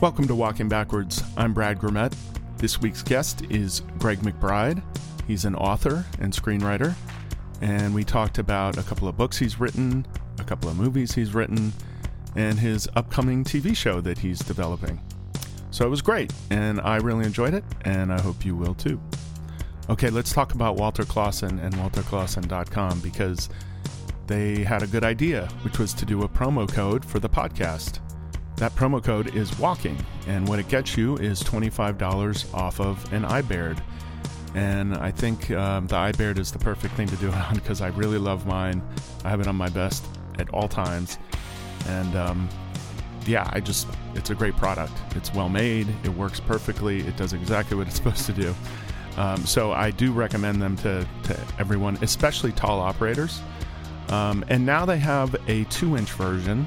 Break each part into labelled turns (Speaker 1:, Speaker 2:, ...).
Speaker 1: Welcome to Walking Backwards. I'm Brad Grimmett. This week's guest is Gregg McBride. He's an author and screenwriter, and we talked about a couple of books he's written, a couple of movies he's written, and his upcoming TV show that he's developing. So it was great, and I really enjoyed it, and I hope you will too. Okay, let's talk about Walter Clausen and walterclausen.com because they had a good idea, which was to do a promo code for the podcast. That promo code is walking, and what it gets you is $25 off of an iBaird. And I think um, the iBaird is the perfect thing to do it on because I really love mine. I have it on my best at all times. And um, yeah, I just, it's a great product. It's well made, it works perfectly, it does exactly what it's supposed to do. Um, so I do recommend them to, to everyone, especially tall operators. Um, and now they have a two inch version.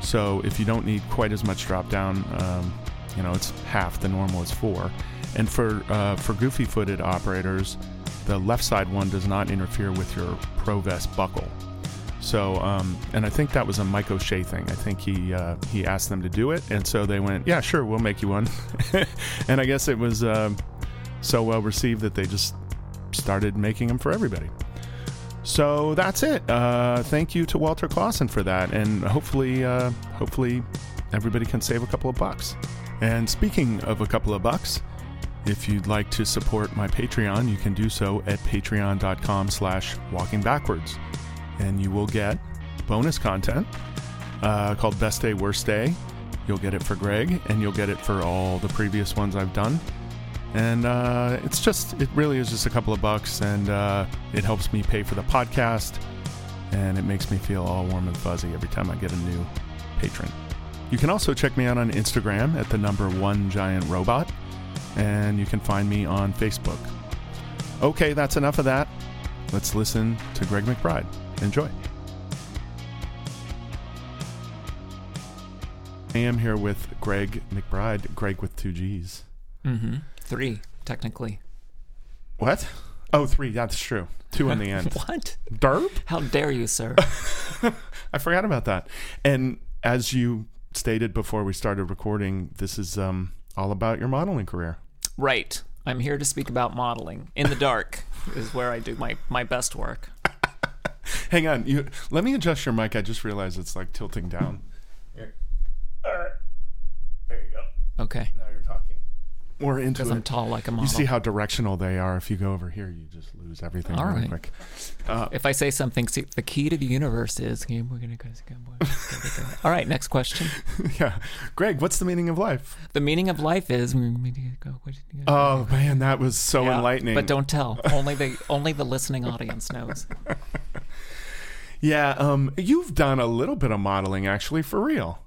Speaker 1: So if you don't need quite as much drop down, um, you know, it's half the normal is four. And for, uh, for goofy footed operators, the left side one does not interfere with your ProVest buckle. So, um, and I think that was a Mike O'Shea thing. I think he uh, he asked them to do it, and so they went, "Yeah, sure, we'll make you one." and I guess it was uh, so well received that they just started making them for everybody. So that's it. Uh, thank you to Walter Clausen for that, and hopefully, uh, hopefully, everybody can save a couple of bucks. And speaking of a couple of bucks, if you'd like to support my Patreon, you can do so at patreon.com slash walking backwards. And you will get bonus content uh, called Best Day, Worst Day. You'll get it for Gregg, and you'll get it for all the previous ones I've done. And uh, it's just, it really is just a couple of bucks, and uh, it helps me pay for the podcast, and it makes me feel all warm and fuzzy every time I get a new patron. You can also check me out on Instagram at the number one giant robot, and you can find me on Facebook. Okay, that's enough of that. Let's listen to Gregg McBride. Enjoy. I am here with Gregg McBride, Gregg with two G's.
Speaker 2: Mm-hmm. Three, technically.
Speaker 1: What? Oh, three. That's true. Two on the end.
Speaker 2: What?
Speaker 1: Derp?
Speaker 2: How dare you, sir?
Speaker 1: I forgot about that. And as you stated before we started recording, this is um, all about your modeling career.
Speaker 2: right. I'm here to speak about modeling. In the dark is where I do my, my best work.
Speaker 1: Hang on. You let me adjust your mic. I just realized it's like tilting down. Here. All right. There you go.
Speaker 2: Okay.
Speaker 1: Now you're talking. More into
Speaker 2: Because. I'm tall like a model.
Speaker 1: You see how directional they are. If you go over here, you just lose everything
Speaker 2: All
Speaker 1: really
Speaker 2: right.
Speaker 1: quick. Uh,
Speaker 2: if I say something, see, the key to the universe is. We're gonna go. All right, next question.
Speaker 1: yeah, Gregg, what's the meaning of life?
Speaker 2: The meaning of life is.
Speaker 1: Oh man, that was so
Speaker 2: Yeah,
Speaker 1: enlightening.
Speaker 2: But don't tell. Only the only the listening audience knows.
Speaker 1: Yeah, um, you've done a little bit of modeling actually for real.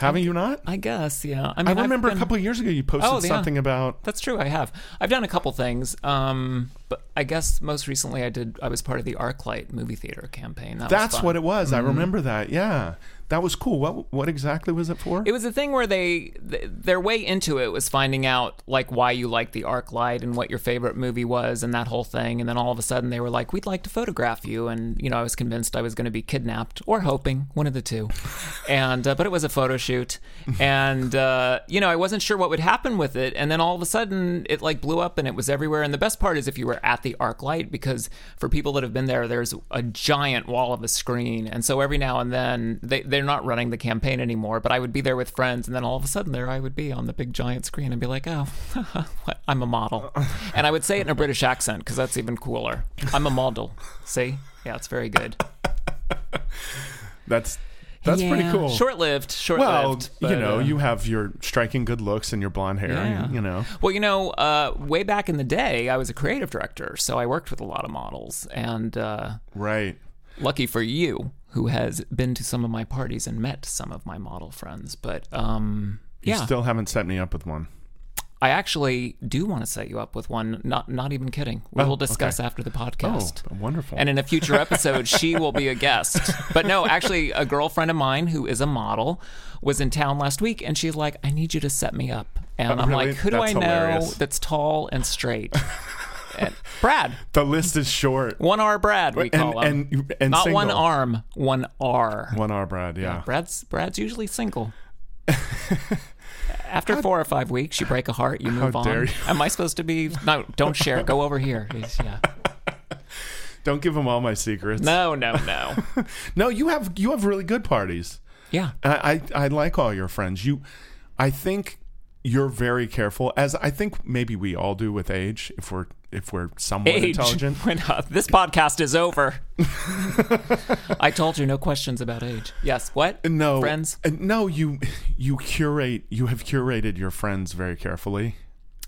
Speaker 1: Haven't you not?
Speaker 2: I guess, yeah. I, mean,
Speaker 1: I remember
Speaker 2: been-
Speaker 1: a couple of years ago you posted
Speaker 2: Oh, yeah.
Speaker 1: something about
Speaker 2: That's true. I have. I've done a couple things, um, but I guess most recently I did. I was part of the ArcLight movie theater campaign. That
Speaker 1: That's what it was. I remember that. Yeah. That was cool. What what exactly was it for?
Speaker 2: It was a thing where they th- their way into it was finding out like why you liked the ArcLight and what your favorite movie was and that whole thing. And then all of a sudden they were like, "We'd like to photograph you." And you know, I was convinced I was going to be kidnapped or hoping one of the two. And uh, but it was a photo shoot, and uh, you know, I wasn't sure what would happen with it. And then all of a sudden it like blew up and it was everywhere. And the best part is if you were at the ArcLight because for people that have been there, there's a giant wall of a screen, and so every now and then they they're not running the campaign anymore. But I would be there with friends, and then all of a sudden there I would be on the big giant screen and be like, oh, what? I'm a model, and I would say it in a British accent because that's even cooler. I'm a model. See, yeah, it's very good.
Speaker 1: That's that's pretty cool.
Speaker 2: Short-lived,
Speaker 1: well,
Speaker 2: short-lived.
Speaker 1: you
Speaker 2: but,
Speaker 1: know,
Speaker 2: uh,
Speaker 1: you have your striking good looks and your blonde hair.
Speaker 2: Yeah.
Speaker 1: You know,
Speaker 2: Well, you know, uh, way back in the day, I was a creative director, so I worked with a lot of models. And uh,
Speaker 1: right?
Speaker 2: lucky for you, who has been to some of my parties and met some of my model friends. But um,
Speaker 1: You
Speaker 2: yeah,
Speaker 1: still haven't set me up with one.
Speaker 2: I actually do want to set you up with one. Not, not even kidding. We
Speaker 1: Oh,
Speaker 2: will discuss
Speaker 1: okay.
Speaker 2: after the podcast.
Speaker 1: Oh, wonderful.
Speaker 2: And in a future episode, she will be a guest. But no, actually, a girlfriend of mine who is a model was in town last week, and she's like, "I need you to set me up." And
Speaker 1: Oh,
Speaker 2: I'm
Speaker 1: really?
Speaker 2: like, "Who do
Speaker 1: That's
Speaker 2: I know
Speaker 1: hilarious.
Speaker 2: that's tall and straight?" and Brad,
Speaker 1: the list is short.
Speaker 2: one R Brad, we call
Speaker 1: and,
Speaker 2: him.
Speaker 1: and and
Speaker 2: Not
Speaker 1: single.
Speaker 2: one arm, one R.
Speaker 1: One R, Brad. Yeah.
Speaker 2: Brad's Brad's usually single. After four or five weeks, you break a heart, you move on.
Speaker 1: dare you.
Speaker 2: Am I supposed to be? No, don't share. Go over here. It's- yeah.
Speaker 1: Don't give him all my secrets.
Speaker 2: No, no, no.
Speaker 1: No, you have you have really good parties.
Speaker 2: Yeah.
Speaker 1: I, I I like all your friends. You, I think you're very careful, as I think maybe we all do with age. If we're if we're somewhat
Speaker 2: Age.
Speaker 1: intelligent,
Speaker 2: When, uh, this podcast is over. I told you no questions about age. Yes. What?
Speaker 1: no
Speaker 2: Friends?
Speaker 1: uh, No, you you curate. You have curated your friends very carefully,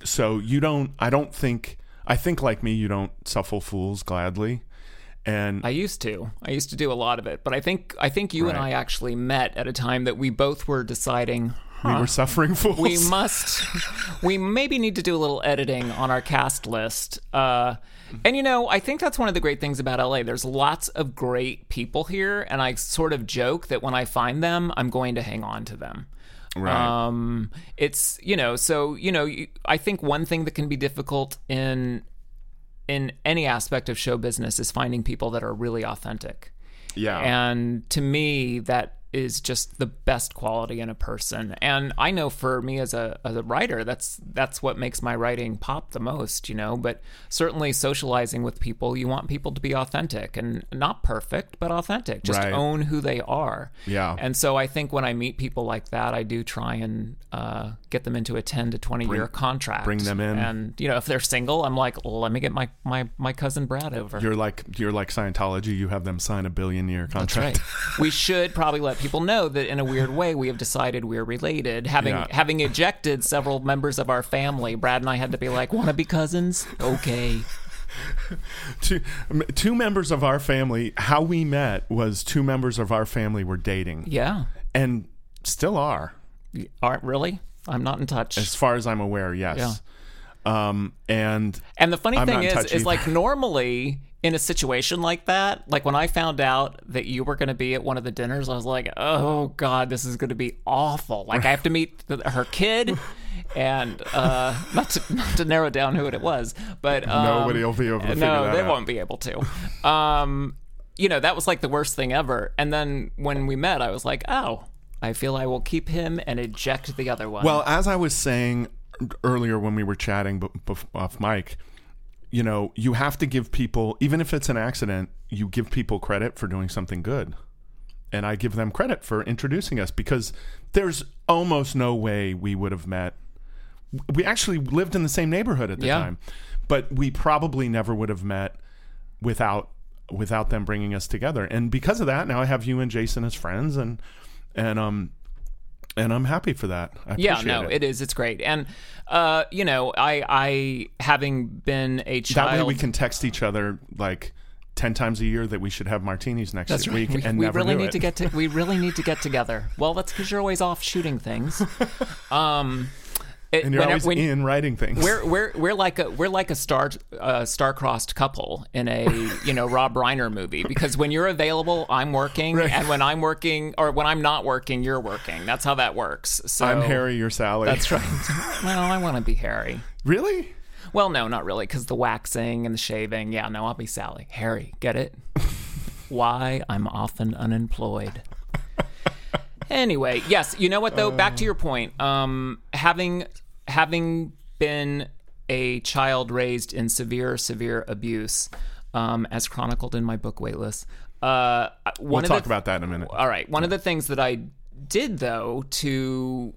Speaker 1: so you don't. I don't think. I think like me, you don't suffer fools gladly, and
Speaker 2: I used to. I used to do a lot of it, but I think I think you and I actually met at a time that we both were deciding
Speaker 1: we were suffering fools.
Speaker 2: we must we maybe need to do a little editing on our cast list uh, and you know i think that's one of the great things about la there's lots of great people here and i sort of joke that when i find them i'm going to hang on to them
Speaker 1: right.
Speaker 2: um, it's you know so you know you- i think one thing that can be difficult in in any aspect of show business is finding people that are really authentic
Speaker 1: yeah.
Speaker 2: and to me, that is just the best quality in a person. And I know for me as a as a writer, that's that's what makes my writing pop the most, you know. But certainly socializing with people, you want people to be authentic and not perfect, but authentic. Just
Speaker 1: Right.
Speaker 2: own who they are.
Speaker 1: Yeah.
Speaker 2: And so I think when I meet people like that, I do try and uh, get them into a ten to twenty year contract.
Speaker 1: bring them in.
Speaker 2: And you know, if they're single, I'm like, let me get my my my cousin Brad over.
Speaker 1: you're like you're like Scientology. You have them sign a billion year
Speaker 2: That's
Speaker 1: contract.
Speaker 2: right. we should probably let people know that in a weird way we have decided we're related. Having
Speaker 1: Yeah.
Speaker 2: having ejected several members of our family, Brad and I had to be like, "Want to be cousins?" Okay.
Speaker 1: two, two members of our family. How we met was two members of our family were dating,
Speaker 2: Yeah.
Speaker 1: and still are,
Speaker 2: Aren't really? I'm not in touch.
Speaker 1: as far as I'm aware. Yes. Um, and
Speaker 2: And the funny
Speaker 1: I'm
Speaker 2: thing is, is like normally in a situation like that, like when I found out that you were going to be at one of the dinners, I was like, oh God, this is going to be awful. Like I have to meet the, her kid. And uh, not to not to narrow down who it was, but um,
Speaker 1: Nobody will be able to
Speaker 2: no, they
Speaker 1: out.
Speaker 2: won't be able to. Um, you know, that was like the worst thing ever. And then when we met, I was like, oh, I feel I will keep him and eject the other one.
Speaker 1: Well, as I was saying earlier when we were chatting b- bef- off mic, you know, you have to give people, even if it's an accident, you give people credit for doing something good. And I give them credit for introducing us because there's almost no way we would have met. We actually lived in the same neighborhood at the
Speaker 2: Yeah.
Speaker 1: time, but we probably never would have met without without them bringing us together. And because of that, now I have you and Jason as friends, and and um and I'm happy for that. I
Speaker 2: yeah, no,
Speaker 1: it.
Speaker 2: it is. It's great, and uh, you know, I, I having been a child, That
Speaker 1: way we can text each other like ten times a year that we should have martinis next
Speaker 2: That's right.
Speaker 1: week
Speaker 2: We,
Speaker 1: and
Speaker 2: we
Speaker 1: never
Speaker 2: really need
Speaker 1: it.
Speaker 2: to get to. We really need to get together. Well, that's because you're always off shooting things. Um, it,
Speaker 1: and you're
Speaker 2: when-
Speaker 1: always
Speaker 2: when-
Speaker 1: in writing things.
Speaker 2: We're we're we're like a we're like a star uh, star-crossed couple in a you know Rob Reiner movie because when you're available, I'm working, and when I'm working or when I'm not working, you're working. That's how that works. So
Speaker 1: I'm Harry, you're Sally.
Speaker 2: That's right. well, I want to be Harry.
Speaker 1: really?
Speaker 2: Well, no, not really, because the waxing and the shaving. Yeah, no, I'll be Sally. Harry, get it? Why I'm often unemployed. Anyway, yes, you know what though? Back to your point. Um, having having been a child raised in severe, severe abuse, um, as chronicled in my book Weightless. Uh,
Speaker 1: We'll talk about that in a minute.
Speaker 2: all right. One of the things that I did though to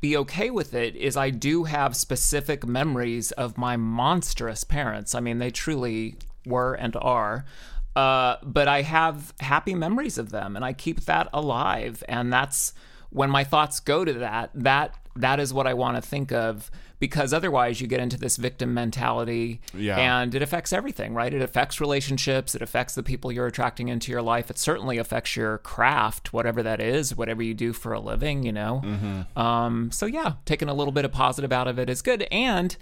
Speaker 2: be okay with it is I do have specific memories of my monstrous parents. I mean, they truly were and are. Uh, but I have happy memories of them and I keep that alive. And that's when my thoughts go to that, that that is what I want to think of because otherwise you get into this victim mentality
Speaker 1: Yeah.
Speaker 2: and it affects everything, right? It affects relationships, it affects the people you're attracting into your life. It certainly affects your craft, whatever that is, whatever you do for a living, you know. Um, so yeah, taking a little bit of positive out of it is good, and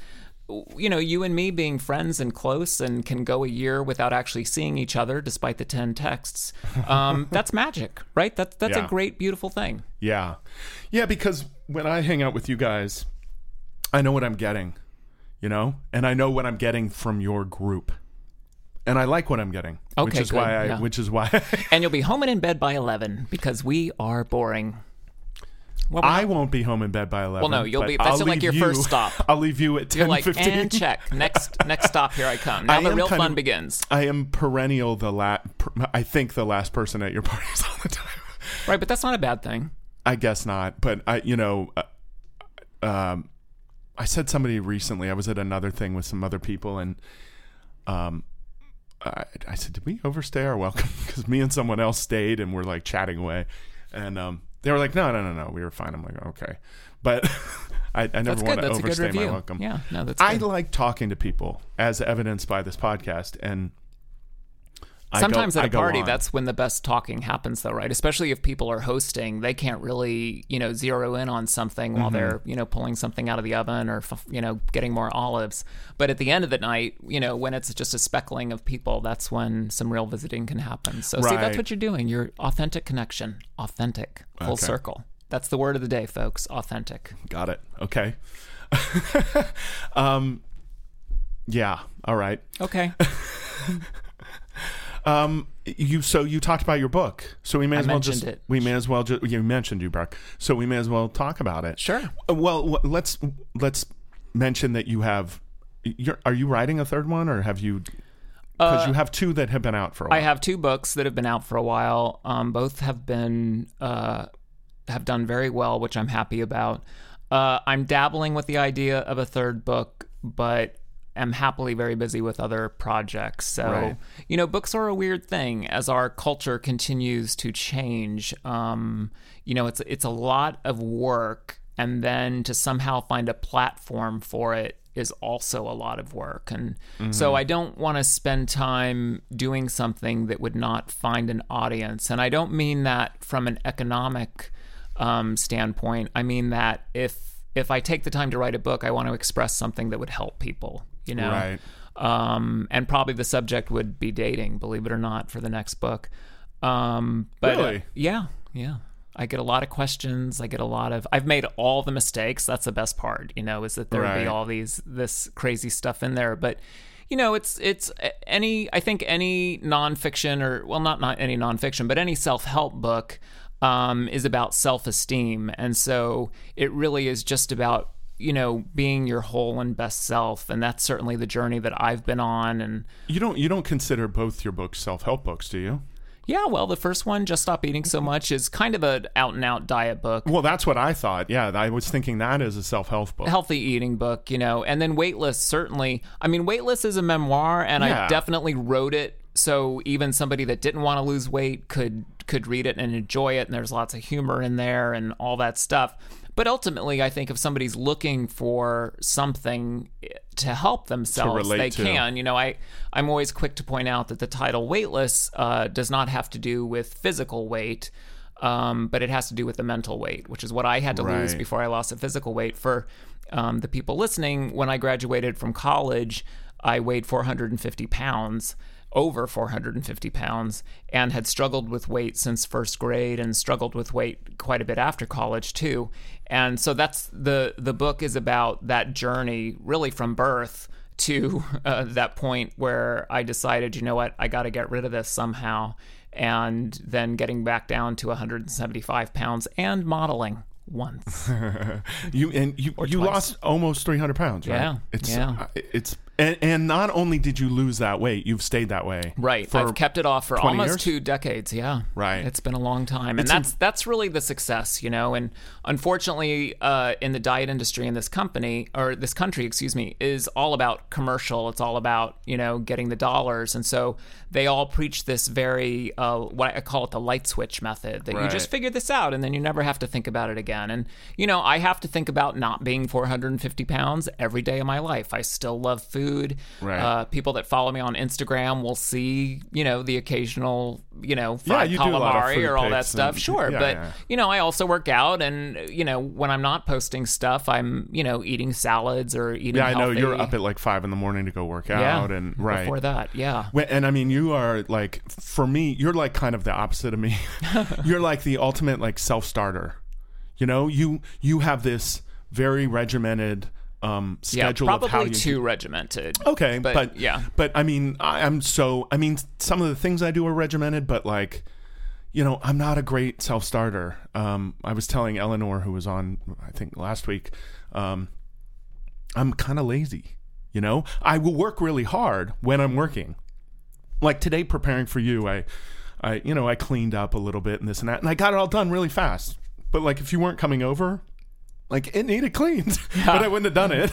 Speaker 2: you know, you and me being friends and close and can go a year without actually seeing each other, despite the ten texts. Um, that's magic, right? That's that's
Speaker 1: Yeah.
Speaker 2: a great, beautiful thing.
Speaker 1: Yeah. Yeah, because when I hang out with you guys, I know what I'm getting, you know? And I know what I'm getting from your group. And I like what I'm getting. which
Speaker 2: Okay,
Speaker 1: is why I
Speaker 2: yeah.
Speaker 1: which is why
Speaker 2: And you'll be home and in bed by eleven because we are boring. Well,
Speaker 1: I
Speaker 2: not-
Speaker 1: won't be home in bed by eleven.
Speaker 2: Well, no, you'll be- that's
Speaker 1: I'll
Speaker 2: like
Speaker 1: leave
Speaker 2: your
Speaker 1: you-
Speaker 2: first stop.
Speaker 1: I'll leave you at
Speaker 2: You're
Speaker 1: ten
Speaker 2: like,
Speaker 1: fifteen.
Speaker 2: and check. Next next stop, here I come. Now
Speaker 1: I
Speaker 2: the real fun
Speaker 1: of-
Speaker 2: begins.
Speaker 1: I am perennial the la- per- I think the last person at your parties all the time.
Speaker 2: Right, but that's not a bad thing.
Speaker 1: I guess not, but I, you know, uh, um, I said somebody recently. I was at another thing with some other people, and um, I, I said, "Did we overstay our welcome?" Because me and someone else stayed, and we're like chatting away, and um, they were like, "No, no, no, no, we were fine." I'm like, "Okay," but I, I never want to
Speaker 2: That's a good
Speaker 1: overstay my welcome.
Speaker 2: Yeah, no, that's Good.
Speaker 1: I like talking to people, as evidenced by this podcast, and
Speaker 2: Sometimes at a party,
Speaker 1: on.
Speaker 2: that's when the best talking happens, though, right? Especially if people are hosting, they can't really, you know, zero in on something
Speaker 1: Mm-hmm.
Speaker 2: while they're, you know, pulling something out of the oven or, you know, getting more olives. But at the end of the night, you know, when it's just a speckling of people, that's when some real visiting can happen. So, see, that's what you're doing. Your authentic connection, authentic, full
Speaker 1: Okay.
Speaker 2: circle. That's the word of the day, folks. Authentic.
Speaker 1: Got it. Okay. um, yeah. All right.
Speaker 2: Okay.
Speaker 1: Um, you so you talked about your book, so we may
Speaker 2: I
Speaker 1: as well
Speaker 2: mentioned
Speaker 1: just
Speaker 2: it.
Speaker 1: we may as well just you mentioned you, Brock. So we may as well talk about it.
Speaker 2: Sure.
Speaker 1: Uh, Well, w- let's let's mention that you have. You're, are you writing a third one, or have you? Because you have two that have been out for a while.
Speaker 2: Uh, I have two books that have been out for a while. Um, both have been uh, have done very well, which I'm happy about. Uh, I'm dabbling with the idea of a third book, but am happily very busy with other projects. So,
Speaker 1: Right.
Speaker 2: you know, books are a weird thing as our culture continues to change. Um, you know, it's it's a lot of work, and then to somehow find a platform for it is also a lot of work. And so I don't want to spend time doing something that would not find an audience. And I don't mean that from an economic um, standpoint. I mean that if if I take the time to write a book, I want to express something that would help people. You know,
Speaker 1: Right.
Speaker 2: um, and probably the subject would be dating, believe it or not, for the next book. Um, but uh,
Speaker 1: Really?
Speaker 2: yeah, yeah. I get a lot of questions. I get a lot of. I've made all the mistakes. That's the best part, you know, is that there would be all these this crazy stuff in there. But you know, it's it's any. I think any nonfiction or well, not not any nonfiction, but any self help book um, is about self esteem, and so it really is just about you know being your whole and best self, and that's certainly the journey that I've been on. And
Speaker 1: you don't you don't consider both your books self help books, do you?
Speaker 2: yeah, well, the first one, just stop eating so much, is kind of an out and out diet book.
Speaker 1: Well, that's what I thought. Yeah, I was thinking that is a self help book.
Speaker 2: healthy eating book, you know, and then Weightless certainly. I mean, Weightless is a memoir, and
Speaker 1: Yeah.
Speaker 2: I definitely wrote it so even somebody that didn't want to lose weight could could read it and enjoy it. And there's lots of humor in there and all that stuff. But ultimately, I think if somebody's looking for something to help themselves,
Speaker 1: relate
Speaker 2: they
Speaker 1: to.
Speaker 2: can. You know, I I'm always quick to point out that the title "Weightless" uh, does not have to do with physical weight. Um, but it has to do with the mental weight, which is what I had to lose before I lost the physical weight. For um, the people listening, when I graduated from college, I weighed 450 pounds, over 450 pounds, and had struggled with weight since first grade and struggled with weight quite a bit after college too. And so that's the the book is about that journey, really from birth to uh, that point where I decided, you know what, I got to get rid of this somehow. And then getting back down to 175 pounds and modeling once.
Speaker 1: You and you you
Speaker 2: twice.
Speaker 1: lost almost three hundred pounds, right?
Speaker 2: Yeah,
Speaker 1: It's
Speaker 2: yeah.
Speaker 1: uh, it's and, and not only did you lose that weight, you've stayed that way.
Speaker 2: Right. I've kept it off for almost
Speaker 1: years?
Speaker 2: two decades. Yeah.
Speaker 1: Right.
Speaker 2: It's been a long time. And
Speaker 1: It's
Speaker 2: that's that's really the success, you know. And unfortunately, uh, in the diet industry in this company or this country, excuse me, is all about commercial. It's all about, you know, getting the dollars. And so they all preach this very uh, what I call it the light switch method that you just figure this out and then you never have to think about it again. And you know, I have to think about not being 450 pounds every day of my life. I still love food.
Speaker 1: Right.
Speaker 2: Uh, people that follow me on Instagram will see, you know, the occasional, you know,
Speaker 1: Yeah,
Speaker 2: fried
Speaker 1: you lot of
Speaker 2: calamari or all that stuff.
Speaker 1: and-
Speaker 2: Sure,
Speaker 1: yeah,
Speaker 2: but
Speaker 1: yeah.
Speaker 2: you know, I also work out, and you know, when I'm not posting stuff, I'm you know eating salads or eating.
Speaker 1: Yeah, I know
Speaker 2: healthy.
Speaker 1: you're up at like five in the morning to go work
Speaker 2: yeah,
Speaker 1: out, and right.
Speaker 2: before that, yeah.
Speaker 1: Well, And I mean, you are like, for me, you're like kind of the opposite of me. you're like the ultimate like self starter. You know, you you have this very regimented um,
Speaker 2: Yeah,
Speaker 1: schedule of how
Speaker 2: probably
Speaker 1: you
Speaker 2: too regimented.
Speaker 1: Okay,
Speaker 2: But,
Speaker 1: but,
Speaker 2: yeah.
Speaker 1: but I mean, I, I'm so. I mean, some of the things I do are regimented, but like, you know, I'm not a great self starter. Um, I was telling Eleanor, who was on, I think last week, um, I'm kind of lazy. You know, I will work really hard when I'm working. Like today, preparing for you, I, I, you know, I cleaned up a little bit and this and that, and I got it all done really fast. But like, if you weren't coming over, like it needed cleaned, but I wouldn't have done it.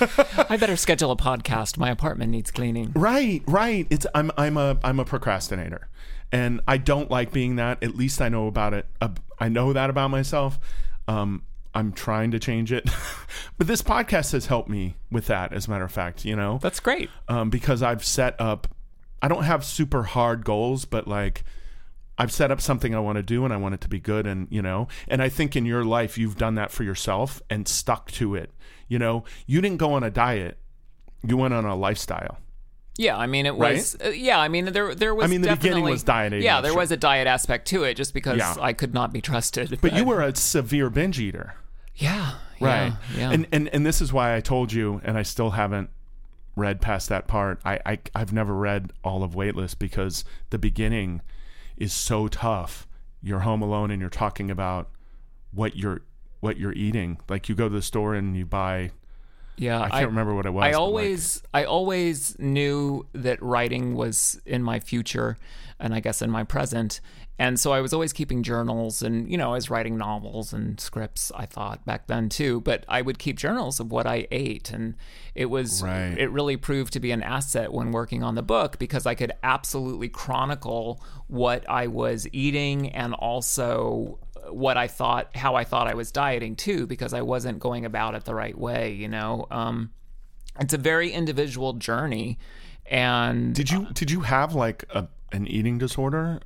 Speaker 2: I better schedule a podcast. My apartment needs cleaning.
Speaker 1: Right, right. It's I'm I'm a I'm a procrastinator, and I don't like being that. At least I know about it. I know that about myself. Um, I'm trying to change it, but this podcast has helped me with that. As a matter of fact, you know,
Speaker 2: That's great.
Speaker 1: um, because I've set up. I don't have super hard goals, but like I've set up something I want to do and I want it to be good and you know and I think in your life you've done that for yourself and stuck to it you know you didn't go on a diet you went on a lifestyle
Speaker 2: Yeah, I mean it
Speaker 1: Right?
Speaker 2: was. Uh, yeah, I mean there there was.
Speaker 1: I mean, the beginning was dieting,
Speaker 2: Yeah, there
Speaker 1: sure.
Speaker 2: was a diet aspect to it, just because
Speaker 1: Yeah.
Speaker 2: I could not be trusted.
Speaker 1: but you were a severe binge eater
Speaker 2: yeah,
Speaker 1: right
Speaker 2: Yeah, yeah.
Speaker 1: and and and this is why I told you and I still haven't read past that part I, I I've never read all of Weightless because the beginning is so tough you're home alone and you're talking about what you're what you're eating like you go to the store and you buy
Speaker 2: yeah.
Speaker 1: I can't remember what it was
Speaker 2: I
Speaker 1: but, like-
Speaker 2: always, I always knew that writing was in my future, and I guess in my present. And so I was always keeping journals, and you know, I was writing novels and scripts. I thought back then too, but I would keep journals of what I ate, and it was,
Speaker 1: Right.
Speaker 2: it really proved to be an asset when working on the book because I could absolutely chronicle what I was eating and also what I thought, how I thought I was dieting too, because I wasn't going about it the right way. You know, um, it's a very individual journey, and
Speaker 1: did you did you have like a an eating disorder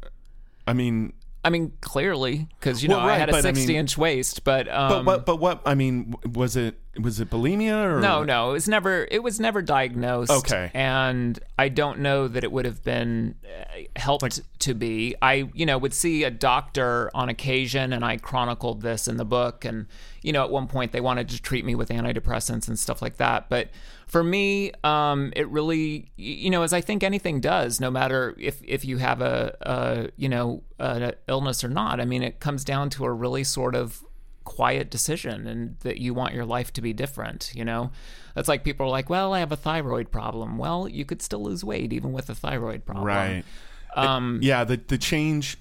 Speaker 1: I mean
Speaker 2: I mean, clearly, because you know
Speaker 1: Well,
Speaker 2: I had a
Speaker 1: but I mean-
Speaker 2: sixty-inch waist, but um,
Speaker 1: but what but what I mean was it was it bulimia or
Speaker 2: No, no, it was never. It was never diagnosed.
Speaker 1: Okay.
Speaker 2: and I don't know that it would have been uh, helped to be. I, you know, would see a doctor on occasion, and I chronicled this in the book. And you know, at one point they wanted to treat me with antidepressants and stuff like that. But for me, um, it really, you know, as I think anything does, no matter if if you have a, a you know, an illness or not. I mean, it comes down to a really sort of quiet decision and that you want your life to be different, you know? That's like people are like, well, I have a thyroid problem. Well, you could still lose weight even with a thyroid problem.
Speaker 1: right
Speaker 2: Um,
Speaker 1: yeah the the change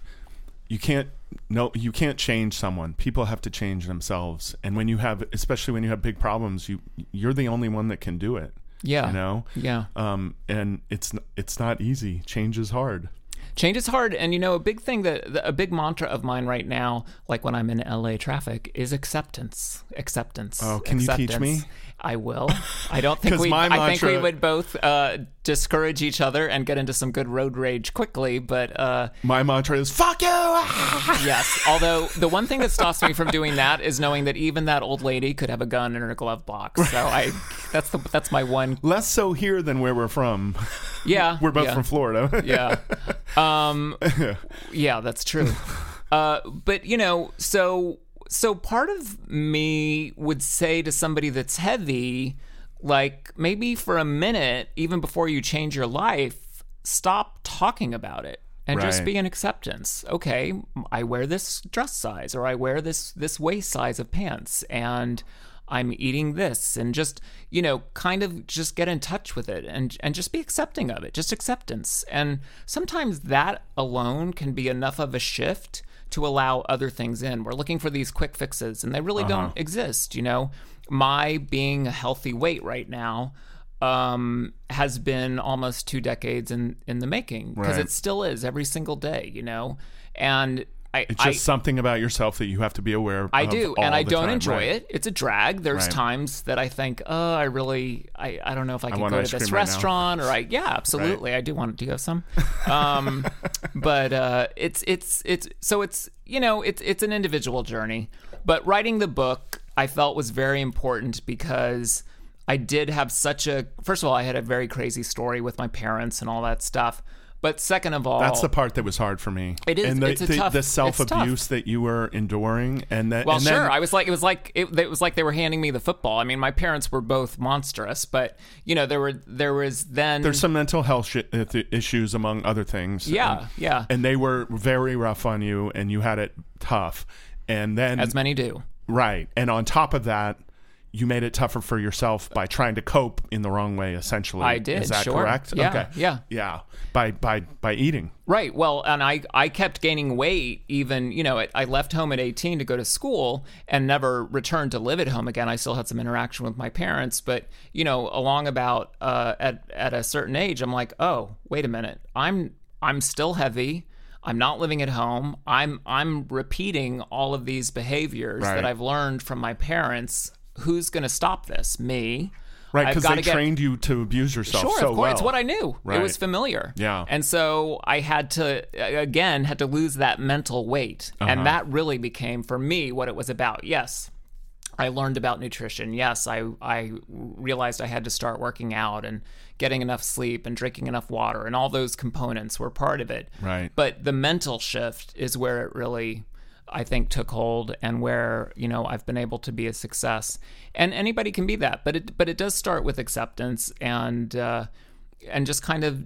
Speaker 1: you can't no you can't change someone people have to change themselves and when you have especially when you have big problems you you're the only one that can do it
Speaker 2: yeah.
Speaker 1: you know
Speaker 2: Yeah.
Speaker 1: um and it's it's not easy change is hard
Speaker 2: Change is hard. And, you know, a big thing that, a big mantra of mine right now, like when I'm in LA traffic, is acceptance. Acceptance.
Speaker 1: Oh, can you teach me?
Speaker 2: I will. I don't think we.
Speaker 1: my
Speaker 2: I think we would both uh, discourage each other and get into some good road rage quickly. But uh,
Speaker 1: my mantra is fuck you
Speaker 2: Yes. Although the one thing that stops me from doing that is knowing that even that old lady could have a gun in her glove box. So I, that's the that's my one.
Speaker 1: less so here than where we're from
Speaker 2: Yeah.
Speaker 1: we're both
Speaker 2: yeah,
Speaker 1: from florida
Speaker 2: Yeah. Um. Yeah, that's true. Uh. But you know, so so part of me would say to somebody that's heavy, like maybe for a minute, even before you change your life, stop talking about it and just be in acceptance. Okay, I wear this dress size or I wear this this waist size of pants and I'm eating this and just, you know, kind of just get in touch with it and and just be accepting of it. Just acceptance. And sometimes that alone can be enough of a shift to allow other things in. We're looking for these quick fixes and they really don't exist, you know. My being a healthy weight right now um, has been almost two decades in in the making because
Speaker 1: Right.
Speaker 2: it still is every single day, you know. And I,
Speaker 1: it's just
Speaker 2: I,
Speaker 1: something about yourself that you have to be aware of.
Speaker 2: I do, and I don't
Speaker 1: time.
Speaker 2: enjoy
Speaker 1: Right.
Speaker 2: it. It's a drag. There's
Speaker 1: Right.
Speaker 2: times that I think, oh, I really, I, I don't know if I can
Speaker 1: want
Speaker 2: go to this
Speaker 1: cream right
Speaker 2: restaurant, or I, yeah, absolutely, I do want. To do have some? Um, but uh, it's it's it's so it's you know it's it's an individual journey. But writing the book, I felt was very important because I did have such a. First of all, I had a very crazy story with my parents and all that stuff. But second of all,
Speaker 1: That's the part that was hard for me.
Speaker 2: It is-
Speaker 1: And the,
Speaker 2: it's
Speaker 1: the,
Speaker 2: tough-
Speaker 1: the self abuse that you were enduring, and that.
Speaker 2: Well,
Speaker 1: and
Speaker 2: sure.
Speaker 1: Then,
Speaker 2: I was like, it was like it, it was like they were handing me the football. I mean, my parents were both monstrous, but you know, there were there was then
Speaker 1: there's some mental health sh- uh, issues among other things.
Speaker 2: yeah,
Speaker 1: and,
Speaker 2: yeah,
Speaker 1: and they were very rough on you, and you had it tough. And then
Speaker 2: as many do.
Speaker 1: Right. And on top of that, you made it tougher for yourself by trying to cope in the wrong way, essentially.
Speaker 2: I did,
Speaker 1: Is that
Speaker 2: sure.
Speaker 1: correct?
Speaker 2: Yeah,
Speaker 1: okay.
Speaker 2: yeah.
Speaker 1: Yeah. By by by eating.
Speaker 2: Right. Well, and I I kept gaining weight even, you know, I- I left home at 18 to go to school and never returned to live at home again. I still had some interaction with my parents, but you know, along about uh, at at a certain age, I'm like, "Oh, wait a minute. I'm I'm still heavy. I'm not living at home. I'm I'm repeating all of these behaviors
Speaker 1: Right.
Speaker 2: that I've learned from my parents. Who's going to stop this? Me."
Speaker 1: Right, because they
Speaker 2: get-
Speaker 1: trained you to abuse yourself
Speaker 2: Sure,
Speaker 1: so
Speaker 2: of course. It's what I knew.
Speaker 1: Right.
Speaker 2: It was familiar.
Speaker 1: Yeah.
Speaker 2: And so I had to, again, had to lose that mental weight.
Speaker 1: Uh-huh.
Speaker 2: And that really became, for me, what it was about. Yes. I learned about nutrition. Yes, I, I realized I had to start working out and getting enough sleep and drinking enough water, and all those components were part of it.
Speaker 1: Right.
Speaker 2: But the mental shift is where it really, I think, took hold, and where you know I've been able to be a success. And anybody can be that, but it but it does start with acceptance and uh, and just kind of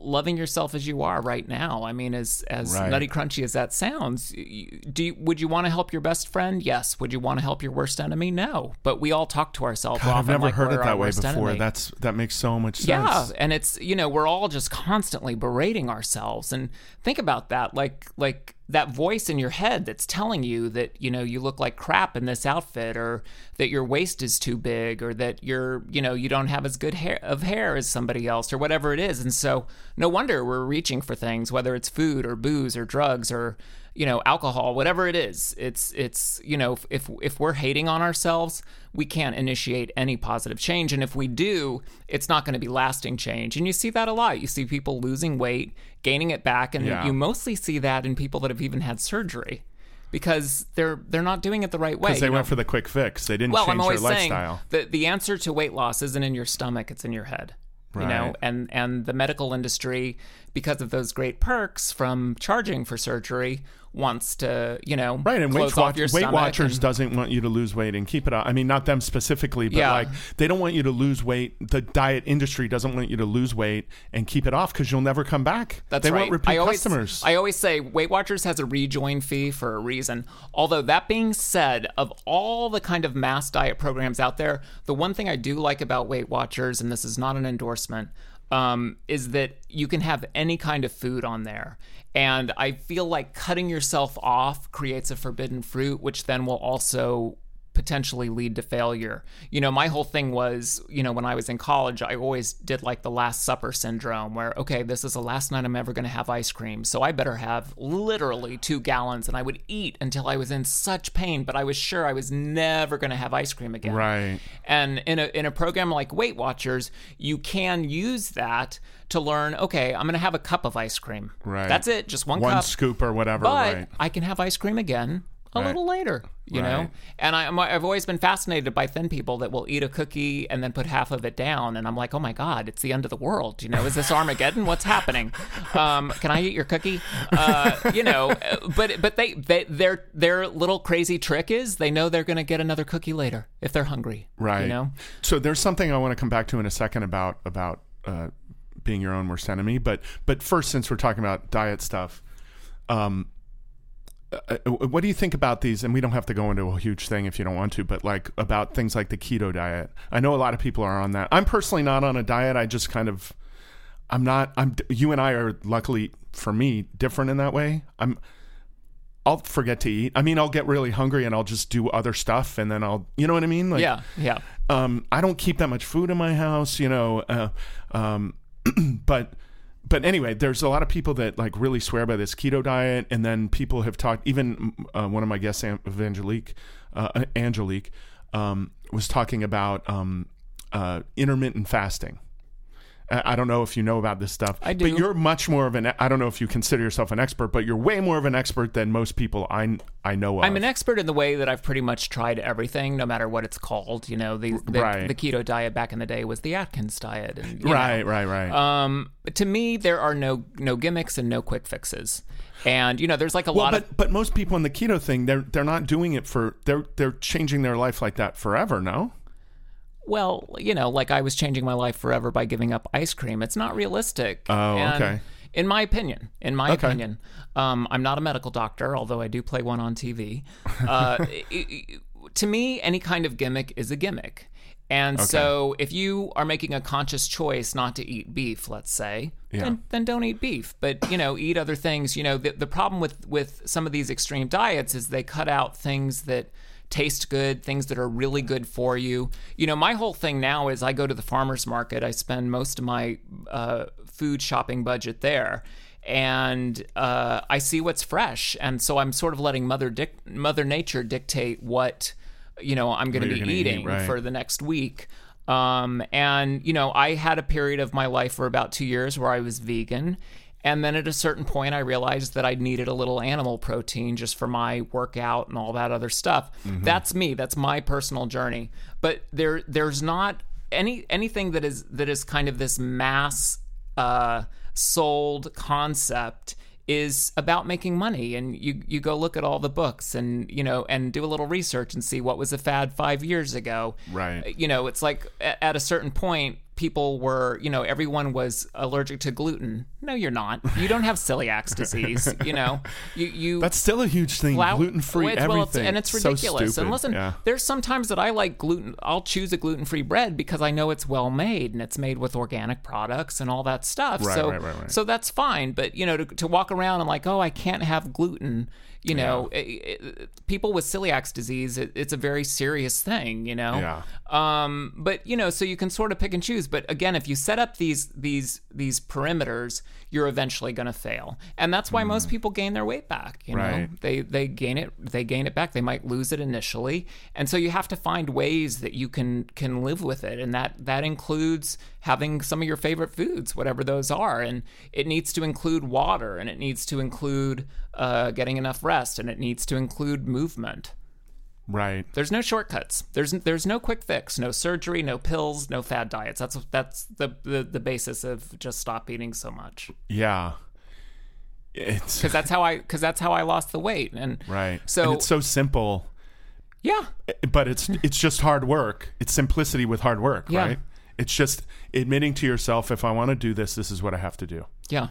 Speaker 2: loving yourself as you are right now. I mean, as as
Speaker 1: Right.
Speaker 2: nutty crunchy as that sounds, do you, would you want to help your best friend? Yes. Would you want to help your worst enemy? No. But we all talk to ourselves.
Speaker 1: God, I've never
Speaker 2: like
Speaker 1: heard it that way before.
Speaker 2: enemy.
Speaker 1: That's that makes so much sense.
Speaker 2: Yeah, and it's you know we're all just constantly berating ourselves, and think about that, like like that voice in your head that's telling you that you know you look like crap in this outfit, or that your waist is too big, or that you're you know you don't have as good hair of hair as somebody else, or whatever it is, and so no wonder we're reaching for things, whether it's food or booze or drugs or you know alcohol whatever it is it's it's you know if if we're hating on ourselves we can't initiate any positive change and if we do it's not going to be lasting change and you see that a lot you see people losing weight gaining it back and
Speaker 1: Yeah.
Speaker 2: you mostly see that in people that have even had surgery because they're they're not doing it the right way
Speaker 1: Because they went
Speaker 2: know?
Speaker 1: for the quick fix. They didn't
Speaker 2: well
Speaker 1: change
Speaker 2: i'm always
Speaker 1: their
Speaker 2: saying
Speaker 1: lifestyle.
Speaker 2: the the answer to weight loss isn't in your stomach it's in your head you know and and the medical industry because of those great perks from charging for surgery wants to you know
Speaker 1: Right, and Weight,
Speaker 2: off
Speaker 1: Watch- Weight Watchers
Speaker 2: and-
Speaker 1: doesn't want you to lose weight and keep it up. I mean, not them specifically, but
Speaker 2: Yeah.
Speaker 1: like they don't want you to lose weight. The diet industry doesn't want you to lose weight and keep it off because you'll never come back.
Speaker 2: That's
Speaker 1: they
Speaker 2: right.
Speaker 1: want repeat
Speaker 2: I always,
Speaker 1: customers.
Speaker 2: I always say Weight Watchers has a rejoin fee for a reason. Although that being said, of all the kind of mass diet programs out there, the one thing I do like about Weight Watchers, and this is not an endorsement, um, is that you can have any kind of food on there. And I feel like cutting yourself off creates a forbidden fruit, which then will also potentially lead to failure. You know, my whole thing was, you know, when I was in college, I always did like the last supper syndrome where, okay, this is the last night I'm ever going to have ice cream. So I better have literally two gallons. And I would eat until I was in such pain, but I was sure I was never going to have ice cream again.
Speaker 1: right.
Speaker 2: And in a in a program like Weight Watchers, you can use that to learn. Okay, I'm going to have a cup of ice cream.
Speaker 1: Right.
Speaker 2: That's it, just one,
Speaker 1: One
Speaker 2: cup.
Speaker 1: scoop or whatever.
Speaker 2: But
Speaker 1: right.
Speaker 2: I can have ice cream again a
Speaker 1: Right.
Speaker 2: little later. You know, and I, I've always been fascinated by thin people that will eat a cookie and then put half of it down, and I'm like, oh my god, it's the end of the world. You know, is this Armageddon? What's happening? Um, can I eat your cookie? Uh, you know, but but they, they their their little crazy trick is they know they're going to get another cookie later if they're hungry.
Speaker 1: Right.
Speaker 2: You know.
Speaker 1: So there's something I want to come back to in a second about about uh, being your own worst enemy. But but first, since we're talking about diet stuff, um, uh, uh, what do you think about these? And we don't have to go into a huge thing if you don't want to, but like about things like the keto diet. I know a lot of people are on that. I'm personally not on a diet. I just kind of, I'm not. I'm. You and I are luckily for me different in that way. I'm. I'll forget to eat. I mean, I'll get really hungry and I'll just do other stuff, and then I'll, you know what I mean? Like,
Speaker 2: Yeah. Yeah.
Speaker 1: um, I don't keep that much food in my house, you know. Uh, um, but but anyway, there's a lot of people that like really swear by this keto diet, and then people have talked. Even uh, one of my guests, An- Evangelique, uh, Angelique, um, was talking about um, uh, intermittent fasting. I I don't know if you know about this stuff.
Speaker 2: I do.
Speaker 1: But you're much more of an. I don't know if you consider yourself an expert, but you're way more of an expert than most people I I know of.
Speaker 2: I'm an expert in the way that I've pretty much tried everything, no matter what it's called. You know, the the,
Speaker 1: Right.
Speaker 2: the keto diet back in the day was the Atkins diet, and you know,
Speaker 1: right, right, right.
Speaker 2: Um, to me, there are no no gimmicks and no quick fixes, and you know, there's like a
Speaker 1: well,
Speaker 2: lot
Speaker 1: but
Speaker 2: of
Speaker 1: but most people in the keto thing, they're they're not doing it for they're they're changing their life like that forever. No.
Speaker 2: Well, you know, like I was changing my life forever by giving up ice cream. It's not realistic.
Speaker 1: Oh,
Speaker 2: And
Speaker 1: okay.
Speaker 2: In my opinion, in my
Speaker 1: Okay.
Speaker 2: opinion, um, I'm not a medical doctor, although I do play one on TV. Uh, i- i- to me, any kind of gimmick is a gimmick. And so, if you are making a conscious choice not to eat beef, let's say,
Speaker 1: Yeah.
Speaker 2: then, then don't eat beef. But you know, eat other things. You know, the, the problem with with some of these extreme diets is they cut out things that taste good, things that are really good for you. You know, my whole thing now is I go to the farmers market. I spend most of my uh, food shopping budget there. And uh, I see what's fresh, and so I'm sort of letting Mother Dic- Mother Nature dictate what you know I'm going to be
Speaker 1: gonna eat,
Speaker 2: eating
Speaker 1: right.
Speaker 2: for the next week. Um, and you know, I had a period of my life for about two years where I was vegan, and then at a certain point, I realized that I needed a little animal protein just for my workout and all that other stuff. That's me. That's my personal journey. But there, there's not any anything that is that is kind of this mass uh, sold concept is about making money and you you go look at all the books and you know and do a little research and see what was a fad 5 years ago
Speaker 1: Right.
Speaker 2: you know it's like at a certain point people were you know everyone was allergic to gluten no you're not you don't have celiac disease you know you you
Speaker 1: That's still a huge thing. Gluten free
Speaker 2: well, it's- well, it's-
Speaker 1: everything.
Speaker 2: and it's ridiculous.
Speaker 1: stupid.
Speaker 2: and listen,
Speaker 1: yeah.
Speaker 2: there's sometimes that I like gluten. I'll choose a gluten free bread because I know it's well made and it's made with organic products and all that stuff.
Speaker 1: Right,
Speaker 2: so,
Speaker 1: right, right, right.
Speaker 2: so that's fine. But you know, to, to walk around and like, oh, I can't have gluten. You know, it, it, people with celiac disease, it, it's a very serious thing. You know.
Speaker 1: Yeah.
Speaker 2: Um, but you know, so you can sort of pick and choose. But again, if you set up these these these perimeters, you're eventually going to fail, and that's why most people gain their weight back. You know,
Speaker 1: Mm.
Speaker 2: They they gain it they gain it back. They might lose it initially, and so you have to find ways that you can can live with it, and that that includes having some of your favorite foods, whatever those are, and it needs to include water, and it needs to include uh, getting enough rest, and it needs to include movement.
Speaker 1: Right.
Speaker 2: There's no shortcuts. There's there's no quick fix, no surgery, no pills, no fad diets. That's that's the the, the basis of just stop eating so much.
Speaker 1: Yeah. It's
Speaker 2: Because that's how I because that's how I lost the weight. And
Speaker 1: right.
Speaker 2: So
Speaker 1: and it's so simple,
Speaker 2: yeah,
Speaker 1: but it's it's just hard work. It's simplicity with hard work,
Speaker 2: Yeah.
Speaker 1: right? It's just admitting to yourself, if I want to do this, this is what I have to do.
Speaker 2: yeah,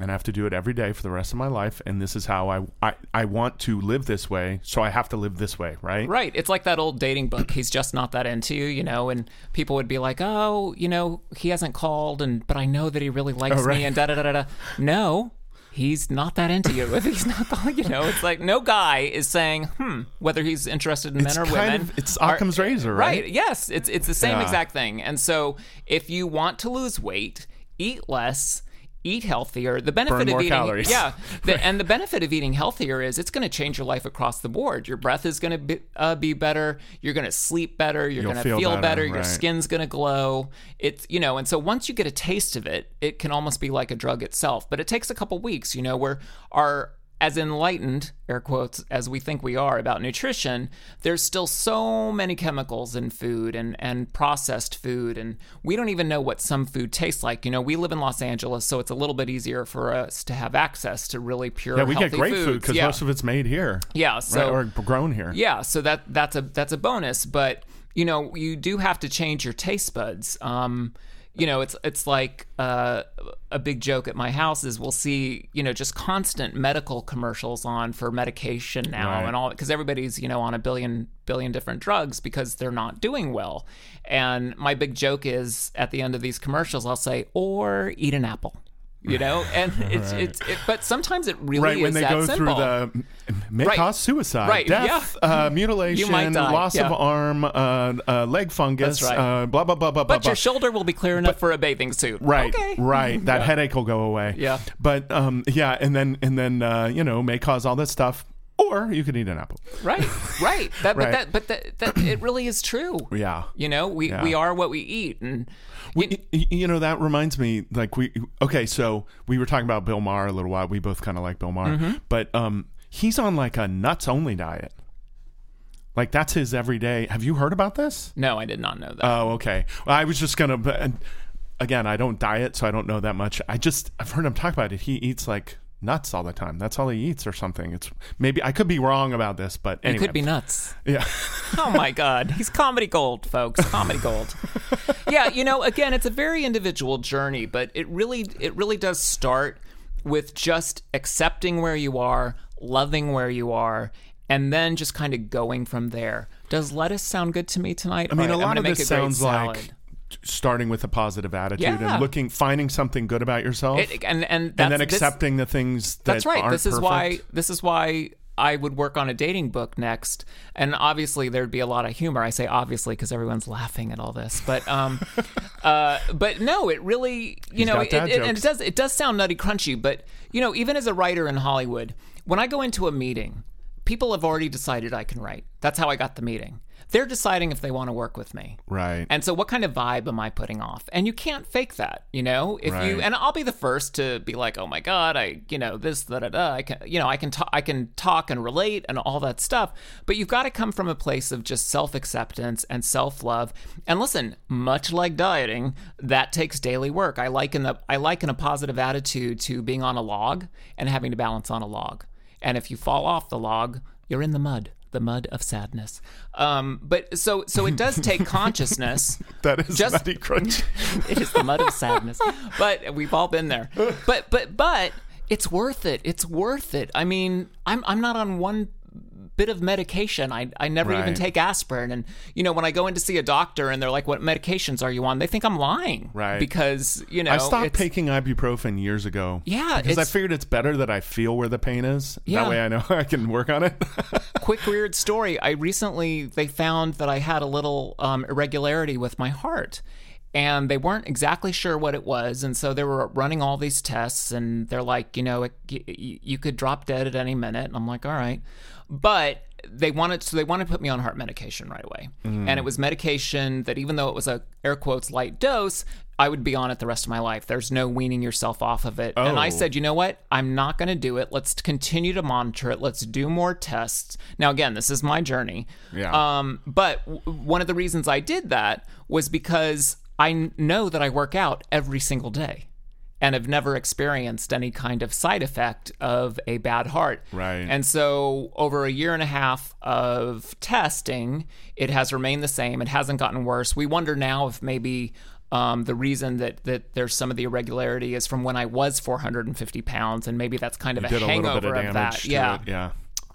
Speaker 1: and I have to do it every day for the rest of my life. And this is how I, I, I want to live this way. So I have to live this way, right?
Speaker 2: right. It's like that old dating book. He's just not that into you, you know. And people would be like, oh, you know, he hasn't called, and but I know that he really likes
Speaker 1: Oh, right.
Speaker 2: me, and da da da da. No. He's not that into you. If he's not, calling, you know, it's like no guy is saying, "Hmm," whether he's interested in
Speaker 1: It's
Speaker 2: men or women.
Speaker 1: of- it's
Speaker 2: are-
Speaker 1: Occam's razor, right?
Speaker 2: Yes, it's it's the same
Speaker 1: Yeah.
Speaker 2: exact thing. And so, if you want to lose weight, eat less, eat healthier. The benefit
Speaker 1: Burn
Speaker 2: of
Speaker 1: more
Speaker 2: eating,
Speaker 1: calories.
Speaker 2: yeah, the, and the benefit of eating healthier is it's going to change your life across the board. Your breath is going to be, uh, be better. You're going to sleep better. You're going to
Speaker 1: feel
Speaker 2: feel,
Speaker 1: better,
Speaker 2: better. Your
Speaker 1: right.
Speaker 2: skin's going to glow. It's you know, and so once you get a taste of it, it can almost be like a drug itself. But it takes a couple weeks. You know, where our as enlightened, air quotes, as we think we are about nutrition, there's still so many chemicals in food and, and processed food. And we don't even know what some food tastes like. You know, we live in Los Angeles, so it's a little bit easier for us to have access to really pure,
Speaker 1: Yeah, we get great food because
Speaker 2: yeah.
Speaker 1: most of it's made here.
Speaker 2: yeah,
Speaker 1: right?
Speaker 2: so
Speaker 1: or grown here.
Speaker 2: yeah, so that that's a that's a bonus, but you know you do have to change your taste buds. Um, you know, it's it's like uh, a big joke at my house is we'll see you know just constant medical commercials on for medication now
Speaker 1: Right.
Speaker 2: and all because everybody's you know on a billion billion different drugs because they're not doing well. And my big joke is at the end of these commercials I'll say or eat an apple. You know, and it's it's it, but sometimes it really is.
Speaker 1: Right when they go
Speaker 2: simple.
Speaker 1: through the may
Speaker 2: Right.
Speaker 1: cause suicide,
Speaker 2: Right,
Speaker 1: death, uh, mutilation,
Speaker 2: might die,
Speaker 1: loss of arm, uh, uh, leg fungus,
Speaker 2: That's right.
Speaker 1: uh, blah blah blah blah blah.
Speaker 2: But your
Speaker 1: blah.
Speaker 2: shoulder will be clear enough for a bathing suit.
Speaker 1: Right,
Speaker 2: Okay.
Speaker 1: right. That headache will go away.
Speaker 2: Yeah.
Speaker 1: But um, yeah, and then and then uh, you know may cause all this stuff, or or you could eat an apple.
Speaker 2: Right, right. That,
Speaker 1: Right.
Speaker 2: But that, but that, that, it really is true.
Speaker 1: Yeah.
Speaker 2: You know, we
Speaker 1: Yeah.
Speaker 2: we are what we eat, and
Speaker 1: We, you know that reminds me like we okay so we were talking about bill maher a little while. We both kind of like bill maher.
Speaker 2: Mm-hmm.
Speaker 1: but um he's on like a nuts only diet. Like that's his everyday. Have you heard about this?
Speaker 2: No, I did not know that.
Speaker 1: oh okay. Well, i was just gonna again i don't diet so i don't know that much. I just i've heard him talk about it. He eats like nuts all the time that's all he eats or something it's maybe i could be wrong about this but
Speaker 2: it could be nuts.
Speaker 1: yeah
Speaker 2: Oh my God, he's comedy gold, folks. Comedy gold. Yeah, you know, again, it's a very individual journey, but it really, it really does start with just accepting where you are, loving where you are, and then just kind of going from there. Does lettuce sound good to me tonight?
Speaker 1: I mean,
Speaker 2: All
Speaker 1: a lot of this sounds like
Speaker 2: salad.
Speaker 1: Starting with a positive attitude
Speaker 2: Yeah.
Speaker 1: and looking, finding something good about yourself,
Speaker 2: It, and and that's,
Speaker 1: and then
Speaker 2: this-
Speaker 1: accepting the things that
Speaker 2: That's right. This is
Speaker 1: perfect.
Speaker 2: why this is why I would work on a dating book next. And obviously there'd be a lot of humor. I say obviously because everyone's laughing at all this. But um uh but no, it really you know it, it- and it does it does sound nutty crunchy, but you know, even as a writer in Hollywood, when I go into a meeting, people have already decided I can write. That's how I got the meeting. They're deciding if they want to work with me.
Speaker 1: right.
Speaker 2: And so, what kind of vibe am I putting off? And you can't fake that, you know. If
Speaker 1: Right.
Speaker 2: you and I'll be the first to be like, "Oh my god, I, you know, this, da da da." I can, you know, I can talk, I can talk and relate and all that stuff. But you've got to come from a place of just self acceptance and self love. And listen, much like dieting, that takes daily work. I liken the, I liken a positive attitude to being on a log and having to balance on a log. And if you fall off the log, you're in the mud. The mud of sadness. Um, but so so it does take consciousness
Speaker 1: that is
Speaker 2: just-
Speaker 1: nutty crunch.
Speaker 2: it is the mud of sadness. But we've all been there. But but but it's worth it. It's worth it. I mean, I'm I'm not on one bit of medication. I I never even take aspirin. And you know, when I go in to see a doctor and they're like, "What medications are you on?" They think I'm lying,
Speaker 1: Right.
Speaker 2: Because you know,
Speaker 1: I stopped taking ibuprofen years ago.
Speaker 2: Yeah,
Speaker 1: because I figured it's better that I feel where the pain is.
Speaker 2: Yeah.
Speaker 1: That way I know I can work on it.
Speaker 2: quick weird story i recently they found that i had a little um, irregularity with my heart and they weren't exactly sure what it was and so they were running all these tests and they're like you know it, you could drop dead at any minute and i'm like all right but they wanted so they wanted to put me on heart medication right away. And it was medication that even though it was a air quotes light dose i would be on it the rest of my life. There's no weaning yourself off of it. And i
Speaker 1: Oh.
Speaker 2: said you know what? I'm not going to do it. Let's continue to monitor it. Let's do more tests. Now again this is my journey.
Speaker 1: Yeah.
Speaker 2: um, but w- one of the reasons i did that was because i know that i work out every single day and have never experienced any kind of side effect of a bad heart.
Speaker 1: Right.
Speaker 2: And so, over a year and a half of testing, it has remained the same. It hasn't gotten worse. We wonder now if maybe um, the reason that, that there's some of the irregularity is from when I was 450 pounds, and maybe that's kind of a
Speaker 1: a
Speaker 2: hangover
Speaker 1: bit of
Speaker 2: of that. yeah.
Speaker 1: it. Yeah.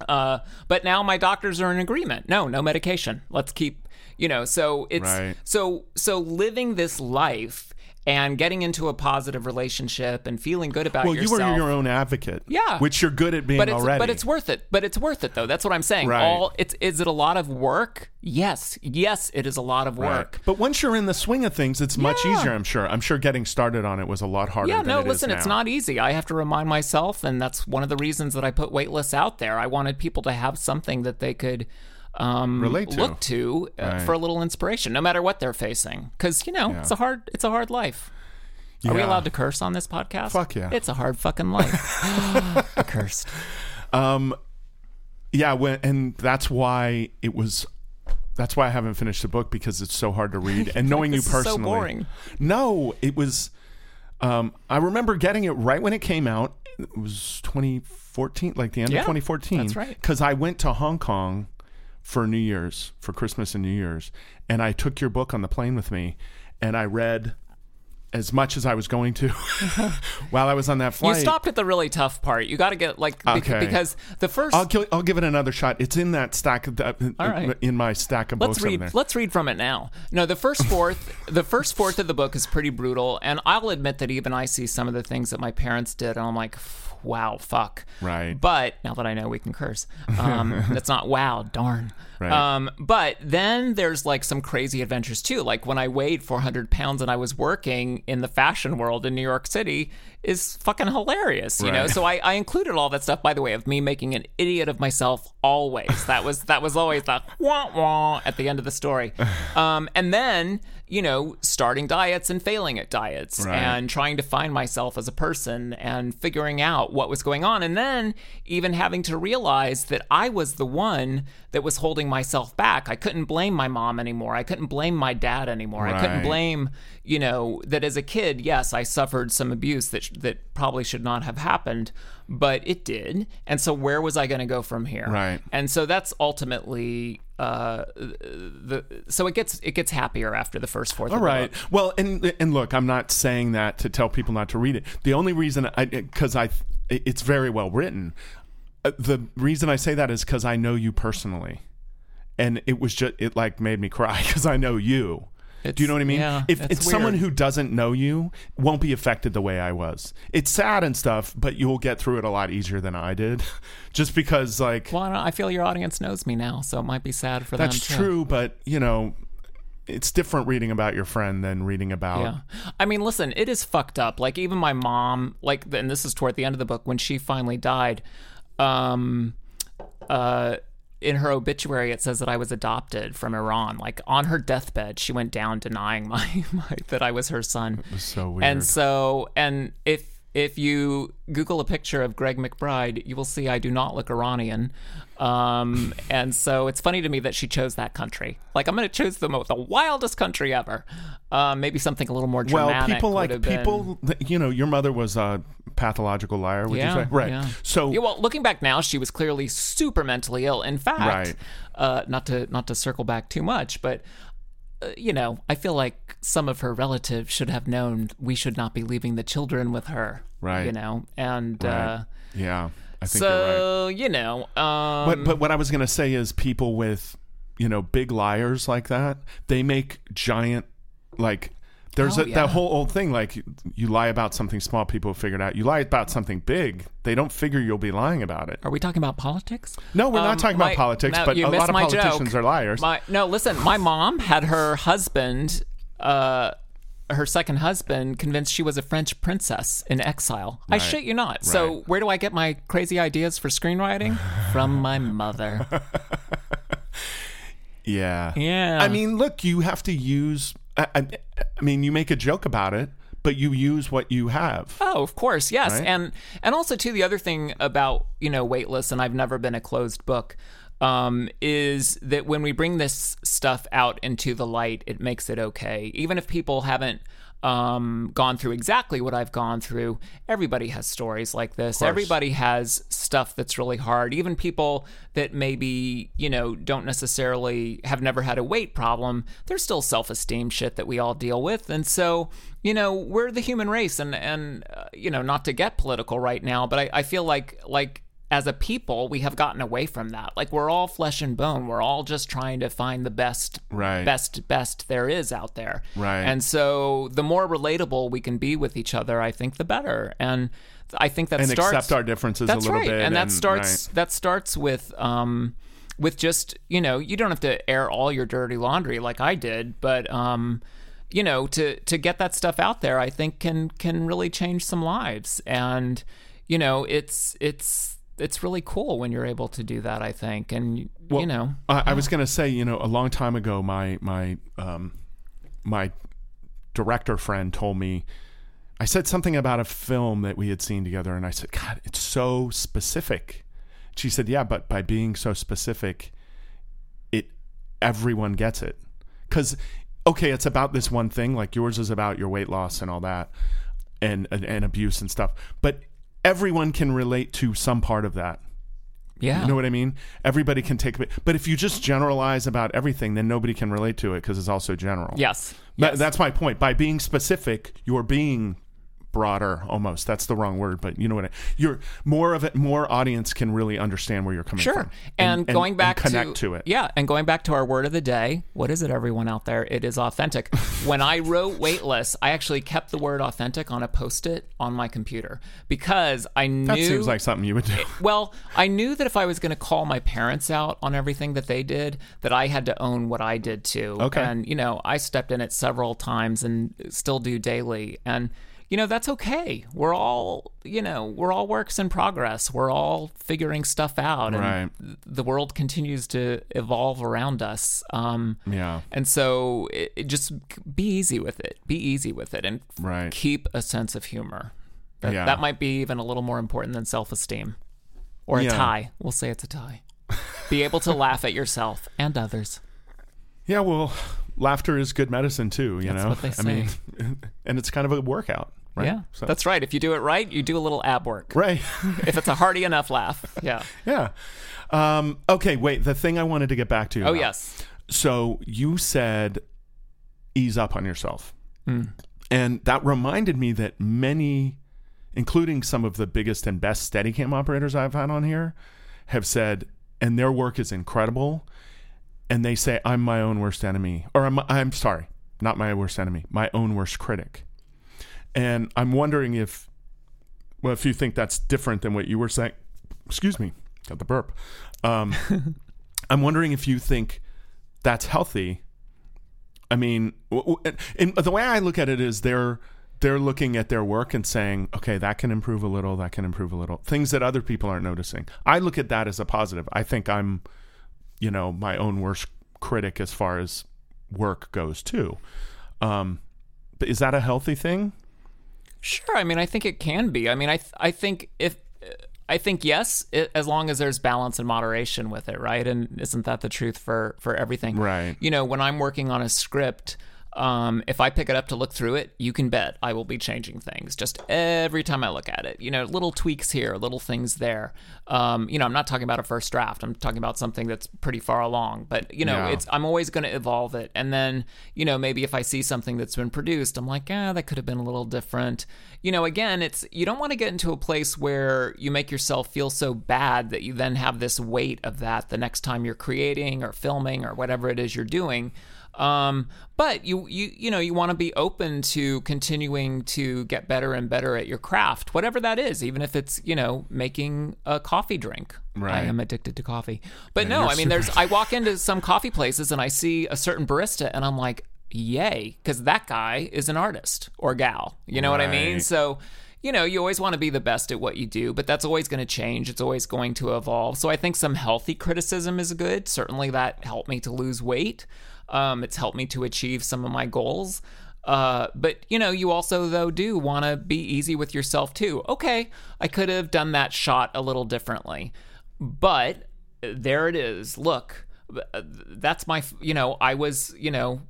Speaker 2: Uh, but now my doctors are in agreement. No, no medication. Let's keep, you know. So it's
Speaker 1: Right.
Speaker 2: so so living this life and getting into a positive relationship and feeling good about yourself.
Speaker 1: Well, you are your own advocate.
Speaker 2: Yeah.
Speaker 1: Which you're good at being
Speaker 2: but it's
Speaker 1: already.
Speaker 2: but it's worth it. But it's worth it though. That's what I'm saying.
Speaker 1: Right.
Speaker 2: All it's is it a lot of work? Yes, yes, it is a lot of
Speaker 1: Right.
Speaker 2: work.
Speaker 1: But once you're in the swing of things, it's much
Speaker 2: Yeah.
Speaker 1: easier, I'm sure. I'm sure getting started on it was a lot harder
Speaker 2: Yeah,
Speaker 1: than
Speaker 2: no,
Speaker 1: it is
Speaker 2: listen, it's not easy. I have to remind myself, and that's one of the reasons that I put Weightless out there. I wanted people to have something that they could um,
Speaker 1: Relate to.
Speaker 2: look to uh,
Speaker 1: Right.
Speaker 2: for a little inspiration, no matter what they're facing. Because you know, it's a hard, it's a hard life. Are we allowed to curse on this podcast?
Speaker 1: Fuck yeah.
Speaker 2: It's a hard fucking life. Cursed.
Speaker 1: Um, yeah, when, and that's why it was. That's why I haven't finished the book because it's so hard to read. And knowing you
Speaker 2: is so
Speaker 1: personally,
Speaker 2: boring.
Speaker 1: no, it was. Um, I remember getting it right when it came out. It was 2014, like the end
Speaker 2: Yeah,
Speaker 1: of 2014.
Speaker 2: that's right.
Speaker 1: Because I went to Hong Kong for New Year's, for Christmas and New Year's, and I took your book on the plane with me, and I read as much as I was going to while I was on that flight.
Speaker 2: You stopped at the really tough part. You got to get like bec-
Speaker 1: Okay.
Speaker 2: because the 1st
Speaker 1: I'll, I'll give it another shot. It's in that stack of the, uh,
Speaker 2: All right.
Speaker 1: in my stack of
Speaker 2: Let's
Speaker 1: books
Speaker 2: read. Let's read from it now. No, the first fourth, the first fourth of the book is pretty brutal, and I'll admit that even I see some of the things that my parents did, and I'm like, wow, fuck.
Speaker 1: Right.
Speaker 2: But now that I know we can curse, um, that's not wow, darn.
Speaker 1: Right.
Speaker 2: Um, but then there's like some crazy adventures too. Like when I weighed 400 pounds and I was working in the fashion world in New York City is fucking hilarious, you know. So I, I included all that stuff. By the way, of me making an idiot of myself always. That was that was always the wah wah at the end of the story. Um, and then you know starting diets and failing at diets
Speaker 1: Right.
Speaker 2: and trying to find myself as a person and figuring out what was going on and then even having to realize that I was the one that was holding myself back. I couldn't blame my mom anymore. I couldn't blame my dad anymore. I couldn't blame, you know, that as a kid, yes, I suffered some abuse that sh- that probably should not have happened, but it did. And so where was I going to go from here?
Speaker 1: Right.
Speaker 2: And so that's ultimately uh the so it gets it gets happier after the first fourth
Speaker 1: All right. Well, and and look, I'm not saying that to tell people not to read it. The only reason I because I it's very well written. Uh, The reason I say that is because I know you personally, and it was just it like made me cry because I know you. Do you know what I mean?
Speaker 2: yeah,
Speaker 1: if
Speaker 2: it's
Speaker 1: it's someone who doesn't know you, won't be affected the way I was. It's sad and stuff, but you'll get through it a lot easier than I did, just because like
Speaker 2: Well, I, don't, I feel your audience knows me now, so it might be sad for
Speaker 1: that's
Speaker 2: them That's
Speaker 1: true. But you know, it's different reading about your friend than reading about
Speaker 2: Yeah. I mean, listen, it is fucked up. Like even my mom, like and this is toward the end of the book when she finally died, um uh in her obituary it says that I was adopted from Iran. Like on her deathbed, she went down denying my, my that I was her son.
Speaker 1: It's so weird.
Speaker 2: And so, and if if you Google a picture of Gregg McBride, you will see I do not look Iranian. Um, and so it's funny to me that she chose that country. Like I'm going to choose the most, the wildest country ever. Um, maybe something a little more dramatic.
Speaker 1: well,
Speaker 2: people
Speaker 1: like
Speaker 2: have been-
Speaker 1: people. You know, your mother was a pathological liar. Would
Speaker 2: Yeah,
Speaker 1: you say? Right.
Speaker 2: yeah.
Speaker 1: So
Speaker 2: Yeah, well, looking back now, she was clearly super mentally ill. In fact,
Speaker 1: Right.
Speaker 2: uh, not to not to circle back too much, but you know, I feel like some of her relatives should have known we should not be leaving the children with her.
Speaker 1: Right.
Speaker 2: You know, and uh,
Speaker 1: yeah, I think you're right.
Speaker 2: so you know, um,
Speaker 1: But but what I was gonna say is people with you know big liars like that they make giant like. There's
Speaker 2: Oh,
Speaker 1: a,
Speaker 2: yeah.
Speaker 1: that whole old thing like you lie about something small, people figure it out. You lie about something big, they don't figure you'll be lying about it.
Speaker 2: are we talking about politics?
Speaker 1: No, we're
Speaker 2: Um,
Speaker 1: not talking
Speaker 2: my-
Speaker 1: about politics,
Speaker 2: no,
Speaker 1: but a lot of politicians
Speaker 2: joke.
Speaker 1: are liars.
Speaker 2: My no, listen. My mom had her husband, uh, her second husband, convinced she was a French princess in exile. I shit you not. So where do I get my crazy ideas for screenwriting? From my mother.
Speaker 1: yeah,
Speaker 2: Yeah.
Speaker 1: I mean, look, you have to use. I, I, I mean, you make a joke about it, but you use what you have.
Speaker 2: Oh, of course, yes,
Speaker 1: Right?
Speaker 2: and and also too the other thing about you know Weightless, and I've never been a closed book, um, is that when we bring this stuff out into the light, it makes it okay, even if people haven't um, gone through exactly what I've gone through. Everybody has stories like this. Everybody has stuff that's really hard. Even people that maybe you know don't necessarily have never had a weight problem. There's still self-esteem shit that we all deal with, and so you know we're the human race. And and uh, you know not to get political right now, but I, I feel like like as a people we have gotten away from that. Like we're all flesh and bone. We're all just trying to find the best
Speaker 1: Right.
Speaker 2: best best there is out there.
Speaker 1: Right.
Speaker 2: And so the more relatable we can be with each other, I think the better. And I think that
Speaker 1: and
Speaker 2: starts
Speaker 1: accept our differences
Speaker 2: that's
Speaker 1: a little
Speaker 2: right.
Speaker 1: bit.
Speaker 2: and that starts
Speaker 1: right.
Speaker 2: that starts with um with just you know you don't have to air all your dirty laundry like I did, but um you know to to get that stuff out there, I think can can really change some lives. And you know it's it's it's really cool when you're able to do that. I think, and you know,
Speaker 1: I, I was going to say, you know, a long time ago, my my um, my director friend told me. I said something about a film that we had seen together, and I said, "God, it's so specific." She said, "Yeah, but by being so specific, it everyone gets it." Because okay, it's about this one thing. Like yours is about your weight loss and all that, and and, and abuse and stuff. But everyone can relate to some part of that.
Speaker 2: yeah,
Speaker 1: You know what I mean? Everybody can take it. But if you just generalize about everything, then nobody can relate to it because it's also general.
Speaker 2: yes,
Speaker 1: That-
Speaker 2: yes.
Speaker 1: That's my point. By being specific, you're being broader almost. That's the wrong word, but you know what I, you're more of it more audience can really understand where you're coming
Speaker 2: Sure.
Speaker 1: from.
Speaker 2: And, going back
Speaker 1: connect
Speaker 2: to,
Speaker 1: to, it.
Speaker 2: Yeah, and going back to our word of the day, what is it everyone out there? It is authentic. when I wrote weightless, I actually kept the word authentic on a post-it on my computer because I knew
Speaker 1: That seems like something you would do.
Speaker 2: well, I knew that if I was going to call my parents out on everything that they did, that I had to own what I did too.
Speaker 1: Okay.
Speaker 2: And, you know, I stepped in it several times and still do daily. And, you know, that's okay. We're all, you know, we're all works in progress. We're all figuring stuff out. And
Speaker 1: Right.
Speaker 2: the world continues to evolve around us. Um,
Speaker 1: Yeah.
Speaker 2: and so it, it just be easy with it. Be easy with it and
Speaker 1: Right.
Speaker 2: keep a sense of humor. That,
Speaker 1: Yeah.
Speaker 2: that might be even a little more important than self esteem or a
Speaker 1: Yeah.
Speaker 2: tie. We'll say it's a tie. be able to laugh at yourself and others.
Speaker 1: Yeah, well, laughter is good medicine too, you
Speaker 2: That's
Speaker 1: know.
Speaker 2: what they
Speaker 1: I mean, and it's kind of a workout, right?
Speaker 2: Yeah,
Speaker 1: So-
Speaker 2: that's right. If you do it right, you do a little ab work.
Speaker 1: right.
Speaker 2: if it's a hearty enough laugh. Yeah.
Speaker 1: yeah. Um, okay, wait. The thing I wanted to get back to.
Speaker 2: Oh,
Speaker 1: about.
Speaker 2: yes.
Speaker 1: So you said ease up on yourself.
Speaker 2: Hmm.
Speaker 1: And that reminded me that many, including some of the biggest and best Steadicam operators I've had on here, have said, and their work is incredible. And they say, I'm my own worst enemy. Or I'm, I'm sorry, not my worst enemy, my own worst critic. And I'm wondering if, well, if you think that's different than what you were saying. Excuse me, got the burp. Um, I'm wondering if you think that's healthy. I mean, w- w- and the way I look at it is they're they're looking at their work and saying, okay, that can improve a little, that can improve a little, things that other people aren't noticing. I look at that as a positive. I think I'm, you know, my own worst critic as far as work goes too. Um, but is that a healthy thing?
Speaker 2: Sure. I mean, I think it can be. I mean, I th- I think if I think yes, it, as long as there's balance and moderation with it, right? And isn't that the truth for for everything?
Speaker 1: Right.
Speaker 2: You know, when I'm working on a script. Um, if I pick it up to look through it, you can bet I will be changing things just every time I look at it. You know, little tweaks here, little things there. Um, you know, I'm not talking about a first draft. I'm talking about something that's pretty far along. But you know,
Speaker 1: Yeah.
Speaker 2: it's I'm always going to evolve it. And then, you know, maybe if I see something that's been produced, I'm like, ah, that could have been a little different. You know, again, it's you don't want to get into a place where you make yourself feel so bad that you then have this weight of that the next time you're creating or filming or whatever it is you're doing. Um, but you you you know you want to be open to continuing to get better and better at your craft, whatever that is, even if it's you know making a coffee drink.
Speaker 1: Right.
Speaker 2: I am addicted to coffee, but
Speaker 1: Yeah,
Speaker 2: no, I mean there's I walk into some coffee places and I see a certain barista and I'm like, yay, because that guy is an artist or gal. You know what I mean? So you know, you always want to be the best at what you do, but that's always going to change. It's always going to evolve. So I think some healthy criticism is good. Certainly that helped me to lose weight. Um, it's helped me to achieve some of my goals. Uh, but you know, you also though do want to be easy with yourself too. Okay, I could have done that shot a little differently, but there it is. Look, uh, that's my. You know, I was. You know,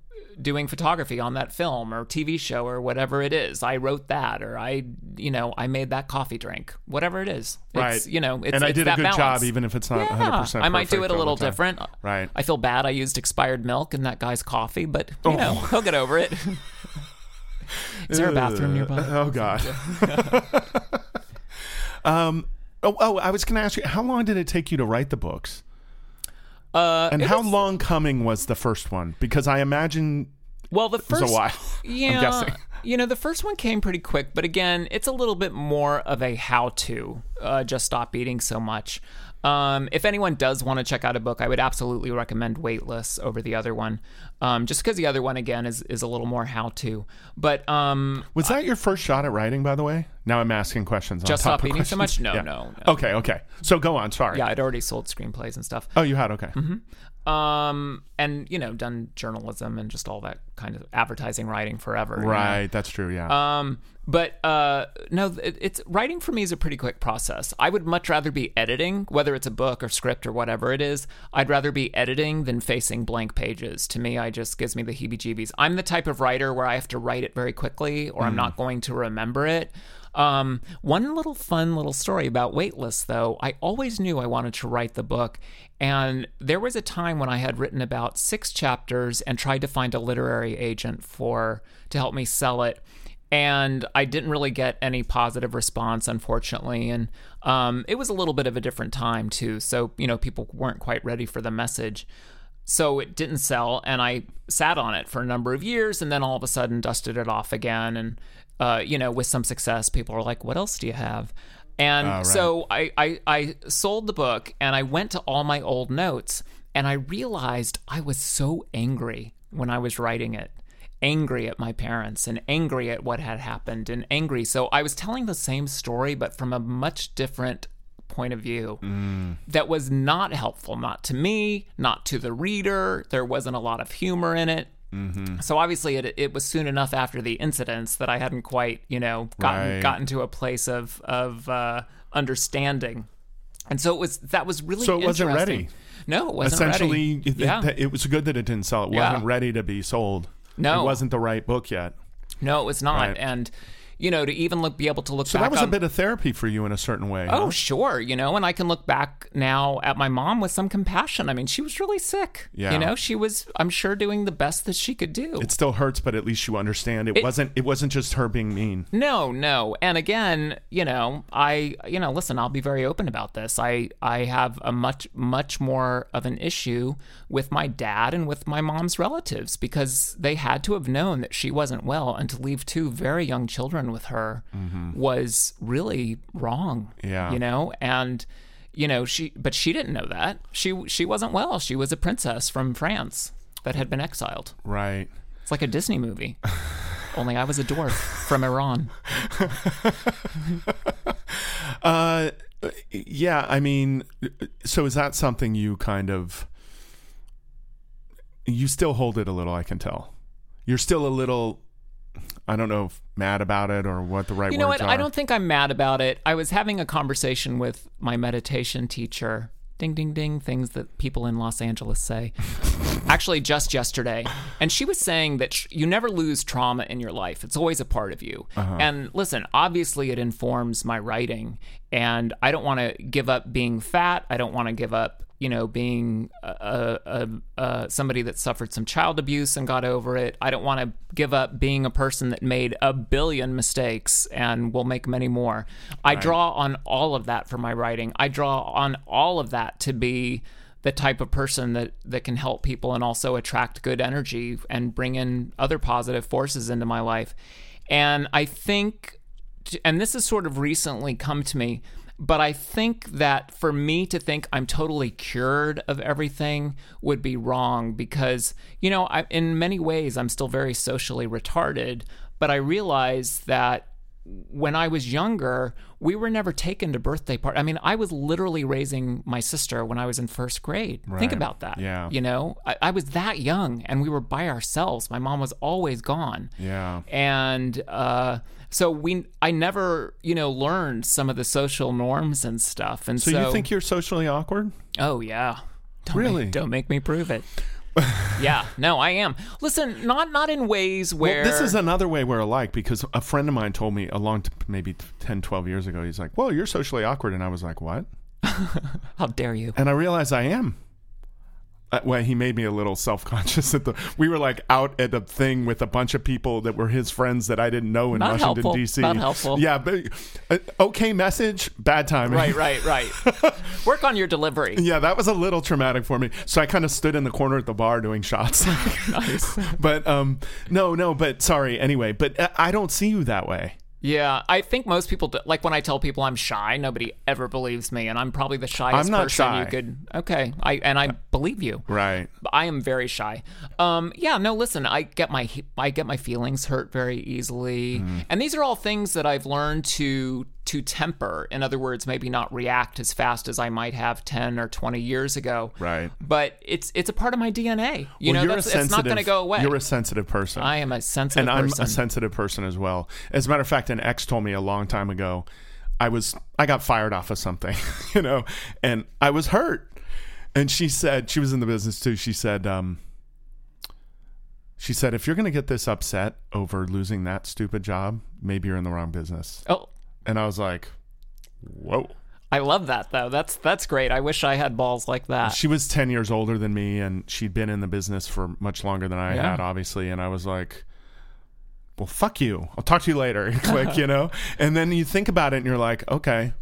Speaker 2: doing photography on that film or TV show or whatever it is. I wrote that, or I, you know, I made that coffee drink, whatever it is.
Speaker 1: Right.
Speaker 2: It's, you know, it's,
Speaker 1: and I
Speaker 2: it's
Speaker 1: did a good
Speaker 2: balance.
Speaker 1: job, even if it's not
Speaker 2: Yeah,
Speaker 1: 100%.
Speaker 2: I might do it a little different.
Speaker 1: Right.
Speaker 2: I feel bad. I used expired milk in that guy's coffee, but you
Speaker 1: Oh.
Speaker 2: know, he'll get over it. Is there a bathroom nearby?
Speaker 1: Oh God. um. Oh, oh, I was going to ask you, how long did it take you to write the books?
Speaker 2: Uh,
Speaker 1: And how
Speaker 2: was-
Speaker 1: long coming was the first one? Because I imagine
Speaker 2: Well, the
Speaker 1: it was
Speaker 2: first
Speaker 1: a while.
Speaker 2: Yeah,
Speaker 1: I'm guessing.
Speaker 2: you know, the first one came pretty quick, but again, it's a little bit more of a how-to. Uh, just stop eating so much. Um, if anyone does want to check out a book, I would absolutely recommend Weightless over the other one, um, just because the other one again is is a little more how-to. But um,
Speaker 1: Was that your first shot at writing, by the way? Now I'm asking questions. on
Speaker 2: Just
Speaker 1: top
Speaker 2: Stop Eating So. Much? No,
Speaker 1: Yeah.
Speaker 2: no, no.
Speaker 1: Okay, okay. So go on. Sorry.
Speaker 2: yeah, I'd already sold screenplays and stuff.
Speaker 1: Oh, you had okay.
Speaker 2: Um, and you know, done journalism and just all that kind of advertising writing forever. you know?
Speaker 1: Right. That's true. Yeah.
Speaker 2: Um, but uh, no, it, it's writing for me is a pretty quick process. I would much rather be editing, whether it's a book or script or whatever it is. I'd rather be editing than facing blank pages. To me, I just gives me the heebie-jeebies. I'm the type of writer where I have to write it very quickly, or I'm not going to remember it. Um, one little fun little story about Weightless, though, I always knew I wanted to write the book. And there was a time when I had written about six chapters and tried to find a literary agent for to help me sell it. And I didn't really get any positive response, unfortunately. And um, it was a little bit of a different time too, so you know people weren't quite ready for the message. So it didn't sell, and I sat on it for a number of years, and then all of a sudden dusted it off again. And uh, you know, with some success, people were like, "What else do you have?" And
Speaker 1: Oh, right.
Speaker 2: so I, I I sold the book, and I went to all my old notes, and I realized I was so angry when I was writing it angry at my parents and angry at what had happened and angry. So I was telling the same story, but from a much different point of view that was not helpful, not to me, not to the reader. There wasn't a lot of humor in it. So obviously, it, it was soon enough after the incidents that I hadn't quite, you know, gotten
Speaker 1: Right.
Speaker 2: gotten to a place of of uh, understanding, and so it was that was really
Speaker 1: So it wasn't ready.
Speaker 2: No, it wasn't
Speaker 1: Essentially,
Speaker 2: ready.
Speaker 1: it,
Speaker 2: yeah.
Speaker 1: it, it was good that it didn't sell. It wasn't ready to be sold.
Speaker 2: No.
Speaker 1: it wasn't the right book yet.
Speaker 2: No, it was not.
Speaker 1: Right.
Speaker 2: And you know, to even look, be able to look
Speaker 1: So
Speaker 2: back
Speaker 1: that was
Speaker 2: on,
Speaker 1: a bit of therapy for you in a certain way.
Speaker 2: Oh,
Speaker 1: huh?
Speaker 2: sure. You know, and I can look back now at my mom with some compassion. I mean, she was really sick.
Speaker 1: Yeah.
Speaker 2: You know, she was, I'm sure, doing the best that she could do.
Speaker 1: It still hurts, but at least you understand it,
Speaker 2: It-
Speaker 1: wasn't. It wasn't just her being mean.
Speaker 2: No, no. And again, you know, I, you know, listen, I'll be very open about this. I, I have a much, much more of an issue with my dad and with my mom's relatives because they had to have known that she wasn't well and to leave two very young children with her was really wrong.
Speaker 1: Yeah.
Speaker 2: You know, and, you know, she, but she didn't know that. She, she wasn't well. She was a princess from France that had been exiled.
Speaker 1: Right.
Speaker 2: It's like a Disney movie. Only I was a dwarf from Iran.
Speaker 1: Uh, yeah. I mean, so is that something you kind of? You still hold it a little. I can tell. You're still a little. I don't know if mad about it or what the right
Speaker 2: You know what?
Speaker 1: are.
Speaker 2: I don't think I'm mad about it. I was having a conversation with my meditation teacher. Ding, ding, ding, things that people in Los Angeles say. Actually, just yesterday. And she was saying that sh- you never lose trauma in your life, it's always a part of you. Uh-huh. And listen, obviously, it informs my writing. And I don't want to give up being fat. I don't want to give up you know, being a, a, a, somebody that suffered some child abuse and got over it. I don't want to give up being a person that made a billion mistakes and will make many more. I draw on all of that for my writing. I draw on all of that to be the type of person that that can help people and also attract good energy and bring in other positive forces into my life. And I think and this has sort of recently come to me, but I think that for me to think I'm totally cured of everything would be wrong because, you know, I, in many ways, I'm still very socially retarded, but I realize that when I was younger, we were never taken to birthday parties. I mean, I was literally raising my sister when I was in first grade. Think about that.
Speaker 1: Yeah.
Speaker 2: You know, I, I was that young and we were by ourselves. My mom was always gone
Speaker 1: Yeah.
Speaker 2: and uh, so we I never you know learned some of the social norms and stuff and
Speaker 1: So,
Speaker 2: so,
Speaker 1: you think you're socially awkward?
Speaker 2: oh yeah don't
Speaker 1: Really?
Speaker 2: make, don't make me prove it yeah no I am listen not not in ways where
Speaker 1: Well, this is another way we're alike because a friend of mine told me a long, t- maybe 10, 12 years ago, he's like, well, you're socially awkward. And I was like, what?
Speaker 2: how dare you
Speaker 1: And I realized I am. Uh, well, he made me a little self-conscious at the. We were like out at a thing with a bunch of people that were his friends that I didn't know in
Speaker 2: Not
Speaker 1: Washington
Speaker 2: helpful.
Speaker 1: D.C.
Speaker 2: Not helpful.
Speaker 1: Yeah, but uh, okay message, bad timing.
Speaker 2: right right right work on your delivery
Speaker 1: Yeah, that was a little traumatic for me. So I kind of stood in the corner at the bar doing shots.
Speaker 2: nice
Speaker 1: but um, no, no. But sorry. Anyway, but uh, I don't see you that way.
Speaker 2: Yeah I think most people do, like when I tell people I'm shy nobody ever believes me and I'm probably the shyest
Speaker 1: I'm not
Speaker 2: person
Speaker 1: shy.
Speaker 2: you could okay I and I believe you
Speaker 1: Right.
Speaker 2: I am very shy. Um, yeah, no, listen, I get my I get my feelings hurt very easily,
Speaker 1: Mm-hmm.
Speaker 2: and these are all things that I've learned to to temper. In other words, maybe not react as fast as I might have ten or twenty years ago.
Speaker 1: Right.
Speaker 2: But it's it's a part of my DNA. You
Speaker 1: Well,
Speaker 2: know, that's, it's not going to go away.
Speaker 1: You're a sensitive person.
Speaker 2: I am a sensitive
Speaker 1: and I'm a sensitive person as well. As a matter of fact, an ex told me a long time ago, I was I got fired off of something, you know, and I was hurt. And she said she was in the business too. She said, um, she said, if you're going to get this upset over losing that stupid job, maybe you're in the wrong business.
Speaker 2: oh,
Speaker 1: And I was like, whoa.
Speaker 2: I love that though. That's that's great. I wish I had balls like that.
Speaker 1: She was 10 years older than me and she'd been in the business for much longer than I
Speaker 2: Yeah.
Speaker 1: had, obviously. And I was like, well, fuck you. I'll talk to you later. Click, you know? And then you think about it and you're like, okay,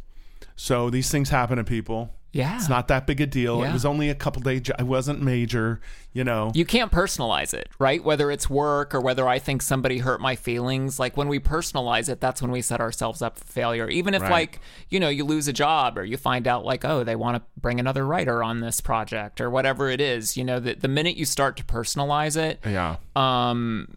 Speaker 1: so these things happen to people.
Speaker 2: Yeah.
Speaker 1: It's not that big a deal. It was only a couple days. I wasn't major, you know.
Speaker 2: you can't personalize it, right? Whether it's work or whether I think somebody hurt my feelings. Like when we personalize it, that's when we set ourselves up for failure. Even if,
Speaker 1: Right.
Speaker 2: like, you know, you lose a job or you find out, like, oh, they want to bring another writer on this project or whatever it is, you know, the, the minute you start to personalize it,
Speaker 1: yeah.
Speaker 2: um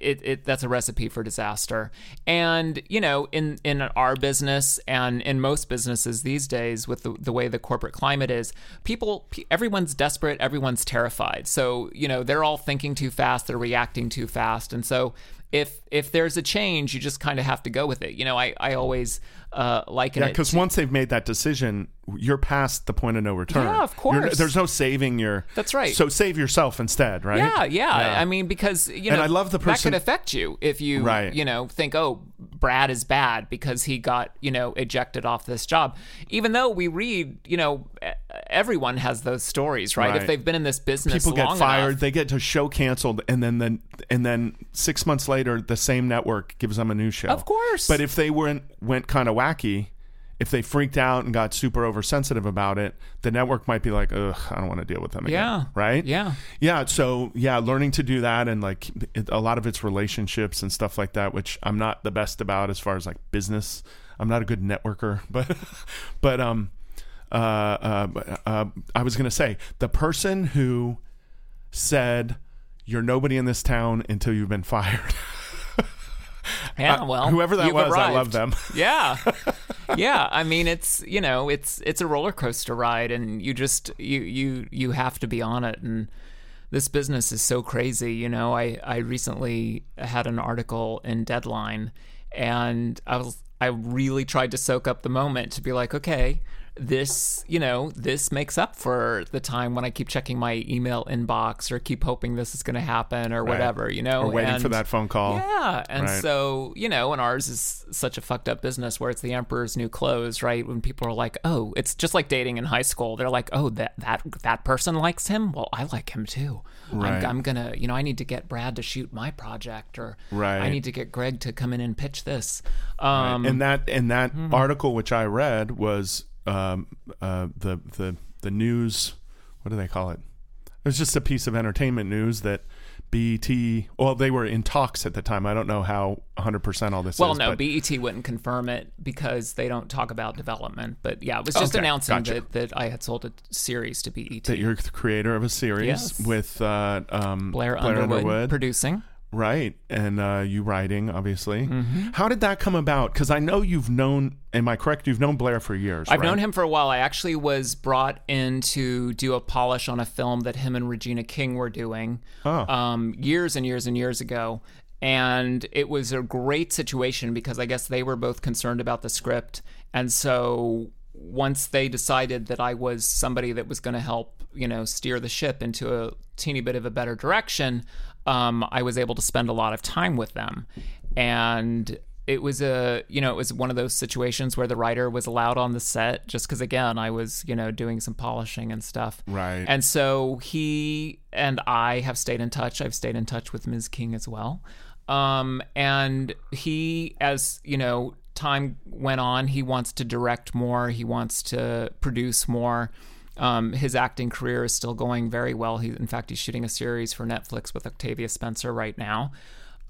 Speaker 2: it, it that's a recipe for disaster. And you know in in our business and in most businesses these days with the, the way the corporate climate is people everyone's desperate everyone's terrified. So you know they're all thinking too fast they're reacting too fast. And so if if there's a change you just kind of have to go with it. You know i i always uh liken
Speaker 1: Yeah,
Speaker 2: it
Speaker 1: because
Speaker 2: to-
Speaker 1: once they've made that decision, you're past the point of no return.
Speaker 2: Yeah, of
Speaker 1: You're-
Speaker 2: course.
Speaker 1: there's no saving your.
Speaker 2: That's right.
Speaker 1: So save yourself instead, right?
Speaker 2: Yeah, yeah, I mean, because you know,
Speaker 1: And I love the person that
Speaker 2: could affect you if you,
Speaker 1: Right.
Speaker 2: you know, think, oh, Brad is bad because he got, you know, ejected off this job. Even though we read, you know, everyone has those stories, right?
Speaker 1: Right.
Speaker 2: If they've been in this business,
Speaker 1: People get fired.
Speaker 2: enough-
Speaker 1: They get a show canceled, and then then and then six months later, the same network gives them a new show.
Speaker 2: Of course.
Speaker 1: But if they went went kind of wacky, if they freaked out and got super oversensitive about it, the network might be like, "Ugh, I don't want to deal with them again."
Speaker 2: Yeah.
Speaker 1: Right.
Speaker 2: Yeah.
Speaker 1: Yeah. So yeah, learning to do that and like it, a lot of it's relationships and stuff like that, which I'm not the best about as far as like business. I'm not a good networker, but but um uh uh, uh I was gonna say the person who said you're nobody in this town until you've been fired.
Speaker 2: yeah, well,
Speaker 1: Uh, whoever that was, I
Speaker 2: arrived.
Speaker 1: love them.
Speaker 2: yeah yeah i mean it's you know it's it's a roller coaster ride and you just you you you have to be on it and this business is so crazy you know i i recently had an article in deadline and i was i really tried to soak up the moment to be like okay this you know this makes up for the time when i keep checking my email inbox or keep hoping this is going to happen or whatever you know
Speaker 1: Or waiting for that phone call.
Speaker 2: yeah, and
Speaker 1: Right.
Speaker 2: so you know, and ours is such a fucked up business where it's the emperor's new clothes, right? When people are like, "Oh, it's just like dating in high school." They're like, "Oh, that that that person likes him. Well, I like him too.
Speaker 1: Right.
Speaker 2: I'm, I'm gonna, you know, I need to get Brad to shoot my project, or
Speaker 1: Right.
Speaker 2: I need to get Gregg to come in and pitch this." Um,
Speaker 1: and that and that
Speaker 2: hmm.
Speaker 1: article which I read was um, uh, the the the news. What do they call it? It was just a piece of entertainment news that BET. Well, they were in talks at the time. I don't know how 100 percent all this
Speaker 2: Well,
Speaker 1: is.
Speaker 2: no,
Speaker 1: but,
Speaker 2: BET wouldn't confirm it because they don't talk about development. But yeah, it was just
Speaker 1: Okay,
Speaker 2: announcing
Speaker 1: gotcha.
Speaker 2: that, that I had sold a series to BET.
Speaker 1: that you're the creator of a series
Speaker 2: Yes.
Speaker 1: with uh, um,
Speaker 2: Blair, Underwood, producing.
Speaker 1: Right? And uh, you writing, obviously.
Speaker 2: Mm-hmm.
Speaker 1: How did that come about? Because I know you've known. Am I correct? You've known Blair for years.
Speaker 2: I've
Speaker 1: right?
Speaker 2: known him for a while. I actually was brought in to do a polish on a film that him and Regina King were doing
Speaker 1: Oh.
Speaker 2: um, years and years and years ago. And it was a great situation because I guess they were both concerned about the script. And so once they decided that I was somebody that was going to help, you know, steer the ship into a teeny bit of a better direction, um, I was able to spend a lot of time with them. And it was a you know it was one of those situations where the writer was allowed on the set just because again i was you know doing some polishing and stuff.
Speaker 1: Right.
Speaker 2: and so he and i have stayed in touch. I've stayed in touch with ms. King as well. Um, and he as you know time went on he wants to direct more. He wants to produce more um, his acting career is still going very well. He, in fact, he's shooting a series for Netflix with Octavia Spencer right now.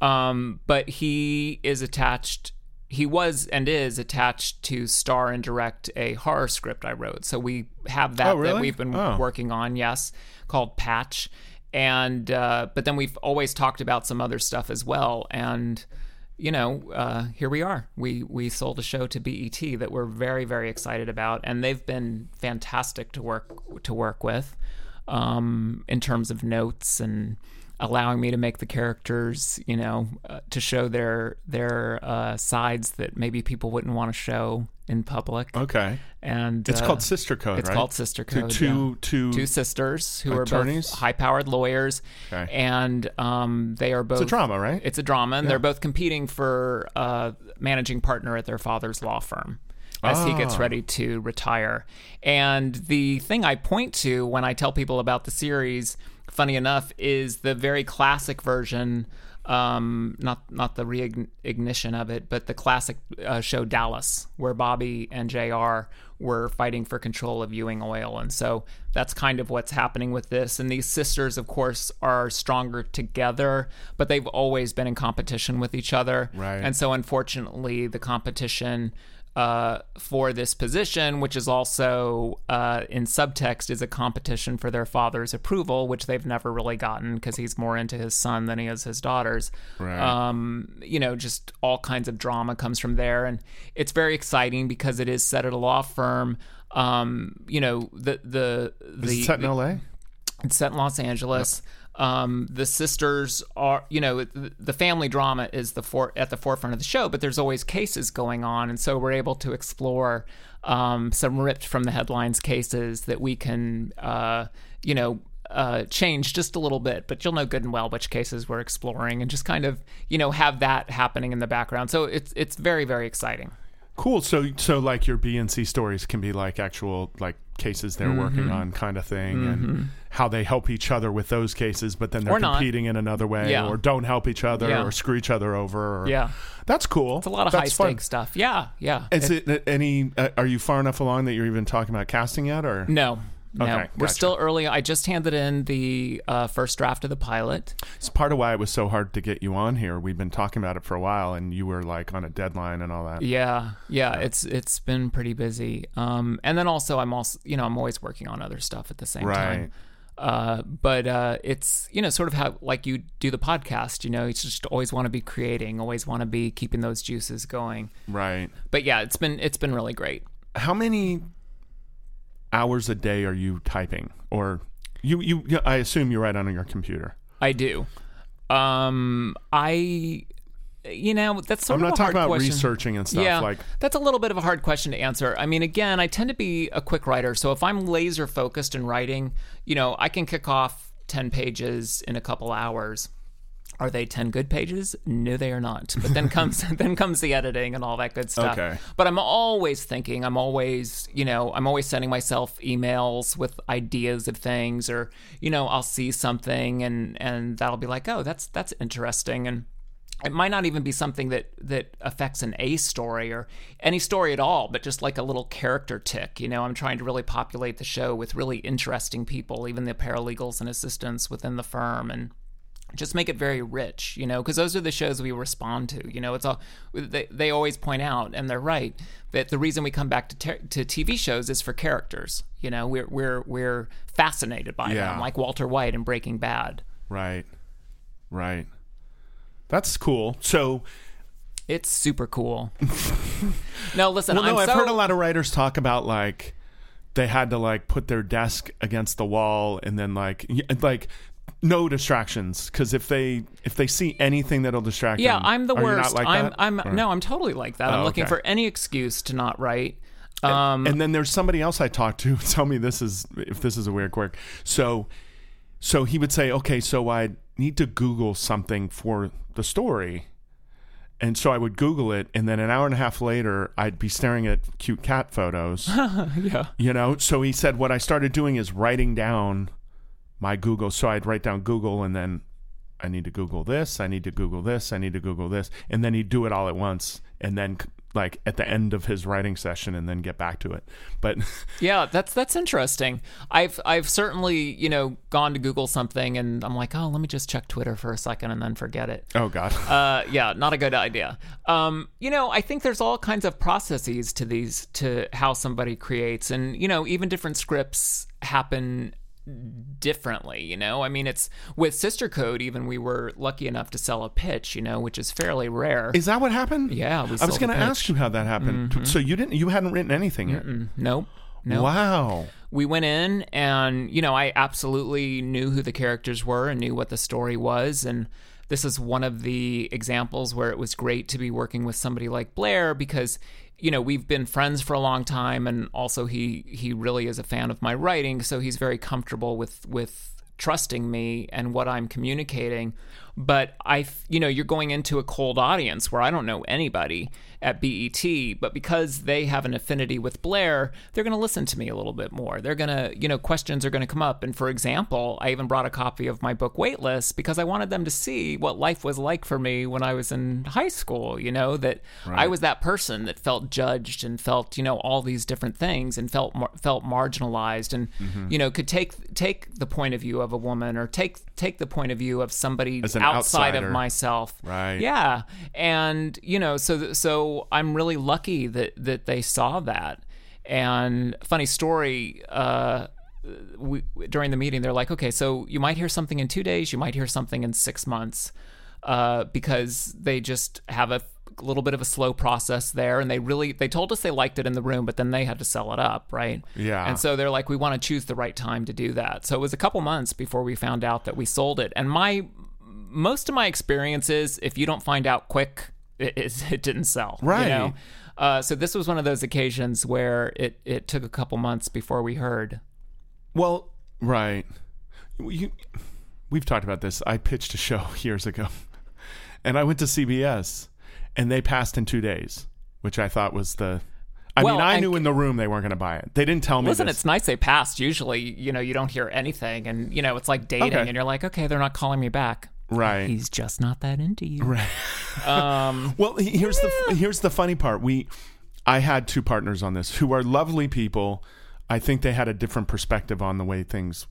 Speaker 2: Um, but he is attached. He was and is attached to star and direct a horror script I wrote. So we have that
Speaker 1: Oh, really?
Speaker 2: that we've been
Speaker 1: Oh.
Speaker 2: working on. Yes, called Patch. And uh, but then we've always talked about some other stuff as well. And you know, uh, here we are. We we sold a show to BET that we're very very excited about, and they've been fantastic to work to work with um, in terms of notes and allowing me to make the characters, you know, uh, to show their their uh, sides that maybe people wouldn't want to show in public.
Speaker 1: Okay.
Speaker 2: And
Speaker 1: It's
Speaker 2: uh,
Speaker 1: called Sister Code,
Speaker 2: It's
Speaker 1: right?
Speaker 2: called Sister Code.
Speaker 1: two,
Speaker 2: yeah
Speaker 1: two,
Speaker 2: two sisters who
Speaker 1: Attorneys?
Speaker 2: are both high-powered lawyers,
Speaker 1: Okay.
Speaker 2: and um, they are both
Speaker 1: It's a drama, right?
Speaker 2: It's a drama, and they're both competing for uh, managing partner at their father's law firm as he gets
Speaker 1: Ah.
Speaker 2: ready to retire. And the thing I point to when I tell people about the series, funny enough, is the very classic version um, not not the reignition of it, but the classic uh, show Dallas, where Bobby and J.R. were fighting for control of Ewing Oil, and so that's kind of what's happening with this. And these sisters, of course, are stronger together, but they've always been in competition with each other,
Speaker 1: Right.
Speaker 2: And so, unfortunately, the competition uh, for this position, which is also uh, in subtext, is a competition for their father's approval, which they've never really gotten because he's more into his son than he is his daughters.
Speaker 1: Right.
Speaker 2: Um, you know, just all kinds of drama comes from there, and it's very exciting because it is set at a law firm. Um, you know, the the
Speaker 1: Is
Speaker 2: the
Speaker 1: it set in L.A.?
Speaker 2: it's set in Los Angeles. Um, the sisters are, you know, the, family drama is the for, at the forefront of the show, but there's always cases going on, and so we're able to explore um, some ripped from the headlines cases that we can, uh, you know. Uh, change just a little bit, but you'll know good and well which cases we're exploring, and just kind of you know have that happening in the background. So it's it's very very exciting.
Speaker 1: Cool. So so like your B and C stories can be like actual like cases they're
Speaker 2: Mm-hmm.
Speaker 1: working on kind of thing and how they help each other with those cases but then they're
Speaker 2: Or not.
Speaker 1: competing in another way
Speaker 2: Yeah.
Speaker 1: or don't help each other
Speaker 2: Yeah.
Speaker 1: or screw each other over or,
Speaker 2: Yeah,
Speaker 1: that's cool
Speaker 2: it's a lot of high
Speaker 1: that's fun.
Speaker 2: stakes stuff. Yeah, yeah.
Speaker 1: is it, any uh, are you far enough along that you're even talking about casting yet or
Speaker 2: No. No,
Speaker 1: Okay,
Speaker 2: we're
Speaker 1: gotcha.
Speaker 2: still early. I just handed in the uh, first draft of the pilot.
Speaker 1: it's part of why it was so hard to get you on here we've been talking about it for a while and you were like on a deadline and all that
Speaker 2: Yeah, yeah, it's it's been pretty busy. Um, and then also I'm also you know I'm always working on other stuff at the same
Speaker 1: Right.
Speaker 2: time. Uh, but uh, it's you know sort of how like you do the podcast. You know, you just always want to be creating, always want to be keeping those juices going.
Speaker 1: right
Speaker 2: But yeah, it's been it's been really great.
Speaker 1: how many hours a day are you typing or you you I assume you write on your computer
Speaker 2: I do. Um, I you know that's sort
Speaker 1: I'm
Speaker 2: of
Speaker 1: not
Speaker 2: a
Speaker 1: talking
Speaker 2: hard
Speaker 1: about
Speaker 2: question.
Speaker 1: researching and stuff
Speaker 2: Yeah,
Speaker 1: like
Speaker 2: that's a little bit of a hard question to answer. I mean, again, I tend to be a quick writer, so if I'm laser focused in writing, you know, I can kick off ten pages in a couple hours. Are they ten good pages? No, they are not. But then comes then comes the editing and all that good stuff.
Speaker 1: Okay.
Speaker 2: But I'm always thinking. I'm always, you know, I'm always sending myself emails with ideas of things, or you know, I'll see something and and that'll be like, oh, that's that's interesting, and it might not even be something that that affects an A story or any story at all, but just like a little character tick. You know, I'm trying to really populate the show with really interesting people, even the paralegals and assistants within the firm, and just make it very rich. You know, because those are the shows we respond to. You know, it's all they they always point out, and they're right that the reason we come back to ter- to TV shows is for characters. You know, we're we're we're fascinated by
Speaker 1: Yeah.
Speaker 2: them, like Walter White in Breaking Bad.
Speaker 1: right right that's cool so
Speaker 2: It's super cool. no, listen,
Speaker 1: well no
Speaker 2: I'm
Speaker 1: I've
Speaker 2: so,
Speaker 1: heard a lot of writers talk about like they had to like put their desk against the wall and then like like no distractions because if they if they see anything that'll distract
Speaker 2: Yeah,
Speaker 1: them
Speaker 2: I'm the worst.
Speaker 1: not like
Speaker 2: I'm
Speaker 1: that?
Speaker 2: I'm
Speaker 1: Or-
Speaker 2: no, I'm totally like that. I'm
Speaker 1: Oh,
Speaker 2: looking
Speaker 1: okay.
Speaker 2: for any excuse to not write. Um,
Speaker 1: and then there's somebody else I talked to. Tell me this is if this is a weird quirk. So, so he would say, okay, so I need to Google something for the story, and so I would Google it, and then an hour and a half later, I'd be staring at cute cat photos.
Speaker 2: yeah.
Speaker 1: you know. So he said, what I started doing is writing down my Google. So I'd write down Google, and then I need to Google this. I need to Google this. I need to Google this, and then he'd do it all at once, and then like at the end of his writing session, and then get back to it. But
Speaker 2: Yeah, that's that's interesting. I've I've certainly, you know, gone to Google something and I'm like, "Oh, let me just check Twitter for a second and then forget it."
Speaker 1: oh god,
Speaker 2: Uh, yeah, not a good idea. Um, you know, I think there's all kinds of processes to these to how somebody creates, and you know, even different scripts happen differently. You know, I mean, it's with Sister Code. Even we were lucky enough to sell a pitch, you know, which is fairly rare.
Speaker 1: is that what happened?
Speaker 2: Yeah, we
Speaker 1: I was going to.
Speaker 2: Mm-hmm.
Speaker 1: ask you how that happened. So you didn't, you hadn't written anything yet.
Speaker 2: nope. Nope.
Speaker 1: Wow.
Speaker 2: we went in and you know i absolutely knew who the characters were and knew what the story was and this is one of the examples where it was great to be working with somebody like blair because you know we've been friends for a long time and also he he really is a fan of my writing so he's very comfortable with with trusting me and what I'm communicating. But I, you know, you're going into a cold audience where I don't know anybody at BET, but because they have an affinity with Blair, they're going to listen to me a little bit more. They're going to, you know, questions are going to come up. And for example, I even brought a copy of my book Weightless because I wanted them to see what life was like for me when I was in high school, you know, that right. I was that person that felt judged and felt, you know, all these different things and felt felt marginalized and mm-hmm. you know, could take take the point of view of a woman or take take the point of view of somebody outside outsider. of myself.
Speaker 1: Right.
Speaker 2: Yeah. And you know, so so I'm really lucky that that they saw that. And funny story, uh, we, during the meeting, they're like, okay, so you might hear something in two days, you might hear something in six months, uh, because they just have a little bit of a slow process there and they really they told us they liked it in the room but then they had to sell it up right
Speaker 1: yeah
Speaker 2: and so they're like we want to choose the right time to do that so it was a couple months before we found out that we sold it and my most of my experiences if you don't find out quick it, it didn't sell.
Speaker 1: Right.
Speaker 2: You know? uh, so this was one of those occasions where it, it took a couple months before we heard.
Speaker 1: Well, right. You, we've talked about this. I pitched a show years ago, and I went to CBS, and they passed in two days, which I thought was the. I well, mean, I knew in the room they weren't going to buy it. They didn't tell me.
Speaker 2: Listen,
Speaker 1: this.
Speaker 2: it's nice they passed. Usually, you know, you don't hear anything, and you know, it's like dating, okay. and you're like, okay, they're not calling me back.
Speaker 1: Right.
Speaker 2: He's just not that into you.
Speaker 1: Right. um, well, here's yeah. the here's the funny part. We I had two partners on this who are lovely people. I think they had a different perspective on the way things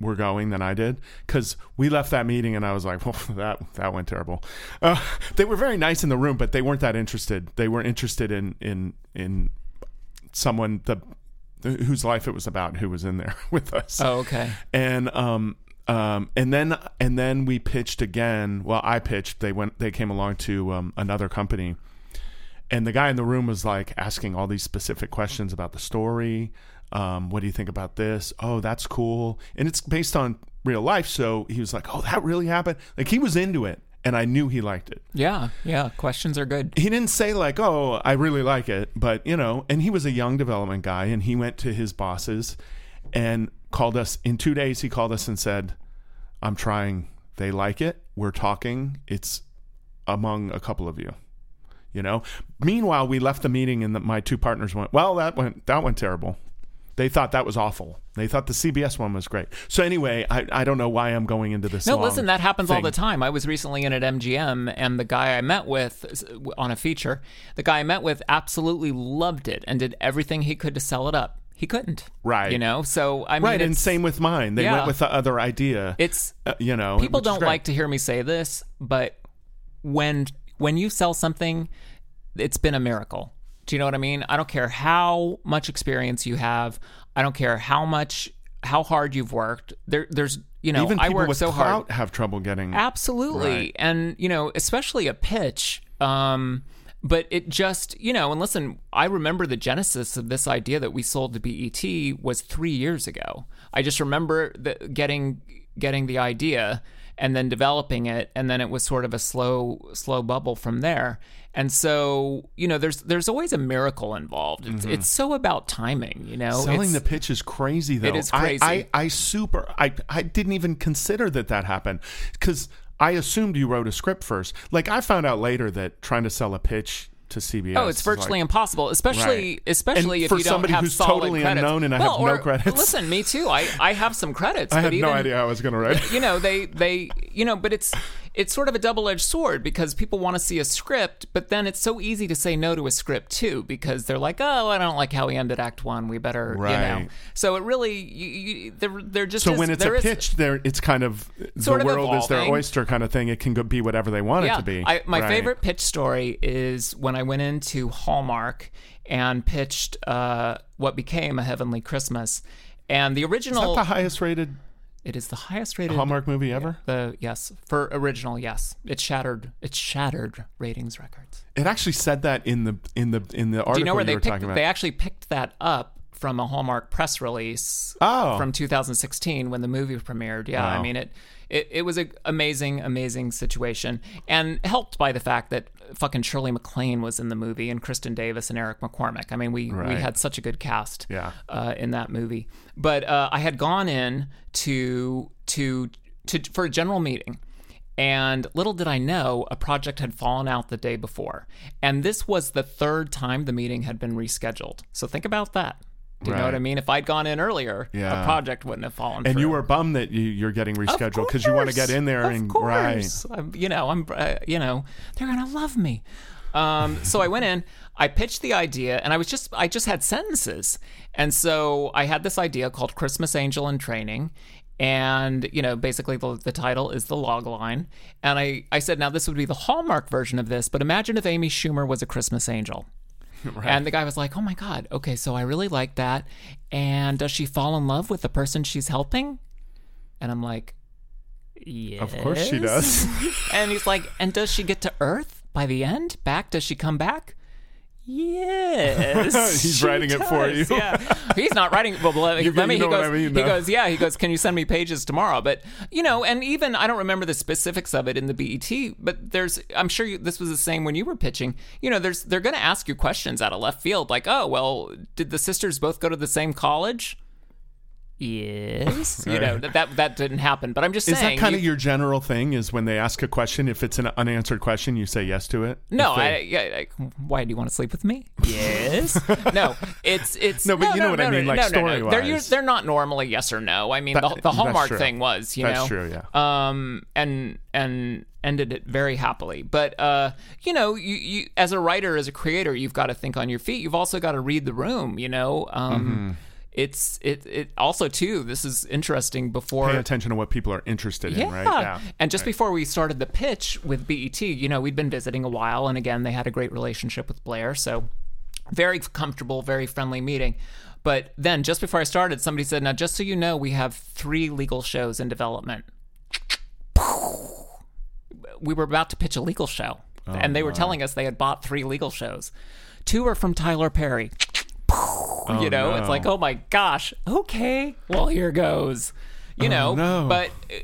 Speaker 1: were going than I did because we left that meeting and I was like, well, that that went terrible. Uh, they were very nice in the room, but they weren't that interested. They were interested in in in someone the whose life it was about who was in there with us.
Speaker 2: Oh, okay.
Speaker 1: And um, um, and then and then we pitched again. Well, I pitched. They went. They came along to um, another company, and the guy in the room was like asking all these specific questions about the story. Um, what do you think about this? Oh, that's cool. And it's based on real life. So he was like, "Oh, that really happened." Like he was into it, and I knew he liked it.
Speaker 2: Yeah, yeah. Questions are good.
Speaker 1: He didn't say like, "Oh, I really like it," but you know. And he was a young development guy, and he went to his bosses and called us in two days. He called us and said, I'm trying. They like it. We're talking. It's among a couple of you. You know. Meanwhile, we left the meeting and the, my two partners went, "Well, that went that went terrible." They thought that was awful. They thought the CBS one was great. So anyway, I, I don't know why I'm going into this.
Speaker 2: No, listen, that happens thing. all the time. I was recently in at MGM, and the guy I met with on a feature, the guy I met with absolutely loved it and did everything he could to sell it up he couldn't.
Speaker 1: Right.
Speaker 2: You know, so I mean,
Speaker 1: right, and same with mine. They yeah, went with the other idea.
Speaker 2: It's
Speaker 1: uh, you know,
Speaker 2: people don't like to hear me say this, but when when you sell something, it's been a miracle. Do you know what I mean? I don't care how much experience you have. I don't care how much how hard you've worked. There, there's you know,
Speaker 1: even people
Speaker 2: I work
Speaker 1: with
Speaker 2: so hard
Speaker 1: have trouble getting
Speaker 2: absolutely,
Speaker 1: right.
Speaker 2: and you know, especially a pitch. Um, but it just, you know, and listen, I remember the genesis of this idea that we sold to BET was three years ago. I just remember the, getting getting the idea and then developing it, and then it was sort of a slow slow bubble from there. And so, you know, there's there's always a miracle involved. It's, mm-hmm. it's so about timing, you know.
Speaker 1: Selling
Speaker 2: it's,
Speaker 1: the pitch is crazy, though.
Speaker 2: It is crazy.
Speaker 1: I, I, I super. I I didn't even consider that that happened because I assumed you wrote a script first. Like I found out later that trying to sell a pitch to CBS.
Speaker 2: Oh, it's virtually like, impossible, especially
Speaker 1: right.
Speaker 2: especially
Speaker 1: and
Speaker 2: if you don't have
Speaker 1: who's
Speaker 2: solid
Speaker 1: totally
Speaker 2: credits.
Speaker 1: unknown and I
Speaker 2: well,
Speaker 1: have no
Speaker 2: or,
Speaker 1: credits.
Speaker 2: Listen, me too. I, I have some credits.
Speaker 1: I had
Speaker 2: even,
Speaker 1: no idea how I was going to write.
Speaker 2: You know, they they you know, but it's it's sort of a double-edged sword because people want to see a script, but then it's so easy to say no to a script too because they're like, "Oh, I don't like how we ended Act One. We better,
Speaker 1: right.
Speaker 2: you know." So it really, you, you, they're they're just
Speaker 1: so
Speaker 2: is,
Speaker 1: when it's a pitch, there it's kind of
Speaker 2: sort
Speaker 1: the
Speaker 2: of
Speaker 1: world
Speaker 2: evolving.
Speaker 1: is their oyster kind of thing. It can be whatever they want
Speaker 2: yeah.
Speaker 1: it to be.
Speaker 2: I, my
Speaker 1: right.
Speaker 2: favorite pitch story is when I went into Hallmark and pitched uh, what became a Heavenly Christmas, and the original
Speaker 1: is that the highest rated
Speaker 2: it is the highest rated
Speaker 1: Hallmark movie ever.
Speaker 2: The yes for original, yes. It shattered. It shattered ratings records.
Speaker 1: It actually said that in the in the in the article
Speaker 2: Do you know where
Speaker 1: you
Speaker 2: they
Speaker 1: picked?
Speaker 2: They actually picked that up from a Hallmark press release
Speaker 1: oh.
Speaker 2: from 2016 when the movie premiered. Yeah,
Speaker 1: wow.
Speaker 2: I mean it, it. It was an amazing, amazing situation, and helped by the fact that fucking Shirley MacLaine was in the movie and Kristin Davis and Eric McCormack. I mean, we
Speaker 1: right.
Speaker 2: we had such a good cast
Speaker 1: yeah.
Speaker 2: uh, in that movie. But uh, I had gone in to to to for a general meeting. And little did I know, a project had fallen out the day before. And this was the third time the meeting had been rescheduled. So think about that. Do you know what I mean? If I'd gone in earlier,
Speaker 1: Yeah.
Speaker 2: a project wouldn't have fallen
Speaker 1: And
Speaker 2: through.
Speaker 1: you were bummed that you, you're getting rescheduled because you want to get in there
Speaker 2: of
Speaker 1: and
Speaker 2: course. I'm, you know, I'm, uh, you know, they're gonna love me. Um, so I went in, I pitched the idea, and I was just, I just had sentences, and so I had this idea called Christmas Angel in Training. And you know, basically, the, the title is the log line. And I, I said, now this would be the Hallmark version of this, but imagine if Amy Schumer was a Christmas angel. And the guy was like, "Oh my god, okay, so I really like that. And does she fall in love with the person she's helping?" And I'm like, "Yes,
Speaker 1: Of course she does.
Speaker 2: and he's like, "And does she get to Earth by the end? Back? Does she come back?" Yes,
Speaker 1: He's
Speaker 2: she
Speaker 1: writing it for
Speaker 2: does.
Speaker 1: you.
Speaker 2: Yeah, he's not writing. Well, let,
Speaker 1: You-
Speaker 2: let me.
Speaker 1: you know
Speaker 2: he
Speaker 1: what
Speaker 2: goes.
Speaker 1: I mean,
Speaker 2: he
Speaker 1: though.
Speaker 2: goes. Yeah. He goes. Can you send me pages tomorrow? But you know, and even I don't remember the specifics of it in the BET. But there's. I'm sure you, this was the same when you were pitching. You know, there's. They're going to ask you questions out of left field, like, oh, well, did the sisters both go to the same college? Yes. You know that that, that didn't happen. But I'm just saying.
Speaker 1: Is
Speaker 2: saying.
Speaker 1: that kind
Speaker 2: you-
Speaker 1: of your general thing? Is when they ask a question, if it's an unanswered question, you say yes to it?
Speaker 2: No,
Speaker 1: they-
Speaker 2: I, yeah, like, why do you want to sleep with me? Yes. no, it's it's
Speaker 1: No, but you know what I mean,
Speaker 2: no,
Speaker 1: like
Speaker 2: no, no, no. They're they're not normally yes or no. I mean,
Speaker 1: That-
Speaker 2: the, the hallmark thing was, you
Speaker 1: That's
Speaker 2: know,
Speaker 1: true, yeah.
Speaker 2: Um, and and ended it very happily. But uh, you know, you, you as a writer, as a creator, you've got to think on your feet. You've also got to read the room. You know, um.
Speaker 1: Mm-hmm.
Speaker 2: It's it it also too. This is interesting. Before
Speaker 1: pay attention to what people are interested in, right?
Speaker 2: yeah. And just before we started the pitch with BET, you know, we'd been visiting a while, and again, they had a great relationship with Blair, so very comfortable, very friendly meeting. But then, just before I started, somebody said, "Now, just so you know, we have three legal shows in development." We were about to pitch a legal show, oh, and they were telling us they had bought three legal shows. Two are from Tyler Perry. You know, it's like, oh my gosh, okay, well, here goes. You know,
Speaker 1: no.
Speaker 2: but uh,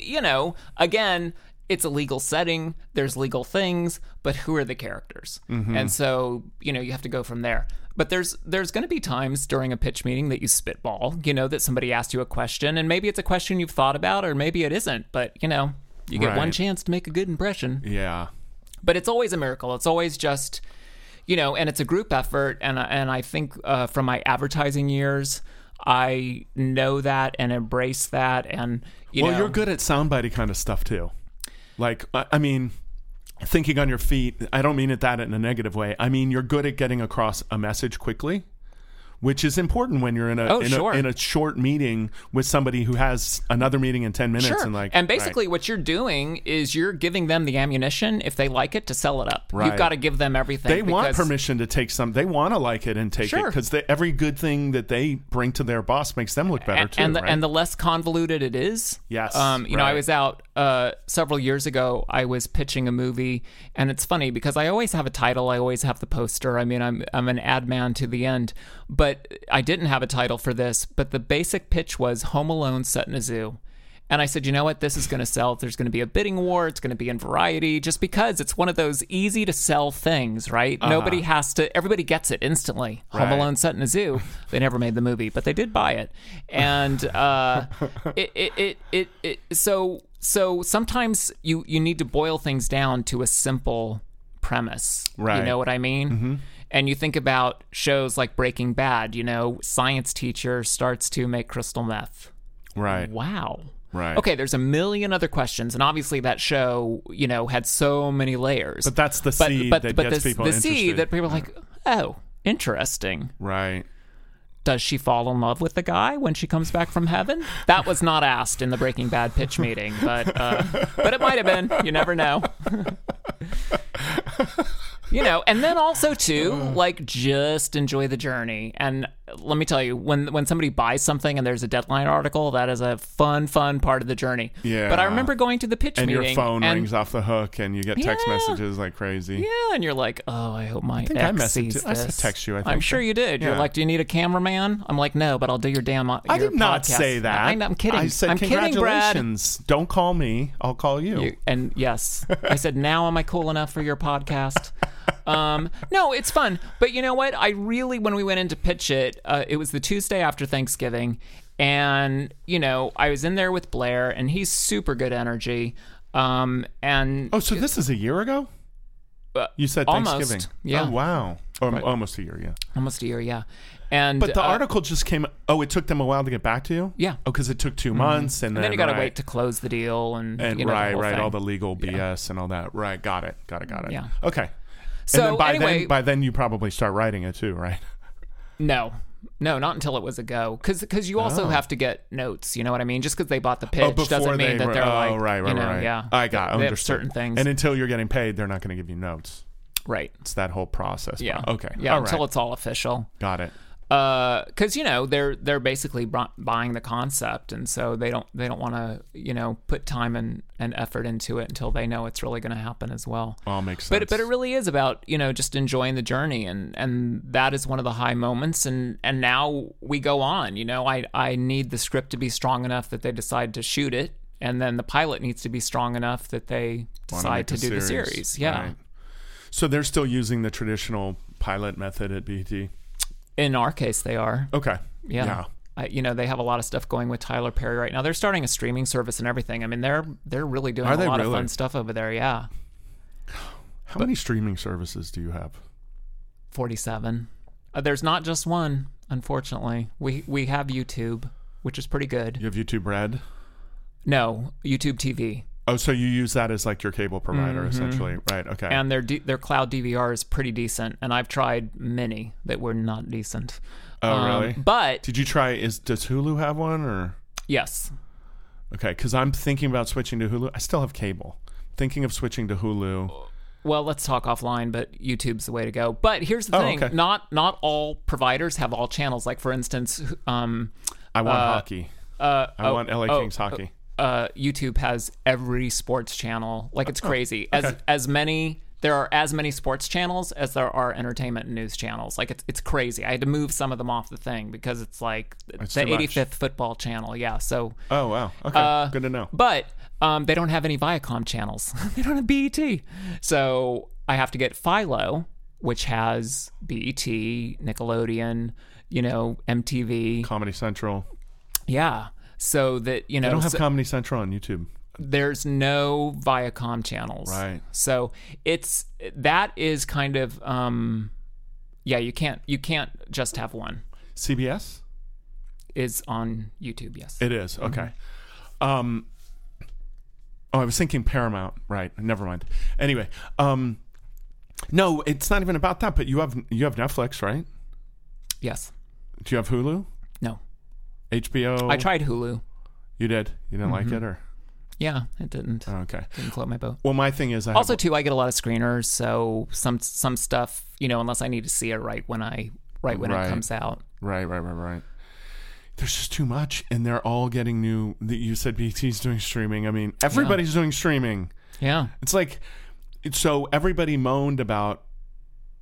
Speaker 2: you know, again, it's a legal setting. There's legal things, but who are the characters? And so, you know, you have to go from there. But there's there's going to be times during a pitch meeting that you spitball. You know, that somebody asked you a question, and maybe it's a question you've thought about, or maybe it isn't. But you know, you get one chance to make a good impression
Speaker 1: Yeah.
Speaker 2: but it's always a miracle. It's always just, you know, and it's a group effort. And and I think uh, from my advertising years, I know that and embrace that. And you
Speaker 1: well,
Speaker 2: know,
Speaker 1: you're good at soundbitey kind of stuff too. Like, I I mean, thinking on your feet. I don't mean it that in a negative way. I mean you're good at getting across a message quickly, which is important when you're in a
Speaker 2: Oh,
Speaker 1: in,
Speaker 2: sure.
Speaker 1: a, in a short meeting with somebody who has another meeting in ten minutes.
Speaker 2: Sure.
Speaker 1: And like,
Speaker 2: and basically, what you're doing is you're giving them the ammunition if they like it to sell it up. You've got to give them everything.
Speaker 1: they want permission to take some. They want to like it and take it because every good thing that they bring to their boss makes them look better
Speaker 2: and,
Speaker 1: too.
Speaker 2: and the,
Speaker 1: right?
Speaker 2: and the less convoluted it is.
Speaker 1: Yes,
Speaker 2: Um, you know, I was out uh, several years ago. I was pitching a movie, and it's funny because I always have a title. I always have the poster. I mean, I'm I'm an ad man to the end, but I didn't have a title for this. But the basic pitch was Home Alone set in a zoo. And I said, you know what? This is going to sell. There's going to be a bidding war. It's going to be in Variety, just because it's one of those easy to sell things, right? Nobody has to. Everybody gets it instantly. Home
Speaker 1: Uh-huh.
Speaker 2: Alone set in a zoo. They never made the movie, but they did buy it. And uh, it, it, it, it, it, so so sometimes you you need to boil things down to a simple premise.
Speaker 1: Right.
Speaker 2: You know what I mean? And you think about shows like Breaking Bad. You know, science teacher starts to make crystal meth.
Speaker 1: right,
Speaker 2: Wow.
Speaker 1: right.
Speaker 2: Okay, there's a million other questions, and obviously that show, you know, had so many layers.
Speaker 1: But that's the
Speaker 2: but
Speaker 1: seed
Speaker 2: but
Speaker 1: that
Speaker 2: but
Speaker 1: gets
Speaker 2: the,
Speaker 1: people
Speaker 2: the
Speaker 1: interested.
Speaker 2: seed that people are like, oh, interesting.
Speaker 1: right.
Speaker 2: Does she fall in love with the guy when she comes back from heaven? That was not asked in the Breaking Bad pitch meeting, but uh, but it might have been. You never know. you know, and then also too, mm. like just enjoy the journey. And let me tell you, when when somebody buys something and there's a deadline article, that is a fun, fun part of the journey.
Speaker 1: Yeah.
Speaker 2: But I remember going to the pitch
Speaker 1: And
Speaker 2: meeting,
Speaker 1: your phone
Speaker 2: and,
Speaker 1: rings off the hook, and you get text
Speaker 2: Yeah.
Speaker 1: messages like crazy.
Speaker 2: Yeah, and you're like, oh, I hope my
Speaker 1: think I
Speaker 2: ex
Speaker 1: messaged
Speaker 2: sees
Speaker 1: I
Speaker 2: this.
Speaker 1: text you, I
Speaker 2: am sure you did. You're like, do you need a cameraman? I'm like, no, but I'll do your damn.
Speaker 1: Uh, I
Speaker 2: your
Speaker 1: did not
Speaker 2: podcast."
Speaker 1: say that.
Speaker 2: I, am kidding.
Speaker 1: I said
Speaker 2: I'm kidding, Brad.
Speaker 1: congratulations. Don't call me. I'll call you.
Speaker 2: You- and yes, I said, now am I cool enough for your podcast? Um, no, it's fun. But you know what? I really, when we went in to pitch it, uh, it was the Tuesday after Thanksgiving. And, you know, I was in there with Blair, and he's super good energy. Um, and
Speaker 1: Oh, so this is a year ago?
Speaker 2: Uh,
Speaker 1: You said
Speaker 2: almost,
Speaker 1: Thanksgiving.
Speaker 2: yeah.
Speaker 1: Oh, wow. Or, Almost a year, yeah.
Speaker 2: almost a year, yeah. And
Speaker 1: But the
Speaker 2: uh,
Speaker 1: article just came. Oh, it took them a while to get back to you.
Speaker 2: Yeah.
Speaker 1: Oh, because it took 2 months, and,
Speaker 2: and then you got to
Speaker 1: right,
Speaker 2: wait to close the deal, and,
Speaker 1: and
Speaker 2: you know,
Speaker 1: right, right,
Speaker 2: thing.
Speaker 1: all the legal BS and all that. Right, got it, got it, got it.
Speaker 2: Yeah.
Speaker 1: Okay.
Speaker 2: So
Speaker 1: and then by
Speaker 2: anyway,
Speaker 1: then, by then you probably start writing it too, right?
Speaker 2: no, no, not until it was a go, because because you also
Speaker 1: Oh.
Speaker 2: have to get notes. You know what I mean? Just because they bought the oh, pitch
Speaker 1: Oh,
Speaker 2: doesn't mean
Speaker 1: they
Speaker 2: that
Speaker 1: were-
Speaker 2: they're
Speaker 1: oh,
Speaker 2: like,
Speaker 1: right, right,
Speaker 2: you know,
Speaker 1: right.
Speaker 2: yeah.
Speaker 1: I got
Speaker 2: They have
Speaker 1: understood.
Speaker 2: certain things,
Speaker 1: And until you're getting paid, they're not going to give you notes.
Speaker 2: right?
Speaker 1: It's that whole process.
Speaker 2: Yeah.
Speaker 1: Okay.
Speaker 2: Yeah,
Speaker 1: All
Speaker 2: until
Speaker 1: right.
Speaker 2: it's all official.
Speaker 1: Got it.
Speaker 2: Uh, because you know they're they're basically bu- buying the concept, and so they don't they don't want to you know put time and, and effort into it until they know it's really going to happen as well.
Speaker 1: All makes sense.
Speaker 2: But but it really is about you know just enjoying the journey, and and that is one of the high moments. And and now we go on. You know, I I need the script to be strong enough that they decide to shoot it, and then the pilot needs to be strong enough that they decide to do the series. Yeah.
Speaker 1: Right. So they're still using the traditional pilot method at BET.
Speaker 2: In our case, they are.
Speaker 1: Okay.
Speaker 2: Yeah.
Speaker 1: Yeah.
Speaker 2: I, you know they have a lot of stuff going with Tyler Perry right now. They're starting a streaming service and everything. I mean, they're they're really doing
Speaker 1: Are
Speaker 2: a lot
Speaker 1: really?
Speaker 2: of fun stuff over there. Yeah,
Speaker 1: How many streaming services do you have?
Speaker 2: forty-seven. Uh, there's not just one, unfortunately. We we have YouTube, which is pretty good.
Speaker 1: You have YouTube Red.
Speaker 2: No, YouTube TV,
Speaker 1: Oh, so you use that as like your cable provider, essentially, right? Okay.
Speaker 2: Mm-hmm. and their D- their cloud DVR is pretty decent. And I've tried many that were not decent.
Speaker 1: oh,
Speaker 2: Um,
Speaker 1: really?
Speaker 2: But
Speaker 1: Did you try? Is does Hulu have one or?
Speaker 2: yes,
Speaker 1: Okay, because I'm thinking about switching to Hulu. I still have cable. Thinking of switching to Hulu.
Speaker 2: Well, let's talk offline, but YouTube's the way to go. But here's the
Speaker 1: Oh,
Speaker 2: thing:
Speaker 1: okay.
Speaker 2: not not all providers have all channels. Like for instance, um,
Speaker 1: I want
Speaker 2: Uh,
Speaker 1: hockey.
Speaker 2: uh,
Speaker 1: I
Speaker 2: oh,
Speaker 1: want LA
Speaker 2: oh,
Speaker 1: Kings hockey.
Speaker 2: Uh, YouTube has every sports channel. Like it's crazy. As
Speaker 1: okay.
Speaker 2: as many there are as many sports channels as there are entertainment and news channels. Like it's it's crazy. I had to move some of them off the thing because it's like
Speaker 1: It's
Speaker 2: the
Speaker 1: too much.
Speaker 2: 85th football channel. Yeah. So,
Speaker 1: Oh wow. Okay.
Speaker 2: uh,
Speaker 1: Good to know.
Speaker 2: but um, they don't have any Viacom channels. they don't have BET. So I have to get Philo, which has BET, Nickelodeon, you know, MTV.
Speaker 1: Comedy Central.
Speaker 2: Yeah. So that you know,
Speaker 1: I don't have
Speaker 2: so-
Speaker 1: Comedy Central on YouTube.
Speaker 2: there's no Viacom channels.
Speaker 1: Right.
Speaker 2: So it's that is kind of um yeah, you can't you can't just have one.
Speaker 1: CBS.
Speaker 2: Is on YouTube, yes.
Speaker 1: It is okay. Um. Oh, I was thinking Paramount. Right. Never mind. Anyway. Um. No, it's not even about that. But you have you have Netflix, right?
Speaker 2: yes.
Speaker 1: Do you have Hulu? HBO.
Speaker 2: I tried Hulu.
Speaker 1: You did. You didn't like mm-hmm. it, or
Speaker 2: Yeah, it didn't
Speaker 1: oh, okay.
Speaker 2: didn't float my boat.
Speaker 1: Well, my thing is, I
Speaker 2: Also too, I get a lot of screeners, so some some stuff, you know, unless I need to see it right when I right when
Speaker 1: Right.
Speaker 2: it comes out.
Speaker 1: right, right, right, right. There's just too much, and they're all getting new. that You said BET's doing streaming. I mean, everybody's doing streaming.
Speaker 2: Yeah.
Speaker 1: It's like, so everybody moaned about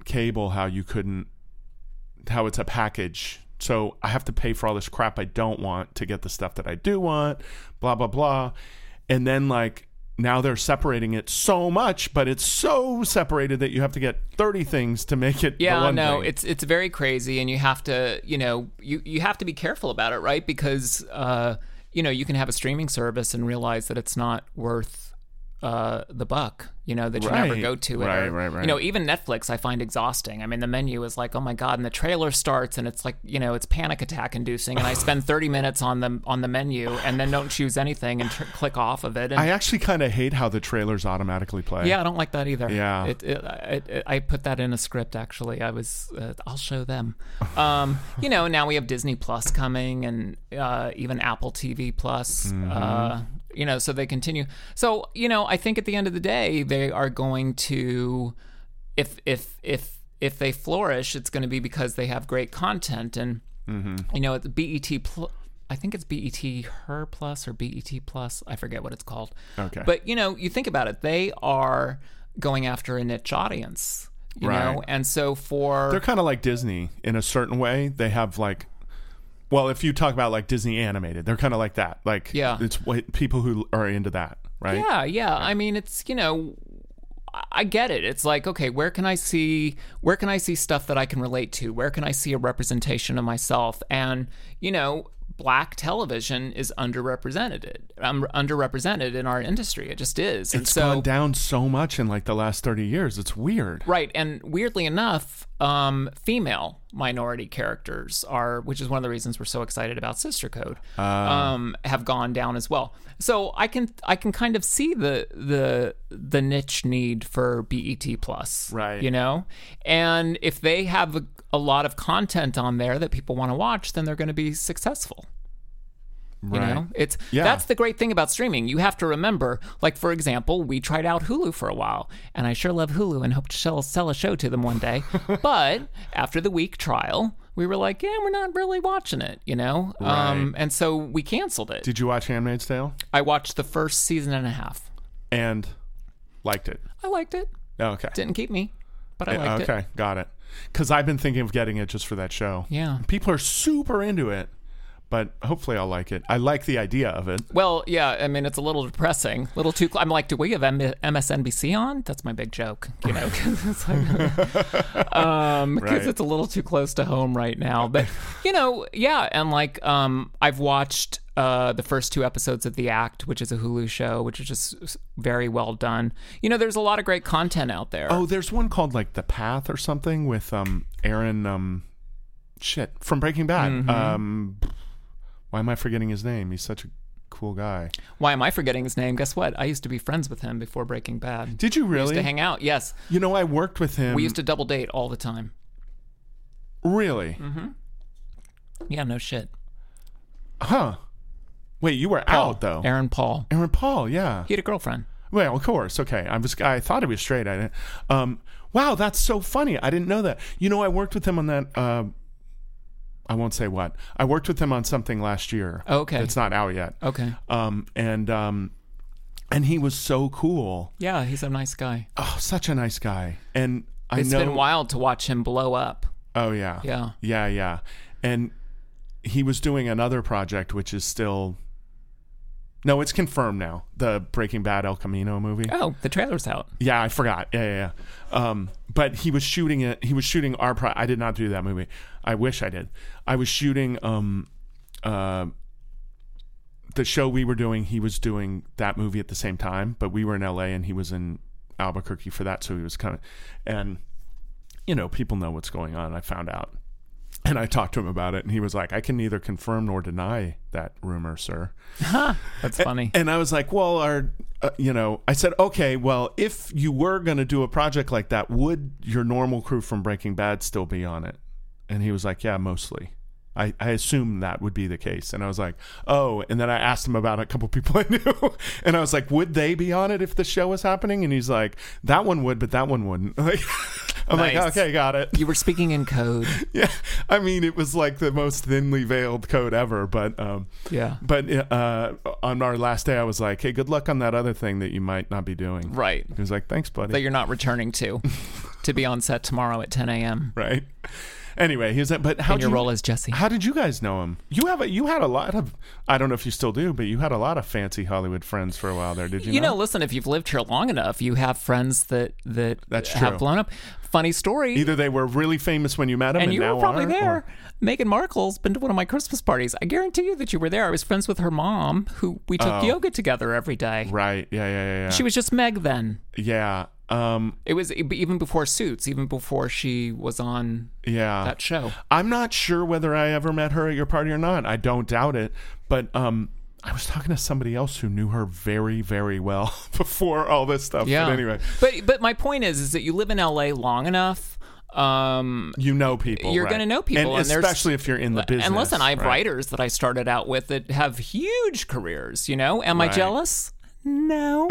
Speaker 1: cable, how you couldn't, how it's a package. So I have to pay for all this crap I don't want to get the stuff that I do want, blah, blah, blah. And then, like, now they're separating it so much, but it's so separated that you have to get 30 things to make it the
Speaker 2: Yeah, no,
Speaker 1: thing.
Speaker 2: it's it's very crazy, and you have to, you know, you you have to be careful about it, right? Because uh, you know, you can have a streaming service and realize that it's not worth uh the buck you know that you never go to it
Speaker 1: Right,
Speaker 2: or-
Speaker 1: right, right.
Speaker 2: you know even netflix i find exhausting i mean the menu is like oh my god and the trailer starts and it's like you know it's panic attack inducing and i spend 30 minutes on the on the menu and then don't choose anything and tr- click off of it and
Speaker 1: I actually kind of hate how the trailers automatically play.
Speaker 2: yeah, I don't like that either.
Speaker 1: Yeah.
Speaker 2: it, it, it, it, I put that in a script. Actually, I was. Uh, I'll show them. Um, you know, now we have Disney Plus coming, and uh, even Apple TV Plus.
Speaker 1: Mm-hmm.
Speaker 2: You know, so they continue. So you know, I think at the end of the day, they are going to, if if if if they flourish, it's going to be because they have great content, and
Speaker 1: Mm-hmm.
Speaker 2: you know, it's BET. Pl- I think it's BET Her Plus or BET Plus. I forget what it's called.
Speaker 1: Okay.
Speaker 2: But you know, you think about it, they are going after a niche audience. You
Speaker 1: Right.
Speaker 2: know, and so for
Speaker 1: They're kind of like Disney in a certain way. They have like, well, if you talk about like Disney animated, they're kind of like that. Like,
Speaker 2: Yeah.
Speaker 1: it's what, people who are into that, right?
Speaker 2: yeah, yeah. I mean, it's you know, I- I get it. It's like, okay, where can I see where can I see stuff that I can relate to? Where can I see a representation of myself? And you know, black television is underrepresented. Um, underrepresented in our industry. It just is. And
Speaker 1: It's
Speaker 2: so
Speaker 1: gone down so much in like the last 30 years. It's weird.
Speaker 2: Right, and weirdly enough, um, female minority characters are, which is one of the reasons we're so excited about Sister Code,
Speaker 1: Ah.
Speaker 2: um, have gone down as well. So I can I can kind of see the the the niche need for BET plus,
Speaker 1: Right.
Speaker 2: You know, and if they have a, a lot of content on there that people want to watch, then they're going to be successful. You
Speaker 1: Right.
Speaker 2: know, it's
Speaker 1: Yeah.
Speaker 2: that's the great thing about streaming. You have to remember, like for example, we tried out Hulu for a while, and I sure love Hulu and hope to sell, sell a show to them one day. but after the week trial, we were like, yeah, we're not really watching it, you know, um, and so we canceled it.
Speaker 1: Did you watch Handmaid's Tale?
Speaker 2: I watched the first season and a half.
Speaker 1: And liked it.
Speaker 2: I liked it.
Speaker 1: Oh, okay.
Speaker 2: Didn't keep me, but I liked
Speaker 1: okay,
Speaker 2: it.
Speaker 1: Okay, got it. Because I've been thinking of getting it just for that show.
Speaker 2: Yeah.
Speaker 1: People are super into it, but hopefully I'll like it. I like the idea of it.
Speaker 2: Well, yeah, I mean, it's a little depressing. A little too. Cl- I'm like, do we have M- MSNBC on? That's my big joke, you know, because it's, like, um,
Speaker 1: Right.
Speaker 2: it's a little too close to home right now. But you know, yeah, and like, um, I've watched uh, the first two episodes of The Act, which is a Hulu show, which is just very well done. You know, there's a lot of great content out there.
Speaker 1: Oh, there's one called like The Path or something with um Aaron um shit from Breaking Bad.
Speaker 2: Mm-hmm.
Speaker 1: Um why am I forgetting his name? He's such a cool guy.
Speaker 2: Why am I forgetting his name? Guess what? I used to be friends with him before Breaking Bad.
Speaker 1: Did you
Speaker 2: We used
Speaker 1: really?
Speaker 2: to hang out. Yes,
Speaker 1: you know, I worked with him.
Speaker 2: we used to double date all the time.
Speaker 1: really?
Speaker 2: Mm-hmm. Yeah, no shit.
Speaker 1: Huh. Wait, you were out though.
Speaker 2: Aaron Paul.
Speaker 1: Aaron Paul, yeah.
Speaker 2: He had a girlfriend.
Speaker 1: Well, of course. Okay, I was. I thought he was straight. I didn't. Um. Wow, that's so funny. I didn't know that. You know, I worked with him on that. Uh, I won't say what. I worked with him on something last year.
Speaker 2: Okay.
Speaker 1: It's not out yet.
Speaker 2: Okay.
Speaker 1: Um. And um, and he was so cool.
Speaker 2: Yeah, he's a nice guy.
Speaker 1: Oh, such a nice guy. And I
Speaker 2: It's
Speaker 1: know.
Speaker 2: It's been wild to watch him blow up.
Speaker 1: Oh yeah.
Speaker 2: Yeah.
Speaker 1: Yeah, yeah. And he was doing another project, which is still. No, it's confirmed now. The Breaking Bad El Camino movie.
Speaker 2: Oh, the trailer's out.
Speaker 1: Yeah, I forgot. Yeah, yeah, yeah. Um, but he was shooting it. He was shooting our. Pro- I did not do that movie. I wish I did. I was shooting um, uh, the show we were doing. He was doing that movie at the same time, but we were in L.A. and he was in Albuquerque for that. So he was kind of, and you know, people know what's going on. I found out, and I talked to him about it, and he was like, "I can neither confirm nor deny that rumor, sir."
Speaker 2: That's funny.
Speaker 1: And I was like, well, our, uh, you know, I said, okay, well, if you were going to do a project like that, would your normal crew from Breaking Bad still be on it? And he was like, yeah, mostly. I, I assumed that would be the case. And I was like, oh. And then I asked him about a couple people I knew. And I was like, would they be on it if the show was happening? And he's like, that one would, but that one wouldn't. Like, I'm like,
Speaker 2: Nice.
Speaker 1: okay, got it.
Speaker 2: you were speaking in code.
Speaker 1: Yeah. I mean, it was like the most thinly veiled code ever. But, um,
Speaker 2: Yeah.
Speaker 1: but uh, on our last day, I was like, "Hey, good luck on that other thing that you might not be doing."
Speaker 2: Right.
Speaker 1: He was like, "Thanks, buddy."
Speaker 2: That you're not returning to, to be on set tomorrow at 10 a.m.
Speaker 1: right. Anyway, he's like, but how did
Speaker 2: your
Speaker 1: you,
Speaker 2: role as Jesse.
Speaker 1: how did you guys know him? You have a, you had a lot of I don't know if you still do, but you had a lot of fancy Hollywood friends for a while there. Did you?
Speaker 2: You know, listen, if you've lived here long enough, you have friends that that
Speaker 1: That's
Speaker 2: have
Speaker 1: true.
Speaker 2: blown up. Funny story.
Speaker 1: either they were really famous when you met them,
Speaker 2: and
Speaker 1: and,
Speaker 2: you
Speaker 1: now
Speaker 2: were probably
Speaker 1: are,
Speaker 2: there.
Speaker 1: or-
Speaker 2: Meghan Markle's been to one of my Christmas parties. I guarantee you that you were there. I was friends with her mom, who we took oh. yoga together every day.
Speaker 1: Right? Yeah, yeah, yeah, yeah.
Speaker 2: She was just Meg then.
Speaker 1: yeah. Um.
Speaker 2: It was even before Suits, even before she was on
Speaker 1: Yeah.
Speaker 2: that show.
Speaker 1: I'm not sure whether I ever met her at your party or not. I don't doubt it. But um, I was talking to somebody else who knew her very, very well before all this stuff.
Speaker 2: Yeah.
Speaker 1: But anyway,
Speaker 2: but but my point is, is that you live in LA long enough. Um,
Speaker 1: you know people.
Speaker 2: You're
Speaker 1: right.
Speaker 2: gonna know people,
Speaker 1: and,
Speaker 2: and
Speaker 1: especially if you're in the business.
Speaker 2: and listen, I have
Speaker 1: right?
Speaker 2: writers that I started out with that have huge careers. You know, am I jealous? No,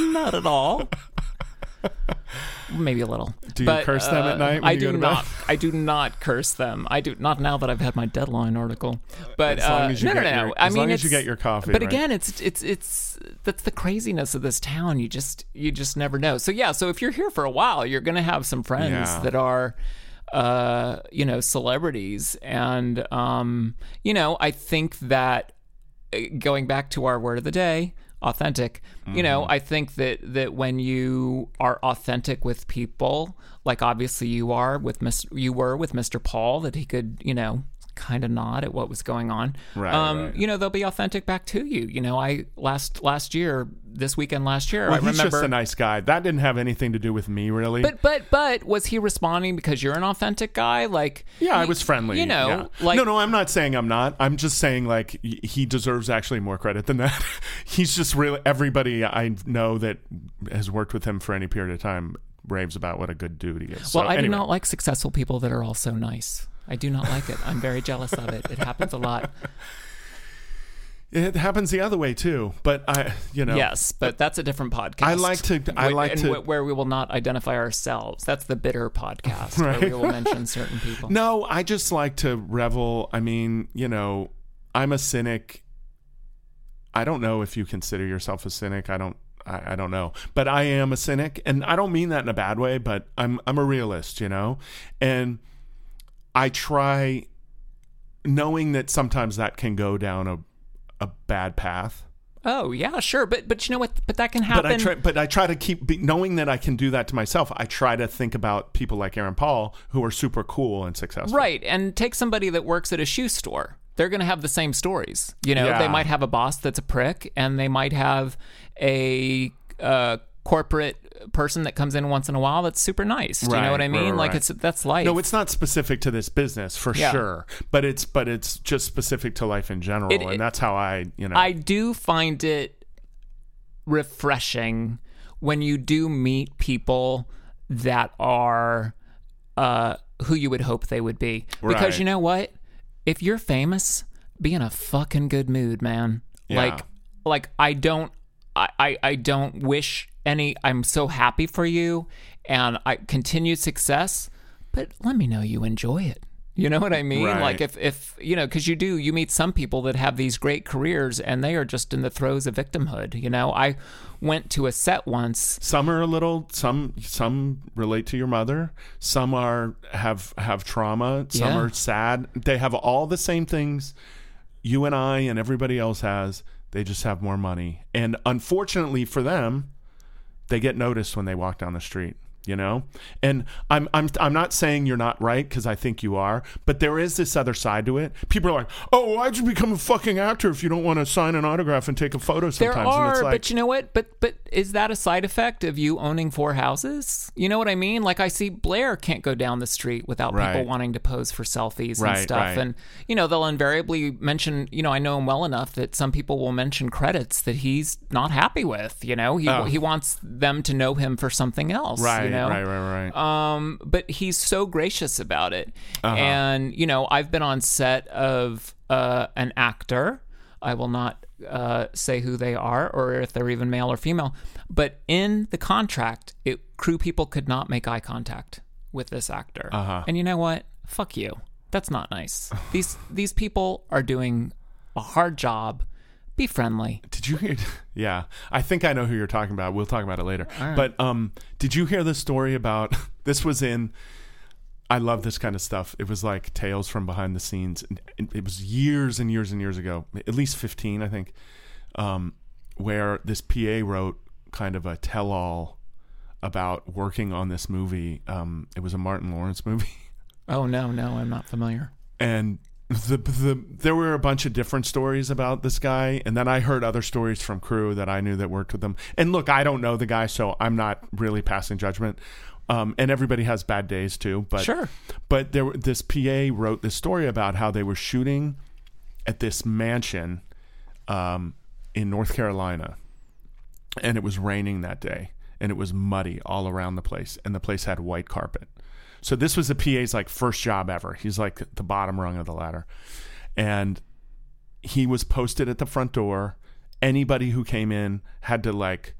Speaker 2: not at all. Maybe a little.
Speaker 1: Do you
Speaker 2: But,
Speaker 1: curse them at
Speaker 2: uh,
Speaker 1: night when
Speaker 2: I
Speaker 1: you
Speaker 2: do
Speaker 1: to
Speaker 2: not. I do not curse them. I do not now that I've had my deadline article. But
Speaker 1: As long
Speaker 2: uh,
Speaker 1: as you
Speaker 2: no, no,
Speaker 1: get
Speaker 2: no.
Speaker 1: your-
Speaker 2: I
Speaker 1: as
Speaker 2: mean,
Speaker 1: long as you get your coffee,
Speaker 2: But
Speaker 1: right?
Speaker 2: again, it's it's it's that's the craziness of this town. You just you just never know. So yeah. So if you're here for a while, you're gonna have some friends
Speaker 1: Yeah.
Speaker 2: that are uh, you know, celebrities. And, um, you know, I think that uh, going back to our word of the day, authentic. You know, mm-hmm. I think that that when you are authentic with people, like obviously you are with Mr. you were with Mr. Paul, that he could, you know, kind of nod at what was going on.
Speaker 1: Right,
Speaker 2: Um,
Speaker 1: right.
Speaker 2: you know, they'll be authentic back to you. You know, I last last year, this weekend last year,
Speaker 1: Well,
Speaker 2: I
Speaker 1: he's
Speaker 2: remember
Speaker 1: just a nice guy. That didn't have anything to do with me, really.
Speaker 2: But but but was he responding because you're an authentic guy? Like
Speaker 1: yeah, I was friendly.
Speaker 2: You know,
Speaker 1: yeah.
Speaker 2: like
Speaker 1: no, no, I'm not saying I'm not. I'm just saying like he deserves actually more credit than that. He's just really everybody I know that has worked with him for any period of time raves about what a good dude he is.
Speaker 2: Well,
Speaker 1: So,
Speaker 2: I do not like successful people that are also nice. I do not like it. I'm very jealous of it. It happens a lot.
Speaker 1: It happens the other way too. But I, you know,
Speaker 2: Yes, but that's a different podcast.
Speaker 1: I like to- I like
Speaker 2: and
Speaker 1: to-
Speaker 2: where we will not identify ourselves. That's the bitter podcast
Speaker 1: Right.
Speaker 2: where we will mention certain people.
Speaker 1: No, I just like to revel. I mean, you know, I'm a cynic. I don't know if you consider yourself a cynic. I don't. I, I don't know, but I am a cynic, and I don't mean that in a bad way. But I'm I'm a realist, you know, and I try, knowing that sometimes that can go down a a bad path.
Speaker 2: Oh yeah, sure, but but you know what? But that can happen.
Speaker 1: But I try, but I try to keep be, knowing that I can do that to myself. I try to think about people like Aaron Paul who are super cool and successful.
Speaker 2: Right. And take somebody that works at a shoe store. They're going to have the same stories. You know,
Speaker 1: Yeah.
Speaker 2: they might have a boss that's a prick, and they might have a uh, corporate person that comes in once in a while that's super nice. Do you know what I mean?
Speaker 1: right,
Speaker 2: like
Speaker 1: right.
Speaker 2: it's that's life.
Speaker 1: No, it's not specific to this business for
Speaker 2: Yeah.
Speaker 1: sure, but it's but it's just specific to life in general,
Speaker 2: It-
Speaker 1: and that's how I, you know,
Speaker 2: I do find it refreshing when you do meet people that are uh, who you would hope they would be. Because you know what? If you're famous, be in a fucking good mood, man.
Speaker 1: Yeah.
Speaker 2: Like, like I don't, I, I, I don't wish any. I'm so happy for you, and I continued success. But let me know you enjoy it. You know what I mean?
Speaker 1: Right.
Speaker 2: Like if if you know, because you do, you meet some people that have these great careers and they are just in the throes of victimhood. You know, I went to a set once.
Speaker 1: some are a little, some some relate to your mother, some are have have trauma, some
Speaker 2: Yeah.
Speaker 1: are sad. They have all the same things you and I and everybody else has. They just have more money, and unfortunately for them, they get noticed when they walk down the street you know and i'm i'm i'm not saying you're not right because i think you are but there is this other side to it people are like oh why'd you become a fucking actor if you don't want to sign an autograph and take a photo sometimes
Speaker 2: There
Speaker 1: and
Speaker 2: are,
Speaker 1: it's like
Speaker 2: but you know what? But but is that a side effect of you owning four houses? You know what I mean? Like I see Blair can't go down the street without people wanting to pose for selfies
Speaker 1: Right,
Speaker 2: and stuff.
Speaker 1: right.
Speaker 2: And you know they'll invariably mention. You know I know him well enough that some people will mention credits that he's not happy with. You know he
Speaker 1: Oh.
Speaker 2: he wants them to know him for something else.
Speaker 1: right
Speaker 2: you know?
Speaker 1: Right right right
Speaker 2: Um, but he's so gracious about it.
Speaker 1: Uh-huh.
Speaker 2: And, you know, I've been on set of uh, an actor. I will not uh, say who they are or if they're even male or female. But in the contract, it, crew people could not make eye contact with this actor.
Speaker 1: Uh-huh.
Speaker 2: And you know what? Fuck you. That's not nice. these these people are doing a hard job. Be friendly.
Speaker 1: did you hear yeah i think i know who you're talking about we'll talk about it later but um did you hear the story about this was in I love this kind of stuff. It was like tales from behind the scenes. It it was years and years and years ago, at least 15, I think, um, where this PA wrote kind of a tell all about working on this movie. Um, it was a Martin Lawrence movie.
Speaker 2: Oh, no, no, I'm not familiar.
Speaker 1: and the the there were a bunch of different stories about this guy and then I heard other stories from crew that I knew that worked with them. And look, I don't know the guy, so I'm not really passing judgment. Um, and everybody has bad days too, but
Speaker 2: Sure.
Speaker 1: but there this PA wrote this story about how they were shooting at this mansion um, in North Carolina, and it was raining that day, and it was muddy all around the place, and the place had white carpet. So this was the PA's like first job ever. He's like the bottom rung of the ladder, and he was posted at the front door. Anybody who came in had to like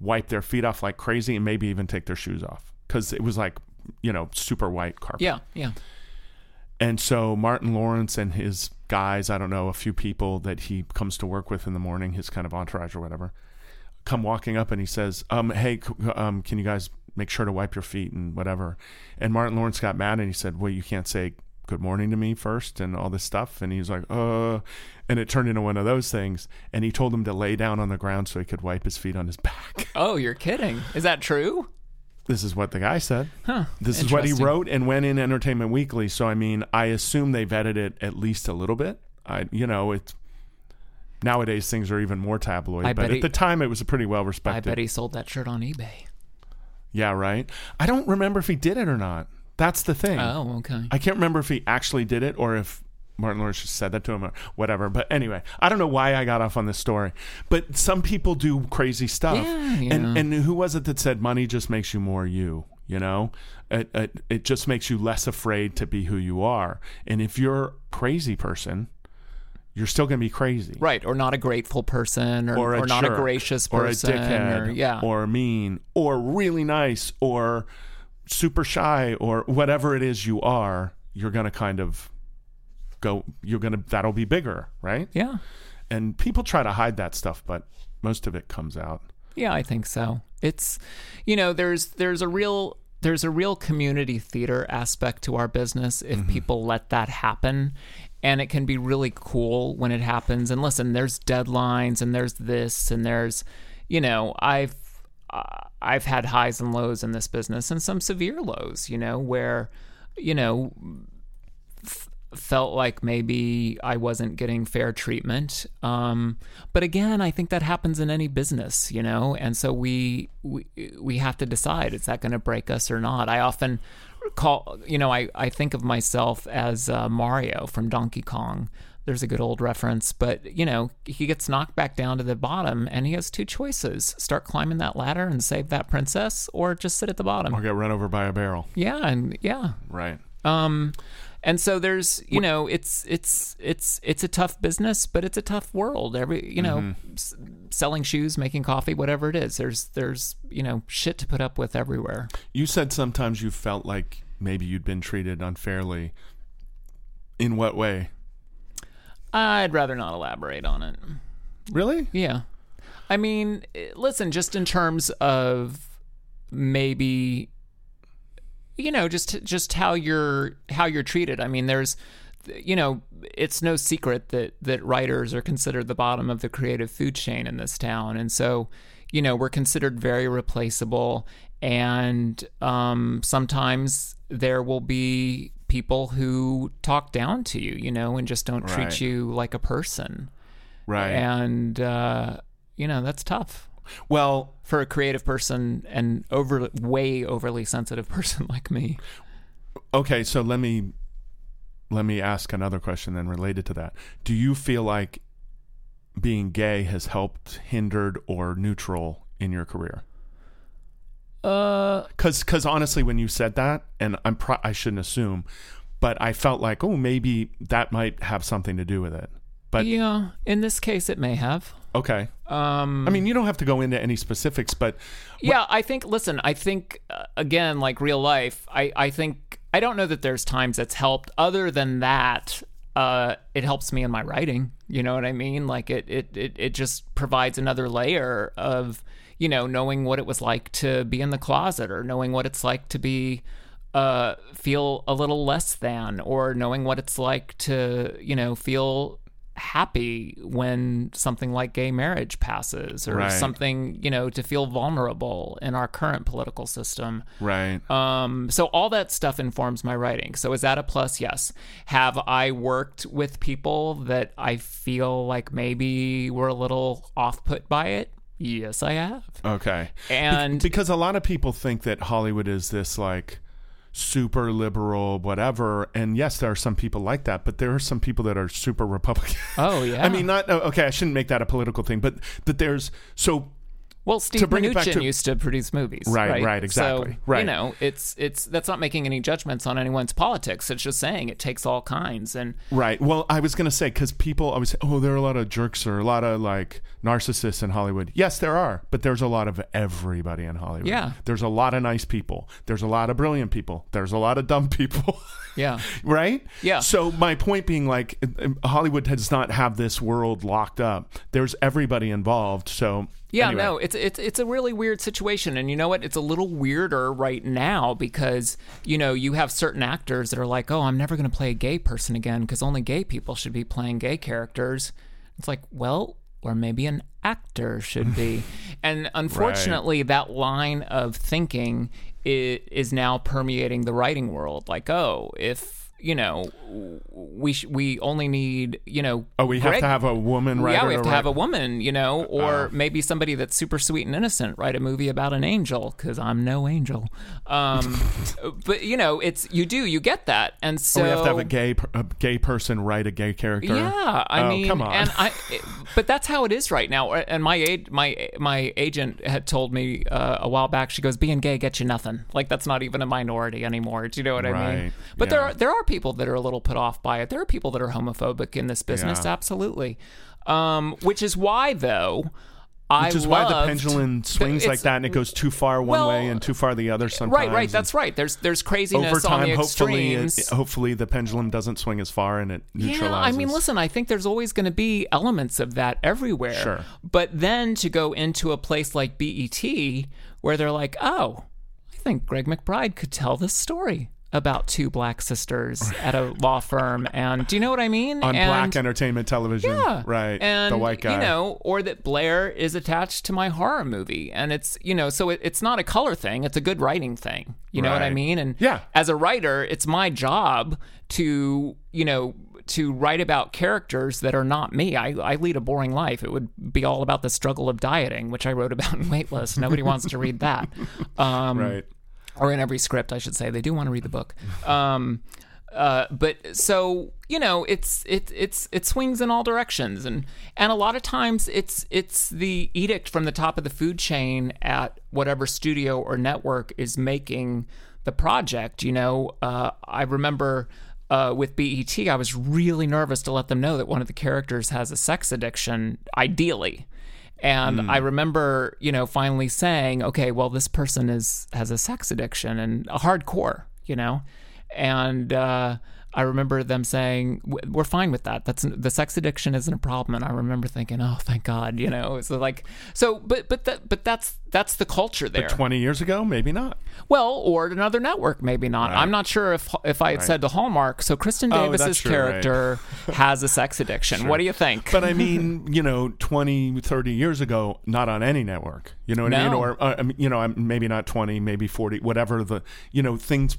Speaker 1: wipe their feet off like crazy, and maybe even take their shoes off because it was like you know super white carpet.
Speaker 2: Yeah, yeah.
Speaker 1: And so Martin Lawrence and his guys, I don't know, a few people that he comes to work with in the morning, his kind of entourage or whatever, come walking up and he says, um, "Hey, um, can you guys make sure to wipe your feet and whatever?" And Martin Lawrence got mad and he said, "Well, you can't say good morning to me first and all this stuff. And he was like, uh, and it turned into one of those things. And he told him to lay down on the ground so he could wipe his feet on his back.
Speaker 2: Oh, you're kidding. Is that true?
Speaker 1: This is what the guy said.
Speaker 2: Huh.
Speaker 1: This is what he wrote and went in Entertainment Weekly. So I mean, I assume they vetted it at least a little bit. I, you know, it's nowadays things are even more tabloid,
Speaker 2: I
Speaker 1: but at
Speaker 2: he-
Speaker 1: the time it was a pretty well respected.
Speaker 2: I bet he sold that shirt on eBay.
Speaker 1: Yeah, right. I don't remember if he did it or not. That's the thing.
Speaker 2: Oh, okay.
Speaker 1: I can't remember if he actually did it or if Martin Lawrence just said that to him or whatever. But anyway, I don't know why I got off on this story. But some people do crazy stuff.
Speaker 2: Yeah, yeah.
Speaker 1: And and who was it that said money just makes you more you? You know, it, it it just makes you less afraid to be who you are. And if you're a crazy person, you're still going to be crazy.
Speaker 2: Right, or not a grateful person, or,
Speaker 1: Or,
Speaker 2: or,
Speaker 1: a
Speaker 2: not a gracious
Speaker 1: or a dickhead,
Speaker 2: or yeah,
Speaker 1: or mean, or really nice, or super shy, or whatever it is you are, you're gonna kind of go. You're gonna that'll be bigger, right?
Speaker 2: yeah,
Speaker 1: And people try to hide that stuff, but most of it comes out.
Speaker 2: yeah. I think so. It's, you know, there's there's a real there's a real community theater aspect to our business if mm-hmm. people let that happen. And it can be really cool when it happens. And listen, there's deadlines, and there's this, and there's, you know, I've uh, I've had highs and lows in this business, and some severe lows. You know, where, you know, felt like maybe I wasn't getting fair treatment. Um, but again, I think that happens in any business, you know, and so we we we have to decide is that going to break us or not. I often call, you know, I I think of myself as uh, Mario from Donkey Kong. There's a good old reference, but you know, he gets knocked back down to the bottom and he has two choices. Start climbing that ladder and save that princess or just sit at the bottom.
Speaker 1: Or get run over by a barrel,
Speaker 2: Yeah, and yeah,
Speaker 1: right?
Speaker 2: um, and so there's, you know, it's it's it's it's a tough business, but it's a tough world. Every, you know, s- selling shoes, making coffee, whatever it is. There's there's you know shit to put up with everywhere.
Speaker 1: You said sometimes you felt like maybe you'd been treated unfairly. In what way?
Speaker 2: I'd rather not elaborate on it.
Speaker 1: Really?
Speaker 2: Yeah, I mean, eh, listen, just in terms of maybe you know just just how you're how you're treated. I mean there's you know it's no secret that that writers are considered the bottom of the creative food chain in this town. And so you know we're considered very replaceable. And um, sometimes there will be people who talk down to you you know and just don't treat
Speaker 1: Right.
Speaker 2: you like a person.
Speaker 1: Right.
Speaker 2: and uh, you know that's tough
Speaker 1: well,
Speaker 2: for a creative person and over way overly sensitive person like me.
Speaker 1: okay, so let me let me ask another question then related to that. Do you feel like being gay has helped, hindered, or neutral in your career?
Speaker 2: Uh,
Speaker 1: Because because honestly, when you said that, and I'm pro- I shouldn't assume, but I felt like oh maybe that might have something to do with it. But
Speaker 2: yeah, in this case, it may have.
Speaker 1: Okay,
Speaker 2: Um,
Speaker 1: I mean you don't have to go into any specifics, but
Speaker 2: yeah, I think. Listen, I think uh, again, like real life, I I think I don't know that there's times that's helped. Other than that, uh, it helps me in my writing. You know what I mean? Like it it it it just provides another layer of you know knowing what it was like to be in the closet or knowing what it's like to be uh feel a little less than or knowing what it's like to you know feel happy when something like gay marriage passes or
Speaker 1: Right.
Speaker 2: something you know to feel vulnerable in our current political system
Speaker 1: right.
Speaker 2: um, so all that stuff informs my writing. So is that a plus? Yes. Have I worked with people that I feel like maybe were a little off put by it? Yes, I have.
Speaker 1: Okay. Be-
Speaker 2: And
Speaker 1: because a lot of people think that Hollywood is this like super liberal whatever and yes there are some people like that but there are some people that are super republican
Speaker 2: oh yeah.
Speaker 1: i mean not oh, okay i shouldn't make that a political thing but that there's so
Speaker 2: well, Steve
Speaker 1: bring it back
Speaker 2: Mnuchin
Speaker 1: to-
Speaker 2: used to produce movies,
Speaker 1: Right,
Speaker 2: right?
Speaker 1: right, exactly,
Speaker 2: So,
Speaker 1: right.
Speaker 2: You know, it's it's that's not making any judgments on anyone's politics. It's just saying it takes all kinds, and
Speaker 1: right well i was gonna say because people always say oh there are a lot of jerks or a lot of like narcissists in hollywood yes there are but there's a lot of everybody in hollywood
Speaker 2: Yeah.
Speaker 1: there's a lot of nice people there's a lot of brilliant people there's a lot of dumb people
Speaker 2: yeah,
Speaker 1: right?
Speaker 2: Yeah.
Speaker 1: So my point being, like, Hollywood does not have this world locked up. There's everybody involved. So
Speaker 2: Yeah,
Speaker 1: anyway.
Speaker 2: no, it's it's it's a really weird situation, and you know what? It's a little weirder right now because you know you have certain actors that are like, oh, I'm never going to play a gay person again because only gay people should be playing gay characters. It's like, well, or maybe an actor should be, and unfortunately, that line of thinking is, is now permeating the writing world. Like, oh, if you know, we sh- we only need you know.
Speaker 1: Oh, we have to have a woman writer.
Speaker 2: yeah, we have to
Speaker 1: write-
Speaker 2: have a woman, you know, or
Speaker 1: Uh.
Speaker 2: maybe somebody that's super sweet and innocent. Write a movie about an angel because I'm no angel. Um, but you know, it's you do you get that, and so
Speaker 1: Oh, we have to have a gay per- a gay person write a gay character.
Speaker 2: yeah, I
Speaker 1: Oh,
Speaker 2: mean,
Speaker 1: come on.
Speaker 2: and I, but that's how it is right now. And my aid, my my agent had told me uh, a while back. She goes, "Being gay gets you nothing. Like that's not even a minority anymore. Do you know what I mean?" But there are there are people that are a little put off by it. There are people that are homophobic in this business,
Speaker 1: Yeah.
Speaker 2: absolutely. Um, which is why, though, I
Speaker 1: Which is why the pendulum swings like that and it goes too far one
Speaker 2: Well,
Speaker 1: way and too far the other sometimes.
Speaker 2: Right, right. That's right. There's there's craziness
Speaker 1: over
Speaker 2: on
Speaker 1: time.
Speaker 2: the
Speaker 1: Hopefully, it, hopefully the pendulum doesn't swing as far and it neutralizes.
Speaker 2: Yeah, I mean, listen, I think there's always going to be elements of that everywhere.
Speaker 1: Sure.
Speaker 2: But then to go into a place like BET where they're like, oh, I think Gregg McBride could tell this story about two black sisters at a law firm. And do you know what I mean?
Speaker 1: on
Speaker 2: and,
Speaker 1: black entertainment television.
Speaker 2: yeah,
Speaker 1: right.
Speaker 2: And
Speaker 1: the white guy.
Speaker 2: you know, or that Blair is attached to my horror movie, and it's you know, so it, it's not a color thing; it's a good writing thing. You know what I mean? And
Speaker 1: Yeah.
Speaker 2: as a writer, it's my job to you know to write about characters that are not me. I, I lead a boring life. It would be all about the struggle of dieting, which I wrote about in Weightless. Nobody wants to read that. Um,
Speaker 1: right.
Speaker 2: Or in every script, I should say. They do want to read the book. Um, uh, but so you know, it's it it's it swings in all directions, and and a lot of times it's it's the edict from the top of the food chain at whatever studio or network is making the project. You know, uh, I remember. Uh, with BET, I was really nervous to let them know that one of the characters has a sex addiction, ideally. And I remember, you know, finally saying, okay, well, this person is has a sex addiction and a hardcore, you know, and uh, I remember them saying, we're fine with that. That's the sex addiction isn't a problem. And I remember thinking, oh, thank God, you know. So like, so, but but that but that's that's the culture there.
Speaker 1: Twenty years ago, maybe not.
Speaker 2: Well, or another network, maybe not. I'm not sure if if I had said to Hallmark. So Kristin
Speaker 1: Oh,
Speaker 2: Davis's
Speaker 1: that's true, right.
Speaker 2: character has a sex addiction. What do you think?
Speaker 1: But I mean, you know, 20, 30 years ago, not on any network. You know what I mean?
Speaker 2: No.
Speaker 1: Or, uh, you know, maybe not 20, maybe 40, whatever the, you know, things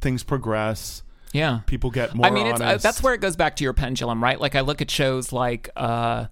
Speaker 1: things progress.
Speaker 2: Yeah.
Speaker 1: People get more
Speaker 2: I mean, it's, uh, that's where it goes back to your pendulum, right? Like I look at shows like uh,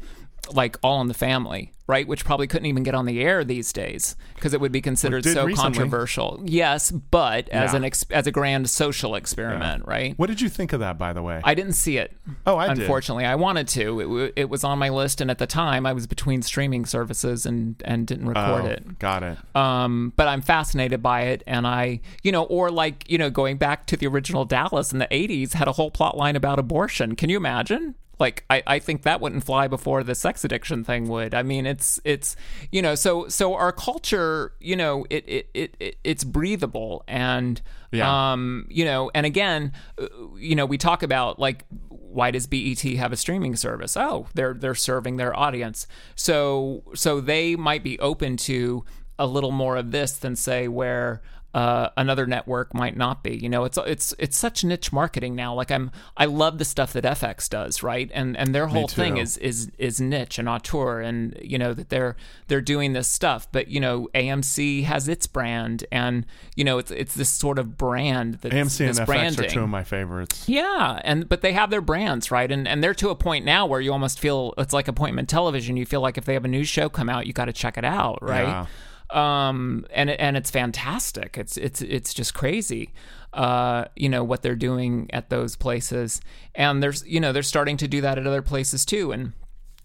Speaker 2: like All in the Family, right, which probably couldn't even get on the air these days because it would be considered so
Speaker 1: recently.
Speaker 2: controversial. Yes, but as
Speaker 1: Yeah.
Speaker 2: an ex- as a grand social experiment, right?
Speaker 1: What did you think of that, by the way?
Speaker 2: I didn't see it.
Speaker 1: Oh, I did.
Speaker 2: Unfortunately, I wanted to. It, w- it was on my list, and at the time, I was between streaming services and and didn't record
Speaker 1: Oh,
Speaker 2: it.
Speaker 1: Got it.
Speaker 2: Um, but I'm fascinated by it, and I, you know, or like, you know, going back to the original Dallas in the '80s, had a whole plot line about abortion. Can you imagine? Like, I, I think that wouldn't fly before the sex addiction thing would. I mean, it's it's you know, so so our culture, you know, it it, it, it it's breathable and
Speaker 1: Yeah.
Speaker 2: um, you know, and again, uh, you know, we talk about like why does BET have a streaming service? Oh, they're they're serving their audience. So so they might be open to a little more of this than say where uh, another network might not be. You know, it's it's it's such niche marketing now. Like I'm, I love the stuff that FX does, right? And and their whole thing is is is niche and auteur, and you know that they're they're doing this stuff. But you know, AMC has its brand, and you know, it's it's this sort of brand that
Speaker 1: AMC and FX
Speaker 2: branding.
Speaker 1: are two of my favorites.
Speaker 2: Yeah, and but they have their brands, right? And and they're to a point now where you almost feel it's like appointment television. You feel like if they have a new show come out, you got to check it out, right?
Speaker 1: Yeah.
Speaker 2: Um, and and it's fantastic. It's it's it's just crazy. Uh, you know what they're doing at those places, and there's you know they're starting to do that at other places too, and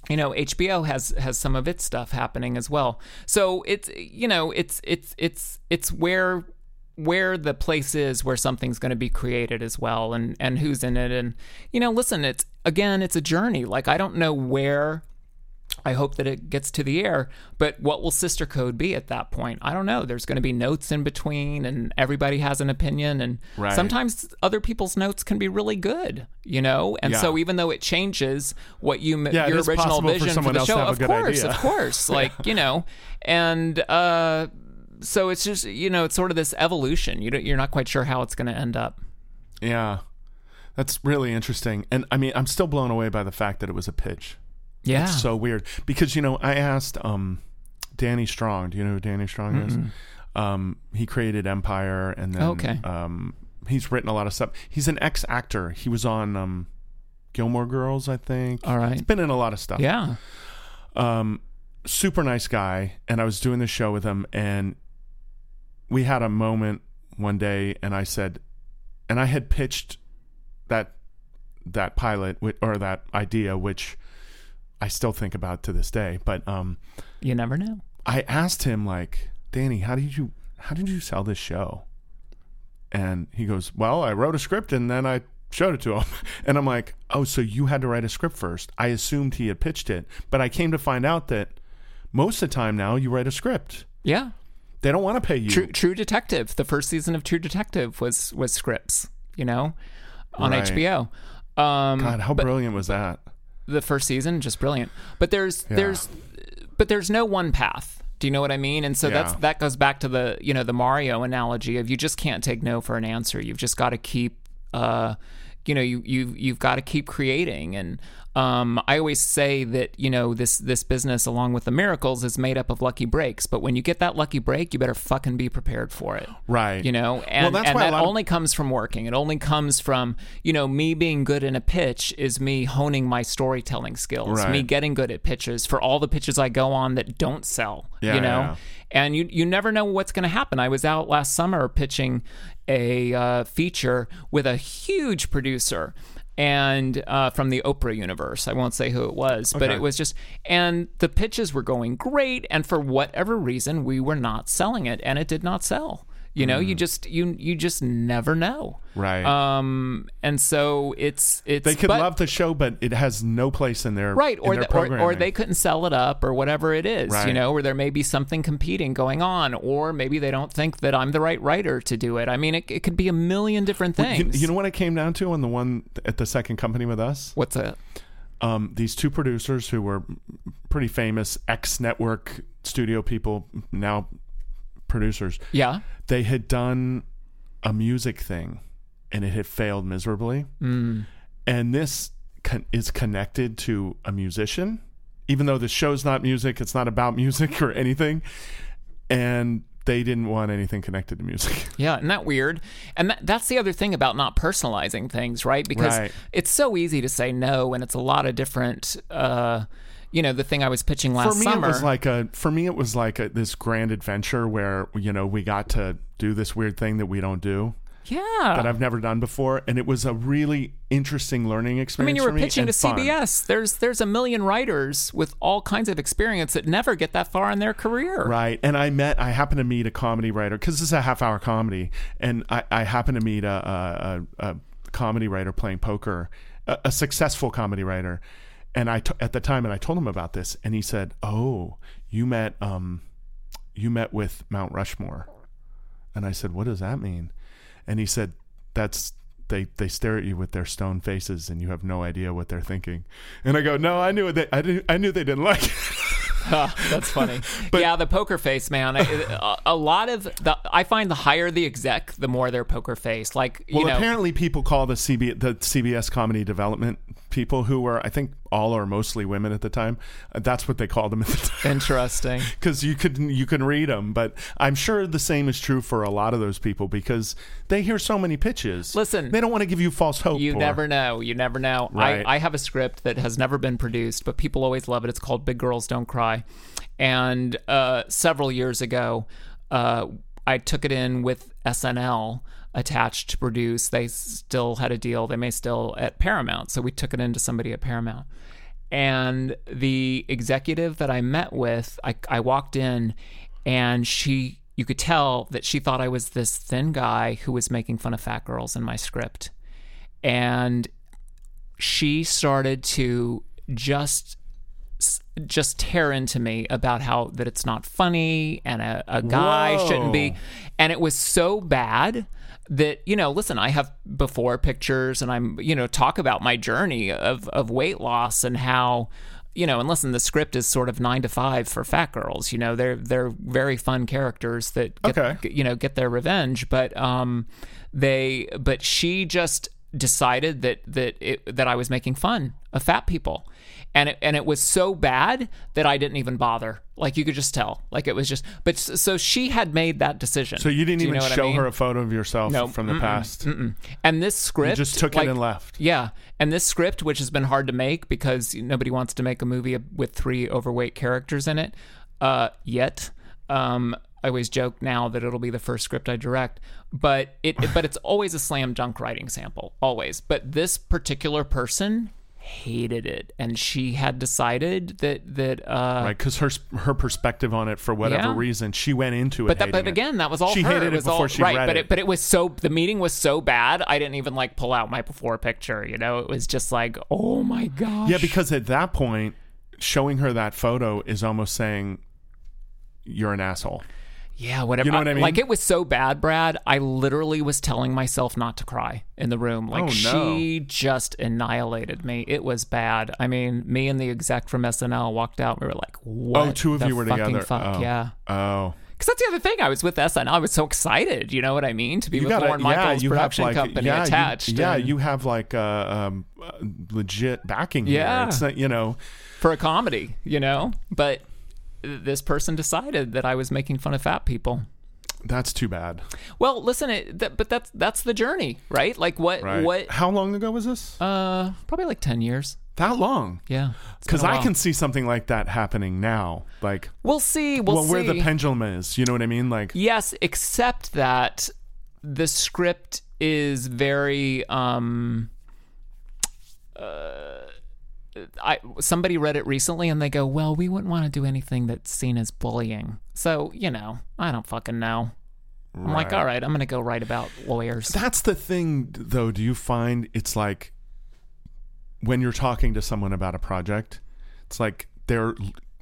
Speaker 2: you know HBO has has some of its stuff happening as well. So it's you know it's it's it's it's where where the place is where something's going to be created as well and and who's in it and you know listen it's again it's a journey like I don't know where I hope that it gets to the air. But what will Sister Code be at that point? I don't know. There's going to be notes in between, and everybody has an opinion. And
Speaker 1: Right.
Speaker 2: sometimes other people's notes can be really good, you know. And so even though it changes what you
Speaker 1: Yeah,
Speaker 2: your original
Speaker 1: possible for
Speaker 2: vision for, the show, of course,
Speaker 1: idea.
Speaker 2: of course, like you know, and uh, so it's just you know it's sort of this evolution. You don't, you're not quite sure how it's going to end up.
Speaker 1: Yeah. That's really interesting. And I mean, I'm still blown away by the fact that it was a pitch.
Speaker 2: Yeah.
Speaker 1: It's so weird. Because, you know, I asked um, Danny Strong. Do you know who Danny Strong is? Um, he created Empire and then
Speaker 2: Okay.
Speaker 1: um, he's written a lot of stuff. He's an ex actor. He was on um, Gilmore Girls, I think.
Speaker 2: All right.
Speaker 1: He's been in a lot of stuff.
Speaker 2: yeah.
Speaker 1: um, super nice guy, and I was doing the show with him, and we had a moment one day, and I said, and I had pitched that that pilot or that idea, which I still think about to this day, but um,
Speaker 2: You never know.
Speaker 1: I asked him like, Danny, how did you how did you sell this show? And he goes, Well, I wrote a script and then I showed it to him. And I'm like, Oh, so you had to write a script first. I assumed he had pitched it, but I came to find out that most of the time now you write a script.
Speaker 2: Yeah.
Speaker 1: They don't want to pay you.
Speaker 2: True, True Detective. The first season of True Detective was was scripts. You know, on
Speaker 1: Right.
Speaker 2: HBO. Um,
Speaker 1: God, how brilliant was that?
Speaker 2: The first season just brilliant. But there's there's but there's no one path. Do you know what i mean? And so that's that goes back to the you know the mario analogy of you just can't take no for an answer. You've just got to keep uh you know you you you've got to keep creating. And um i always say that you know this this business along with the miracles is made up of lucky breaks. But when you get that lucky break you better fucking be prepared for it.
Speaker 1: Right.
Speaker 2: you know? And,
Speaker 1: that's
Speaker 2: and that
Speaker 1: of-
Speaker 2: only comes from working. It only comes from you know me being good in a pitch is me honing my storytelling skills.
Speaker 1: Right.
Speaker 2: me getting good at pitches for all the pitches i go on that don't sell
Speaker 1: Yeah,
Speaker 2: you know?
Speaker 1: yeah.
Speaker 2: and you you never know what's going to happen. I was out last summer pitching a uh, feature with a huge producer and uh, from the Oprah universe, I won't say who it was, but
Speaker 1: Okay.
Speaker 2: it was just, and the pitches were going great, and for whatever reason, we were not selling it, and it did not sell. You know,
Speaker 1: Mm.
Speaker 2: you just you you just never know.
Speaker 1: Right.
Speaker 2: Um, and so it's it's
Speaker 1: they could
Speaker 2: but-
Speaker 1: love the show, but it has no place in their
Speaker 2: right or
Speaker 1: their
Speaker 2: the, or, or they couldn't sell it up or whatever it is you know or there may be something competing going on or maybe they don't think that i'm the right writer to do it i mean it, it could be a million different
Speaker 1: You,
Speaker 2: things
Speaker 1: you know what it came down to on the one at the second company with us?
Speaker 2: what's it
Speaker 1: um, these two producers who were pretty famous ex network studio people, now producers,
Speaker 2: yeah
Speaker 1: they had done a music thing and it had failed miserably.
Speaker 2: Mm.
Speaker 1: And this con- is connected to a musician, even though the show's not music, it's not about music or anything. And they didn't want anything connected to music.
Speaker 2: Yeah, isn't that weird? And that, that's the other thing about not personalizing things, right? Because
Speaker 1: Right.
Speaker 2: it's so easy to say no, and it's a lot of different. Uh, you know, the thing I was pitching last
Speaker 1: for me
Speaker 2: summer.
Speaker 1: it was like a for me it was like a, this grand adventure where you know we got to do this weird thing that we don't do
Speaker 2: yeah.
Speaker 1: that I've never done before and it was a really interesting learning experience.
Speaker 2: I mean, you were
Speaker 1: me
Speaker 2: pitching to
Speaker 1: fun.
Speaker 2: CBS. There's there's a million writers with all kinds of experience that never get that far in their career.
Speaker 1: Right. And I met, I happened to meet a comedy writer because this is a half hour comedy. And I, I happened to meet a, a, a, a comedy writer playing poker, a, a successful comedy writer. And I, t- at the time, and I told him about this, and he said, Oh, you met, um, you met with Mount Rushmore. And I said, What does that mean? And he said, That's, they, they stare at you with their stone faces and you have no idea what they're thinking. And I go, No, I knew. They, I, didn't, I knew they didn't like it.
Speaker 2: Huh, that's funny. but, yeah, the poker face, man. A lot of the I find the higher the exec, the more their poker face. Like you
Speaker 1: Well,
Speaker 2: know,
Speaker 1: apparently people call the CB the CBS comedy development people who were I think all or mostly women at the time. uh, That's what they called them at the time
Speaker 2: interesting.
Speaker 1: because you could you can read them. But I'm sure the same is true for a lot of those people because they hear so many pitches.
Speaker 2: Listen,
Speaker 1: they don't want to give you false hope.
Speaker 2: You
Speaker 1: or-
Speaker 2: never know. You never know.
Speaker 1: Right.
Speaker 2: I, I have a script that has never been produced, but people always love it. It's called Big Girls Don't Cry. And uh, several years ago, uh, I took it in with SNL attached to produce. They still had a deal. They may still at Paramount. So we took it into somebody at Paramount. And the executive that I met with, I, I walked in and she, you could tell that she thought I was this thin guy who was making fun of fat girls in my script and she started to just just tear into me about how that it's not funny and a, a guy
Speaker 1: Whoa.
Speaker 2: shouldn't be. And it was so bad that, you know, listen, I have before pictures and I'm, you know, talk about my journey of, of weight loss and how, you know, and listen, the script is sort of nine to five for fat girls. You know, they're they're very fun characters that get,
Speaker 1: Okay.
Speaker 2: you know get their revenge, but um, they but she just decided that that it, that I was making fun of fat people, and it and it was so bad that I didn't even bother. Like you could just tell, like it was just. But so she had made that decision.
Speaker 1: So you didn't
Speaker 2: Do
Speaker 1: even
Speaker 2: know what I
Speaker 1: show
Speaker 2: mean?
Speaker 1: her a photo of yourself
Speaker 2: No.
Speaker 1: from the past.
Speaker 2: And this script you
Speaker 1: just took it and left.
Speaker 2: Yeah, and this script, which has been hard to make because nobody wants to make a movie with three overweight characters in it, uh, yet. Um, I always joke now that it'll be the first script I direct, but it, but it's always a slam dunk writing sample, always. But this particular person hated it, and she had decided that that uh,
Speaker 1: Right, because her her perspective on it, for whatever
Speaker 2: Yeah.
Speaker 1: reason, she went into it.
Speaker 2: But that, but again, that was all
Speaker 1: She
Speaker 2: her.
Speaker 1: hated it
Speaker 2: was
Speaker 1: before
Speaker 2: all,
Speaker 1: she
Speaker 2: right,
Speaker 1: read
Speaker 2: but
Speaker 1: it.
Speaker 2: But it was so the meeting was so bad. I didn't even like pull out my before picture. You know, it was just like, oh my gosh.
Speaker 1: Yeah, because at that point, showing her that photo is almost saying you're an asshole.
Speaker 2: Yeah, whatever.
Speaker 1: You know what I mean?
Speaker 2: Like it was so bad, Brad. I literally was telling myself not to cry in the room. Like
Speaker 1: Oh, no.
Speaker 2: she just annihilated me. It was bad. I mean, me and the exec from SNL walked out. We were like, what?
Speaker 1: Oh, two of
Speaker 2: the
Speaker 1: you were together.
Speaker 2: Fuck?
Speaker 1: Oh.
Speaker 2: Yeah.
Speaker 1: Oh,
Speaker 2: Because that's the other thing. I was with SNL. I was so excited. You know what I mean? To be
Speaker 1: you
Speaker 2: with Lorne Michaels' production
Speaker 1: like,
Speaker 2: company
Speaker 1: yeah, you-
Speaker 2: attached.
Speaker 1: yeah,
Speaker 2: and-
Speaker 1: you have like uh, um, uh, legit backing.
Speaker 2: Yeah.
Speaker 1: here. it's not, you know.
Speaker 2: for a comedy, you know? But this person decided that I was making fun of fat people.
Speaker 1: That's too bad.
Speaker 2: Well, listen, it, that, but that's that's the journey, right? Like what
Speaker 1: Right.
Speaker 2: what
Speaker 1: How long ago was this?
Speaker 2: uh probably like 10 years.
Speaker 1: that long?
Speaker 2: Yeah.
Speaker 1: Because I can see something like that happening now. Like,
Speaker 2: We'll see. We'll,
Speaker 1: well, where the pendulum is. You know what I mean? Like,
Speaker 2: Yes, except that the script is very um uh I somebody read it recently and they go, "Well, we wouldn't want to do anything that's seen as bullying." So, you know, I don't fucking know. I'm like, "All right, I'm going to go write about lawyers."
Speaker 1: That's the thing, though. Do you find it's like when you're talking to someone about a project, it's like they're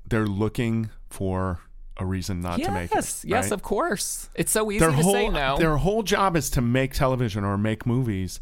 Speaker 1: they're looking for a reason not to make it.
Speaker 2: yes, yes, of course. It's so easy
Speaker 1: Their
Speaker 2: to
Speaker 1: whole
Speaker 2: say no.
Speaker 1: their whole job is to make television or make movies,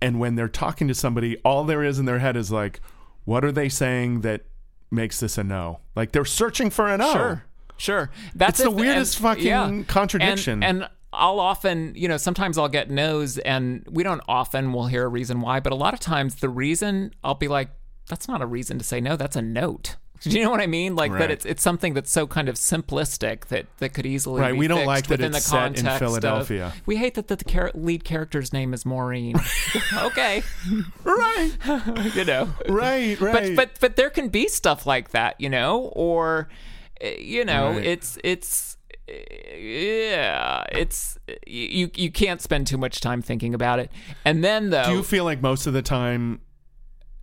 Speaker 1: and when they're talking to somebody, all there is in their head is like, what are they saying that makes this a no? Like they're searching for a no.
Speaker 2: Sure, sure. That's
Speaker 1: the weirdest fucking contradiction.
Speaker 2: And, and I'll often, you know, sometimes I'll get no's, and we don't often will hear a reason why, but a lot of times the reason I'll be like, that's not a reason to say no. That's a note. Do you know what I mean? Like
Speaker 1: Right.
Speaker 2: that it's it's something that's so kind of simplistic that that could easily
Speaker 1: Right,
Speaker 2: be
Speaker 1: we don't like that it's
Speaker 2: the
Speaker 1: set in
Speaker 2: context of-
Speaker 1: Philadelphia.
Speaker 2: we hate that the char- lead character's name is Maureen. okay,
Speaker 1: right,
Speaker 2: you know.
Speaker 1: right, right.
Speaker 2: but but but there can be stuff like that, you know, or uh, you know,
Speaker 1: Right.
Speaker 2: it's it's yeah, it's you you can't spend too much time thinking about it. And then though,
Speaker 1: Do you feel like most of the time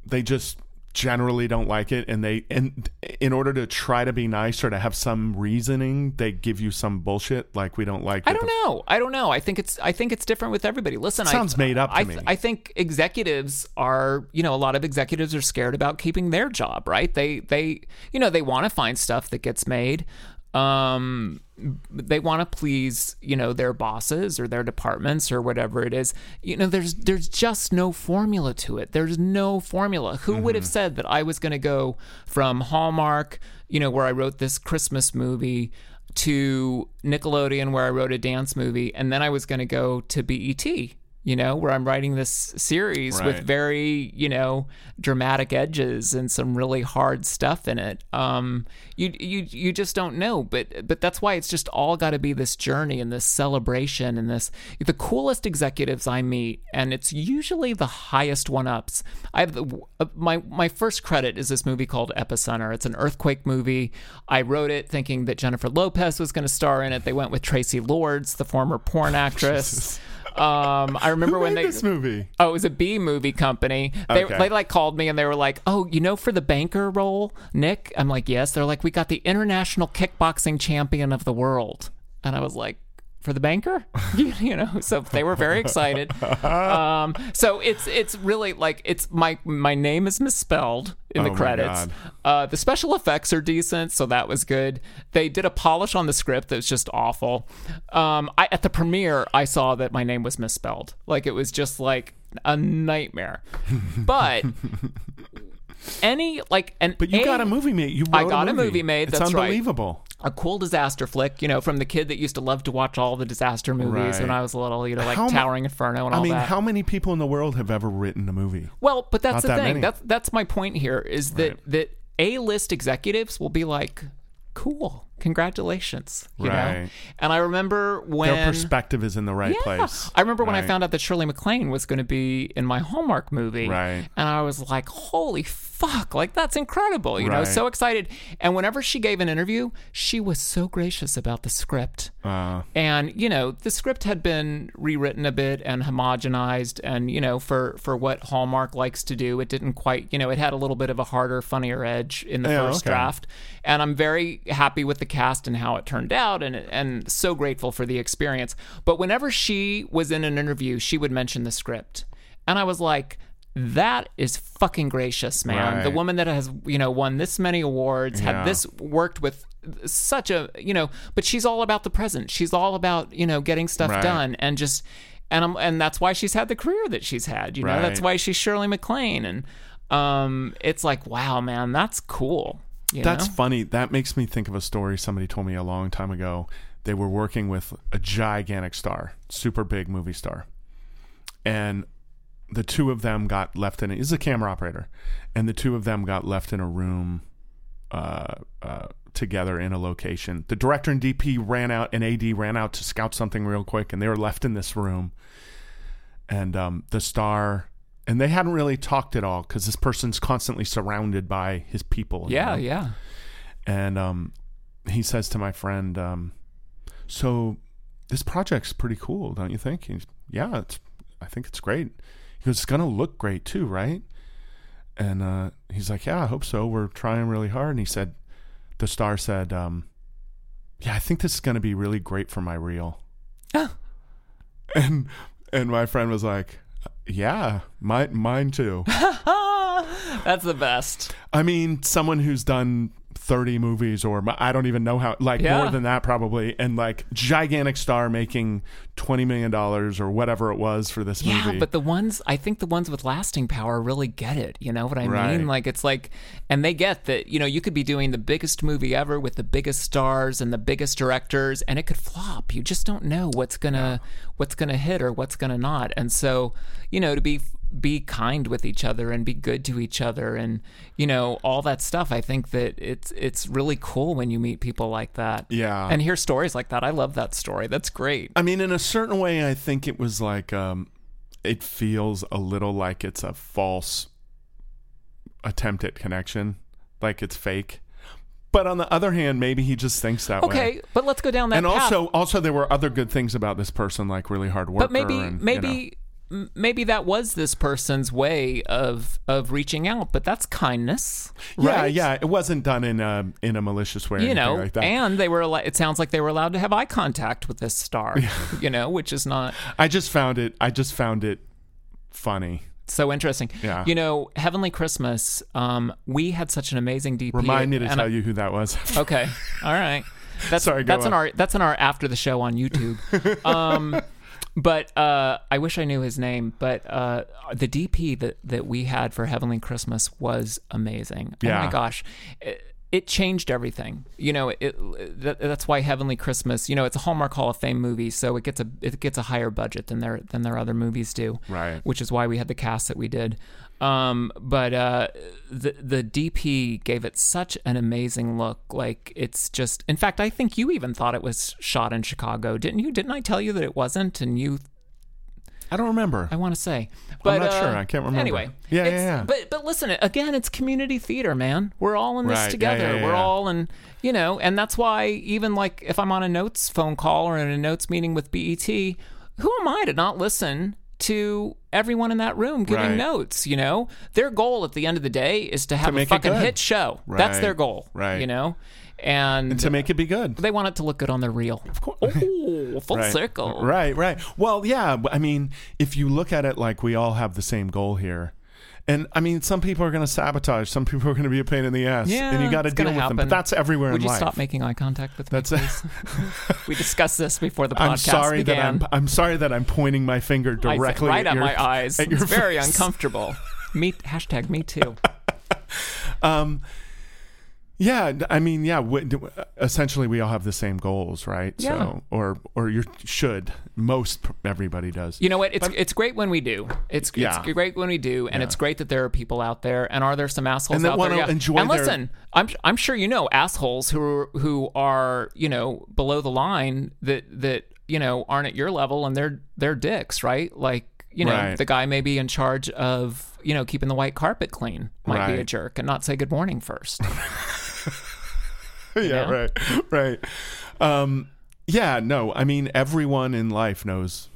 Speaker 1: they just generally don't like it and they and in order to try to be nice or to have some reasoning they give you some bullshit like we don't like
Speaker 2: I don't
Speaker 1: the-
Speaker 2: know. I don't know. I think it's I think it's different with everybody. Listen,
Speaker 1: Sounds
Speaker 2: I,
Speaker 1: made up to
Speaker 2: I,
Speaker 1: me.
Speaker 2: I think executives are, you know, a lot of executives are scared about keeping their job, right? They they you know, they want to find stuff that gets made. Um they want to please, you know, their bosses or their departments or whatever it is. You know, there's there's just no formula to it. There's no formula. Who would
Speaker 1: Mm-hmm.
Speaker 2: have said that I was going to go from Hallmark, you know, where I wrote this Christmas movie to Nickelodeon where I wrote a dance movie and then I was going to go to BET, you know, where I'm writing this series with very, you know, dramatic edges and some really hard stuff in it. Um you you you just don't know, but but that's why it's just all got to be this journey and this celebration and this the coolest executives I meet and it's usually the highest one ups. I have the, uh, my my first credit is this movie called Epicenter. It's an earthquake movie. I wrote it thinking that Jennifer Lopez was going to star in it. They went with Traci Lords, the former porn actress. Um, I remember when
Speaker 1: made
Speaker 2: they
Speaker 1: this movie
Speaker 2: Oh, it was a B movie company. They,
Speaker 1: Okay.
Speaker 2: they like called me and they were like, "Oh, you know, for the banker role, Nick." I'm like, "Yes." They're like, "We got the international kickboxing champion of the world," and I was like, for the banker you, you know? So they were very excited. Um, so it's it's really like it's my my name is misspelled in
Speaker 1: Oh
Speaker 2: the credits. Uh, the special effects are decent so that was good. They did a polish on the script that's just awful. Um, I, at the premiere i saw that my name was misspelled. Like it was just like a nightmare. But any like an
Speaker 1: But you got a movie made. You
Speaker 2: I got a movie made,
Speaker 1: It's
Speaker 2: that's right.
Speaker 1: unbelievable.
Speaker 2: a cool disaster flick, you know, from the kid that used to love to watch all the disaster movies
Speaker 1: Right.
Speaker 2: when I was little, you know, like
Speaker 1: How
Speaker 2: Towering Inferno and all
Speaker 1: I mean,
Speaker 2: that.
Speaker 1: how many people in the world have ever written a movie?
Speaker 2: well, but that's
Speaker 1: Not
Speaker 2: the
Speaker 1: that
Speaker 2: thing.
Speaker 1: many.
Speaker 2: That's that's my point here is that
Speaker 1: Right.
Speaker 2: that A list executives will be like, cool, congratulations, you know.
Speaker 1: Right.
Speaker 2: And I remember when
Speaker 1: Their perspective is in the right
Speaker 2: yeah.
Speaker 1: place.
Speaker 2: I remember when I found out that Shirley MacLaine was going to be in my Hallmark movie.
Speaker 1: Right.
Speaker 2: And I was like, holy fuck, like that's incredible. You know, so excited. And whenever she gave an interview, she was so gracious about the script.
Speaker 1: Uh,
Speaker 2: And, you know, the script had been rewritten a bit and homogenized and, you know, for for what Hallmark likes to do, it didn't quite, you know, it had a little bit of a harder, funnier edge in the
Speaker 1: Yeah,
Speaker 2: first
Speaker 1: okay.
Speaker 2: draft. And I'm very happy with the cast and how it turned out and and so grateful for the experience. But whenever she was in an interview, she would mention the script. And I was like, that is fucking gracious, man. The woman that has, you know, won this many awards,
Speaker 1: Yeah.
Speaker 2: had this worked with such a, you know, but she's all about the present. She's all about, you know, getting stuff
Speaker 1: Right.
Speaker 2: done and just and I'm, and that's why she's had the career that she's had, you know. That's why she's Shirley MacLaine and um it's like, wow, man, that's cool.
Speaker 1: That's
Speaker 2: know?
Speaker 1: funny. That makes me think of a story somebody told me a long time ago. They were working with a gigantic star, super big movie star. And the two of them got left in a, he's a camera operator. And the two of them got left in a room uh, uh, together in a location. The director and DP ran out and AD ran out to scout something real quick and they were left in this room. And um, the star and they hadn't really talked at all because this person's constantly surrounded by his people.
Speaker 2: Yeah,
Speaker 1: know?
Speaker 2: yeah.
Speaker 1: and um, he says to my friend, um, "So this project's pretty cool, don't you think?" He's, "Yeah, it's. I think it's great." He goes, "It's gonna look great too, right?" And uh, he's like, "Yeah, I hope so. We're trying really hard." And he said, "The star said, um, yeah, I think this is gonna be really great for my reel." And and my friend was like, "Yeah, my mine too."
Speaker 2: That's the best.
Speaker 1: I mean, someone who's done 30 movies or I don't even know how, like
Speaker 2: Yeah.
Speaker 1: more than that probably, and like gigantic star making $20 million or whatever it was for this
Speaker 2: Yeah,
Speaker 1: movie.
Speaker 2: Yeah, but the ones I think the ones with lasting power really get it. You know what I
Speaker 1: Right.
Speaker 2: mean? Like it's like, and they get that. You know, you could be doing the biggest movie ever with the biggest stars and the biggest directors, and it could flop. You just don't know what's gonna what's gonna hit or what's gonna not. And so, you know, to be be kind with each other and be good to each other and you know all that stuff i think that it's it's really cool when you meet people like that
Speaker 1: Yeah.
Speaker 2: and hear stories like that i love that story that's great
Speaker 1: I mean, in a certain way, I think it was like, um, it feels a little like it's a false attempt at connection, like it's fake. But on the other hand, maybe he just thinks that way.
Speaker 2: okay but let's go down that
Speaker 1: And
Speaker 2: path.
Speaker 1: also, also there were other good things about this person, like really hard worker.
Speaker 2: but maybe
Speaker 1: and, you
Speaker 2: maybe
Speaker 1: know.
Speaker 2: Maybe that was this person's way of of reaching out but that's kindness
Speaker 1: Yeah,
Speaker 2: right?
Speaker 1: yeah. It wasn't done in a in a malicious way.
Speaker 2: You know
Speaker 1: like that.
Speaker 2: and they were it sounds like they were allowed to have eye contact with this star you know which is not
Speaker 1: I just found it. I just found it funny.
Speaker 2: so interesting
Speaker 1: Yeah.
Speaker 2: you know heavenly christmas um we had such an amazing dp
Speaker 1: Remind me to tell
Speaker 2: I-
Speaker 1: you who that was.
Speaker 2: okay all right that's
Speaker 1: Sorry, go
Speaker 2: that's in
Speaker 1: on.
Speaker 2: our that's in our after the show on youtube um but uh i wish i knew his name but uh the dp that that we had for heavenly christmas was amazing
Speaker 1: Yeah.
Speaker 2: oh my gosh it, it changed everything you know it, that, that's why heavenly christmas you know it's a hallmark hall of fame movie so it gets a it gets a higher budget than their than their other movies do
Speaker 1: Right.
Speaker 2: which is why we had the cast that we did. Um, but uh, the the DP gave it such an amazing look. Like it's just, in fact, I think you even thought it was shot in Chicago, didn't you? Didn't I tell you that it wasn't? And you,
Speaker 1: I don't remember.
Speaker 2: I want to say, but I'm
Speaker 1: not
Speaker 2: uh,
Speaker 1: sure. I can't remember.
Speaker 2: Anyway,
Speaker 1: Yeah, yeah, yeah.
Speaker 2: But but listen, again, it's community theater, man. We're all in this
Speaker 1: Right.
Speaker 2: Together.
Speaker 1: yeah,
Speaker 2: We're
Speaker 1: yeah.
Speaker 2: all in, you know, and that's why even like if I'm on a notes phone call or in a notes meeting with BET, who am I to not listen? To everyone in that room giving
Speaker 1: Right.
Speaker 2: notes, you know, their goal at the end of the day is to have a fucking hit show. That's their goal,
Speaker 1: Right.
Speaker 2: You know, and
Speaker 1: to make it be good.
Speaker 2: they want it to look good on their reel.
Speaker 1: Of course.
Speaker 2: Oh, full
Speaker 1: right.
Speaker 2: circle.
Speaker 1: Right, right. Well, yeah. I mean, if you look at it like we all have the same goal here, and I mean, some people are going to sabotage, some people are going to be a pain in the ass,
Speaker 2: Yeah,
Speaker 1: and you got to deal with them. But that's everywhere
Speaker 2: Would
Speaker 1: in
Speaker 2: you
Speaker 1: life.
Speaker 2: stop making eye contact with me,
Speaker 1: That's-
Speaker 2: please? we discussed this before the podcast
Speaker 1: I'm sorry
Speaker 2: began.
Speaker 1: that I'm. I'm sorry that I'm pointing my finger directly
Speaker 2: right
Speaker 1: at,
Speaker 2: at
Speaker 1: your,
Speaker 2: my eyes.
Speaker 1: at
Speaker 2: It's very uncomfortable. Me hashtag me too.
Speaker 1: Um, yeah, I mean, yeah. We, essentially, we all have the same goals, right?
Speaker 2: Yeah.
Speaker 1: So, or or you should. Most everybody does.
Speaker 2: You know what? It's it's great when we do. It's
Speaker 1: Yeah.
Speaker 2: it's great when we do, and
Speaker 1: Yeah.
Speaker 2: it's great that there are people out there. And are there some assholes
Speaker 1: And that
Speaker 2: out there? Yeah.
Speaker 1: enjoy
Speaker 2: and
Speaker 1: their-
Speaker 2: listen, I'm I'm sure you know assholes who are, who are you know below the line that that you know aren't at your level, and they're they're dicks, right? Like you know
Speaker 1: Right.
Speaker 2: the guy may be in charge of you know keeping the white carpet clean might be a jerk and not say good morning first.
Speaker 1: yeah, right, right. Um, yeah, no, I mean, everyone in life knows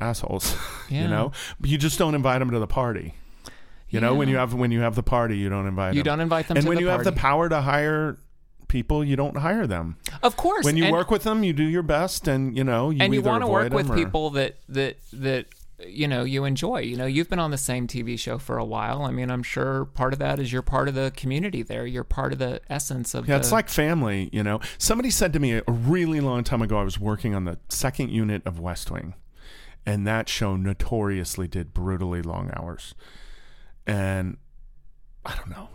Speaker 1: assholes.
Speaker 2: Yeah.
Speaker 1: You know, but you just don't invite them to the party. You know, when you have when you have the party, you don't invite
Speaker 2: You
Speaker 1: them.
Speaker 2: don't invite them
Speaker 1: and when
Speaker 2: the
Speaker 1: you have the power to hire people, you don't hire them.
Speaker 2: of course,
Speaker 1: When you
Speaker 2: and-
Speaker 1: work with them, you do your best, and you know, you
Speaker 2: and you want to work with
Speaker 1: or-
Speaker 2: people that that that you know you enjoy you know you've been on the same tv show for a while i mean i'm sure part of that is you're part of the community there you're part of the essence of
Speaker 1: Yeah,
Speaker 2: the,
Speaker 1: it's like family, you know. Somebody said to me a really long time ago, I was working on the second unit of West Wing, and that show notoriously did brutally long hours. And I don't know,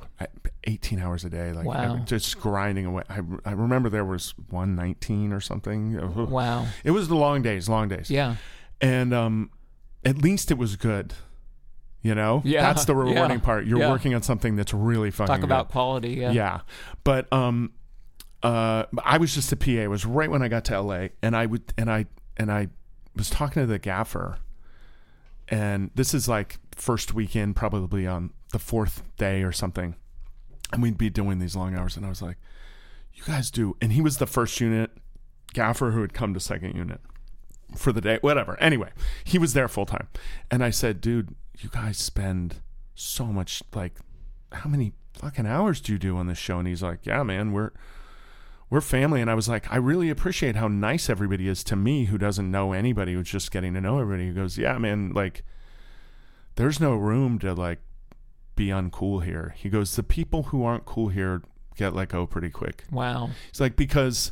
Speaker 1: 18 hours a day, like
Speaker 2: Wow.
Speaker 1: just grinding away. I, I remember there was 119 or something.
Speaker 2: wow
Speaker 1: It was the long days, long days.
Speaker 2: yeah
Speaker 1: And um, at least it was good. You know,
Speaker 2: Yeah,
Speaker 1: that's the rewarding
Speaker 2: yeah,
Speaker 1: part. You're
Speaker 2: yeah.
Speaker 1: working on something that's really fucking
Speaker 2: talk
Speaker 1: good
Speaker 2: about quality yeah
Speaker 1: yeah. But um uh I was just a PA. It was right when I got to LA and I would and I and I was talking to the gaffer and this is like first weekend probably on the fourth day or something. And we'd be doing these long hours and I was like, You guys do and he was the first unit gaffer who had come to second unit for the day, whatever. Anyway, he was there full time. And I said, dude, you guys spend so much like how many fucking hours do you do on this show? And he's like, Yeah, man, we're we're family. And I was like, I really appreciate how nice everybody is to me who doesn't know anybody, who's just getting to know everybody. He goes, Yeah, man, like there's no room to like be uncool here. He goes, The people who aren't cool here get let go pretty quick.
Speaker 2: wow
Speaker 1: It's like because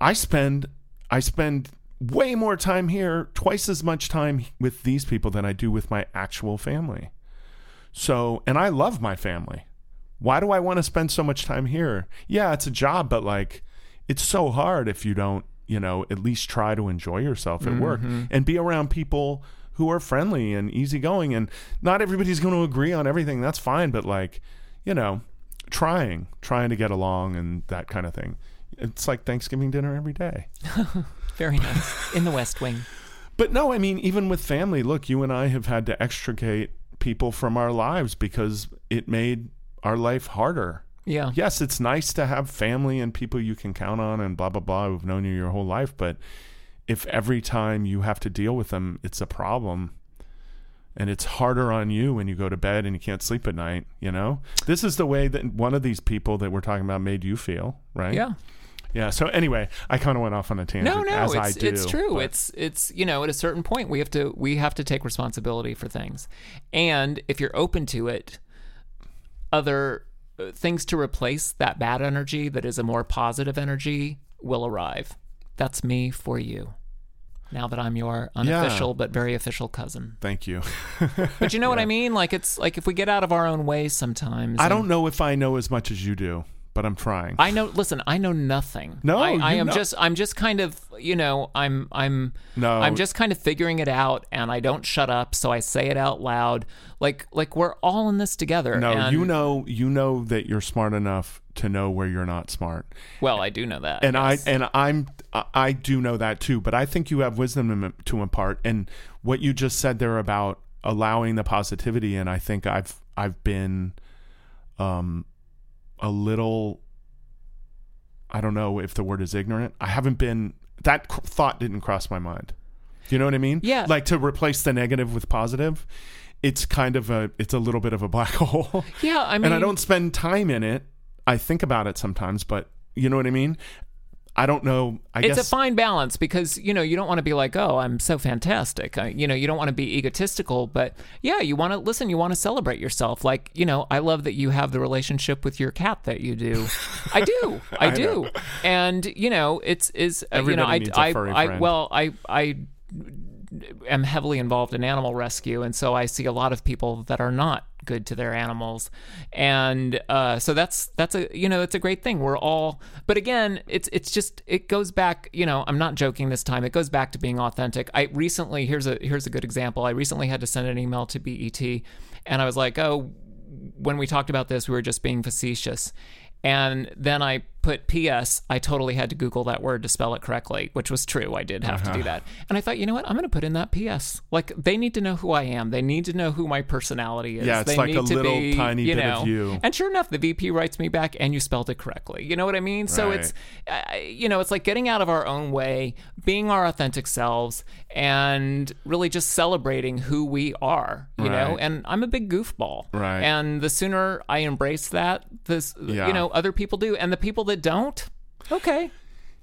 Speaker 1: I spend I spend way more time here, twice as much time with these people than I do with my actual family. So, and I love my family. Why do I want to spend so much time here? Yeah, it's a job, but like it's so hard if you don't, you know, at least try to enjoy yourself at work mm-hmm. and be around people who are friendly and easygoing and not everybody's going to agree on everything. That's fine, but like, you know, trying, trying to get along and that kind of thing. It's like Thanksgiving dinner every day.
Speaker 2: very nice in the west wing
Speaker 1: But no, I mean, even with family, look, you and I have had to extricate people from our lives because it made our life harder.
Speaker 2: yeah
Speaker 1: Yes, it's nice to have family and people you can count on and blah, blah, blah, who've known you your whole life. But if every time you have to deal with them, it's a problem and it's harder on you when you go to bed and you can't sleep at night, you know? This is the way that one of these people that we're talking about made you feel, right?
Speaker 2: yeah
Speaker 1: Yeah. So anyway, I kind of went off on a tangent
Speaker 2: no no
Speaker 1: as I
Speaker 2: it's, it's true.
Speaker 1: but-
Speaker 2: it's it's you know at a certain point we have to we have to take responsibility for things. And if you're open to it other uh, things to replace that bad energy that is a more positive energy will arrive. That's me for you. Now that i'm your unofficial but very official cousin.
Speaker 1: Thank you.
Speaker 2: but you know what i mean? Like it's like if we get out of our own way sometimes
Speaker 1: I don't know if I know as much as you do, but I'm trying.
Speaker 2: I know. Listen, I know nothing.
Speaker 1: No,
Speaker 2: I, I am
Speaker 1: know-
Speaker 2: just. I'm just kind of. You know. I'm. I'm.
Speaker 1: No.
Speaker 2: I'm just kind of figuring it out, and I don't shut up, so I say it out loud. Like. Like we're all in this together.
Speaker 1: no,
Speaker 2: and-
Speaker 1: you know, you know that you're smart enough to know where you're not smart,
Speaker 2: Well, I do know that.
Speaker 1: and
Speaker 2: yes.
Speaker 1: I and I'm I- I do know that too. But I think you have wisdom to impart, and what you just said there about allowing the positivity, and I think I've I've been, um, a little. I don't know if the word is ignorant. I haven't been. That cr- thought didn't cross my mind. Do you know what I mean?
Speaker 2: Yeah.
Speaker 1: Like to replace the negative with positive, it's kind of a it's a little bit of a black hole.
Speaker 2: Yeah. I mean.
Speaker 1: and I don't spend time in it. I think about it sometimes, but You know what I mean? I don't know. I
Speaker 2: it's
Speaker 1: guess
Speaker 2: a fine balance because you know you don't want to be like oh i'm so fantastic. I, you know you don't want to be egotistical but yeah you want to listen you want to celebrate yourself. Like you know i love that you have the relationship with your cat that you do. I do. I,
Speaker 1: I
Speaker 2: do.
Speaker 1: know.
Speaker 2: and you know it's is uh, you know i I, I well i i am heavily involved in animal rescue, and so I see a lot of people that are not good to their animals, and uh, so that's that's a you know it's a great thing. We're all, but again, it's it's just it goes back. You know, I'm not joking this time. It goes back to being authentic. I recently here's a here's a good example. I recently had to send an email to BET, and I was like, oh, when we talked about this, we were just being facetious. And then I put PS. I totally had to Google that word to spell it correctly, which was true. I did have to do that. And I thought, you know what? I'm going to put in that PS. Like they need to know who I am. They need to know who my personality is.
Speaker 1: Yeah, it's
Speaker 2: they
Speaker 1: like
Speaker 2: need
Speaker 1: a
Speaker 2: to
Speaker 1: little
Speaker 2: be,
Speaker 1: tiny
Speaker 2: you
Speaker 1: bit of you.
Speaker 2: And sure enough, the VP writes me back, and you spelled it correctly. You know what I mean? So it's, uh, you know, it's like getting out of our own way, being our authentic selves, and really just celebrating who we are. You know, and I'm a big goofball.
Speaker 1: Right.
Speaker 2: And the sooner I embrace that, this
Speaker 1: Yeah.
Speaker 2: you know, other people do, and the people that don't, okay.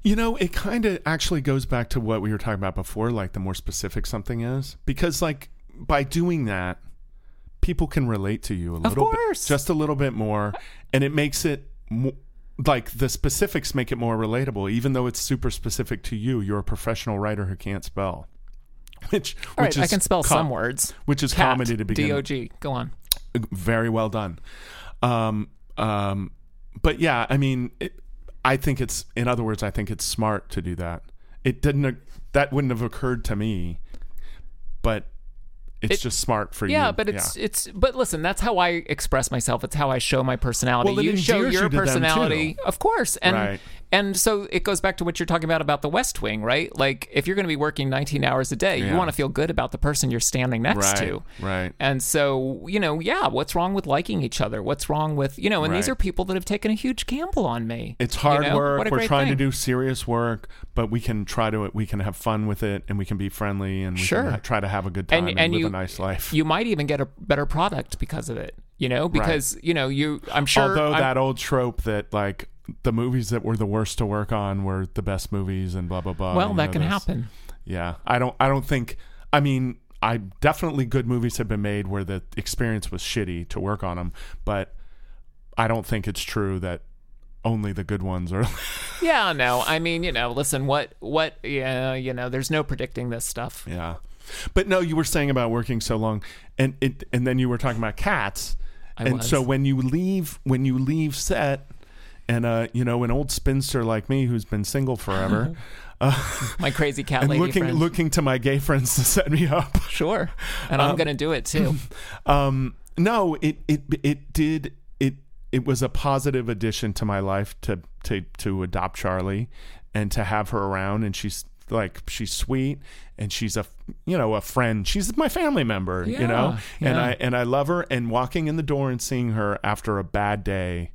Speaker 1: You know, it kind of actually goes back to what we were talking about before, like the more specific something is, because like by doing that, people can relate to you a little
Speaker 2: course.
Speaker 1: bit, just a little bit more, and it makes it mo- like the specifics make it more relatable, even though it's super specific to you. You're a professional writer who can't spell, which
Speaker 2: All
Speaker 1: which
Speaker 2: right, I
Speaker 1: is
Speaker 2: can spell
Speaker 1: com-
Speaker 2: some words.
Speaker 1: which is
Speaker 2: Cat,
Speaker 1: comedy to begin. with.
Speaker 2: D-O-G. Go on.
Speaker 1: very well done. Um, um, but yeah, I mean, it, I think it's, in other words, I think it's smart to do that. It didn't, that wouldn't have occurred to me, but it's
Speaker 2: It-
Speaker 1: just smart for you.
Speaker 2: Yeah, but it's it's but listen, that's how I express myself. It's how I show my personality.
Speaker 1: Well,
Speaker 2: you show your
Speaker 1: you
Speaker 2: personality, of course, and
Speaker 1: Right.
Speaker 2: And so it goes back to what you're talking about about the West Wing, right? Like if you're going to be working 19 hours a day, you want to feel good about the person you're standing next
Speaker 1: right,
Speaker 2: to.
Speaker 1: right.
Speaker 2: And so, you know, yeah, what's wrong with liking each other? What's wrong with, you know, and these are people that have taken a huge gamble on me.
Speaker 1: It's
Speaker 2: you
Speaker 1: hard
Speaker 2: know?
Speaker 1: work. We're trying
Speaker 2: thing.
Speaker 1: to do serious work, but we can try to we can have fun with it, and we can be friendly, and we
Speaker 2: Sure.
Speaker 1: can try to have a good time
Speaker 2: And-
Speaker 1: and,
Speaker 2: and
Speaker 1: live
Speaker 2: you-
Speaker 1: a nice life.
Speaker 2: You might even get a better product because of it, you know, because, you know, you, I'm sure.
Speaker 1: Although
Speaker 2: I'm-
Speaker 1: that old trope that like the movies that were the worst to work on were the best movies and blah blah blah.
Speaker 2: well, that can
Speaker 1: this-
Speaker 2: happen.
Speaker 1: Yeah, I don't. I don't think. I mean, I definitely good movies have been made where the experience was shitty to work on them, but I don't think it's true that only the good ones are.
Speaker 2: Yeah, no. I mean, you know, listen, what, what, yeah, you know, there's no predicting this stuff.
Speaker 1: yeah, but no, you were saying about working so long, and it, and then you were talking about cats,
Speaker 2: I
Speaker 1: and
Speaker 2: was.
Speaker 1: so when you leave, when you leave set. And uh, you know, an old spinster like me who's been single forever,
Speaker 2: My crazy cat
Speaker 1: and
Speaker 2: lady
Speaker 1: looking
Speaker 2: friend.
Speaker 1: looking to my gay friends to set me up.
Speaker 2: sure. And I'm going to do it too.
Speaker 1: Um, no, it it it did it it was a positive addition to my life to to to adopt Charlie and to have her around and she's like she's sweet and she's a you know a friend she's my family member you know
Speaker 2: Yeah,
Speaker 1: and. I and I love her and walking in the door and seeing her after a bad day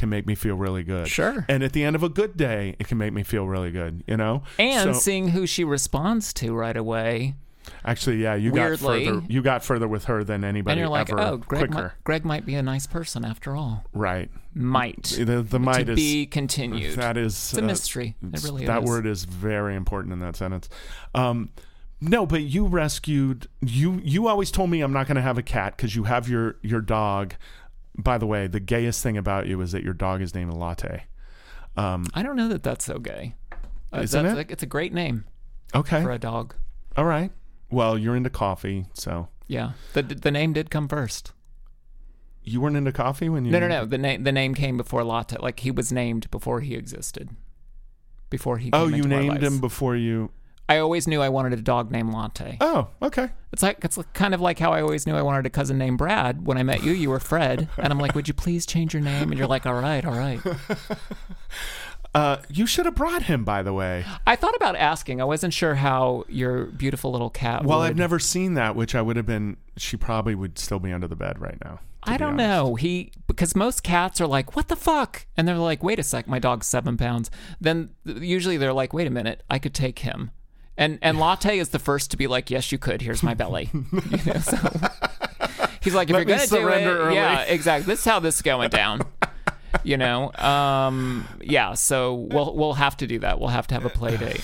Speaker 1: can make me feel really good
Speaker 2: Sure.
Speaker 1: and at the end of a good day it can make me feel really good you know
Speaker 2: And
Speaker 1: So-
Speaker 2: seeing who she responds to right away.
Speaker 1: actually yeah you
Speaker 2: Weirdly-
Speaker 1: got further you got further with her than anybody
Speaker 2: And you're like,
Speaker 1: ever
Speaker 2: oh, Gregg,
Speaker 1: quicker
Speaker 2: might, Gregg might be a nice person after all.
Speaker 1: right
Speaker 2: Might.
Speaker 1: the, the might
Speaker 2: to
Speaker 1: is
Speaker 2: be continued.
Speaker 1: That is
Speaker 2: it's a mystery. It really
Speaker 1: that
Speaker 2: is.
Speaker 1: word is very important in that sentence. Um, no, but you rescued you. You always told me I'm not going to have a cat because you have your your dog. By the way, the gayest thing about you is that your dog is named Latte. Um,
Speaker 2: I don't know that that's so gay. Uh,
Speaker 1: Isn't
Speaker 2: that's
Speaker 1: it?
Speaker 2: Like, it's a great name
Speaker 1: okay,
Speaker 2: for a dog.
Speaker 1: all right. Well, you're into coffee, so
Speaker 2: Yeah. The, the name did come first.
Speaker 1: you weren't into coffee when you
Speaker 2: No, no, no. The name the name came before Latte. Like he was named before he existed. Before he. Came
Speaker 1: Oh, you named him before you.
Speaker 2: I always knew I wanted a dog named Latte.
Speaker 1: Oh, okay.
Speaker 2: It's like it's kind of like how I always knew I wanted a cousin named Brad. When I met you, you were Fred, and I'm like, "Would you please change your name?" And you're like, "All right, all right."
Speaker 1: Uh, you should have brought him, by the way.
Speaker 2: I thought about asking. I wasn't sure how your beautiful little cat.
Speaker 1: Well,
Speaker 2: would.
Speaker 1: I've never seen that, which I would have been. She probably would still be under the bed right now.
Speaker 2: I don't
Speaker 1: honest.
Speaker 2: know. He because most cats are like, "What the fuck?" and they're like, "Wait a sec, my dog's seven pounds." Then usually they're like, "Wait a minute, I could take him." And and Latte is the first to be like, "Yes, you could. Here's my belly." You know, so he's like, "If
Speaker 1: Let
Speaker 2: you're gonna do it,
Speaker 1: surrender early."
Speaker 2: yeah, exactly. This is how this is going down." you know, um, yeah. So we'll we'll have to do that. We'll have to have a play date.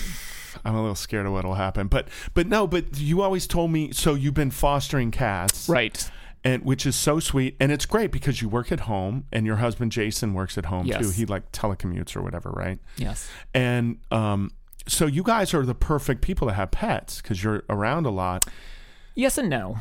Speaker 1: I'm a little scared of what'll happen, but but no, but you always told me so. You've been fostering cats,
Speaker 2: Right.
Speaker 1: and which is so sweet, and it's great because you work at home, and your husband Jason works at home
Speaker 2: Yes.
Speaker 1: too. He like telecommutes or whatever, right?
Speaker 2: Yes.
Speaker 1: And um, so you guys are the perfect people to have pets because you're around a lot.
Speaker 2: Yes and no.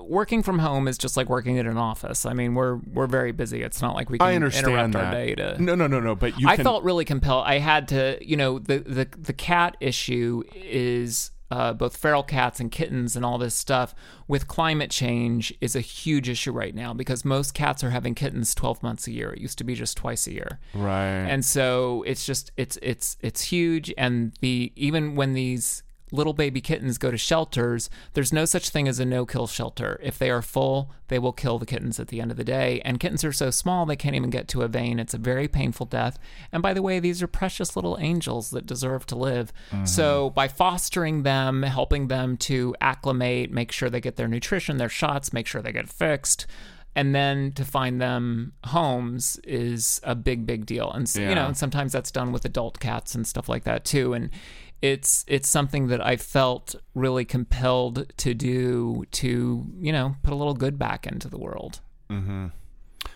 Speaker 2: working from home is just like working in an office. I mean, we're we're very busy. It's not like we can
Speaker 1: I understand
Speaker 2: interrupt
Speaker 1: that.
Speaker 2: our day to.
Speaker 1: No, no, no, no. But you
Speaker 2: I
Speaker 1: can,
Speaker 2: felt really compelled. I had to, you know, the the the cat issue is uh, both feral cats and kittens and all this stuff with climate change is a huge issue right now because most cats are having kittens 12 months a year. It used to be just twice a year.
Speaker 1: right.
Speaker 2: And so it's just it's it's it's huge and the even when these little baby kittens go to shelters, there's no such thing as a no-kill shelter. If they are full, they will kill the kittens at the end of the day. And kittens are so small they can't even get to a vein. It's a very painful death. And by the way, these are precious little angels that deserve to live. Mm-hmm. So by fostering them, helping them to acclimate, make sure they get their nutrition, their shots, make sure they get fixed, and then to find them homes is a big big deal and s you know and sometimes that's done with adult cats and stuff like that too and it's it's something that I felt really compelled to do to you know put a little good back into the world mm-hmm.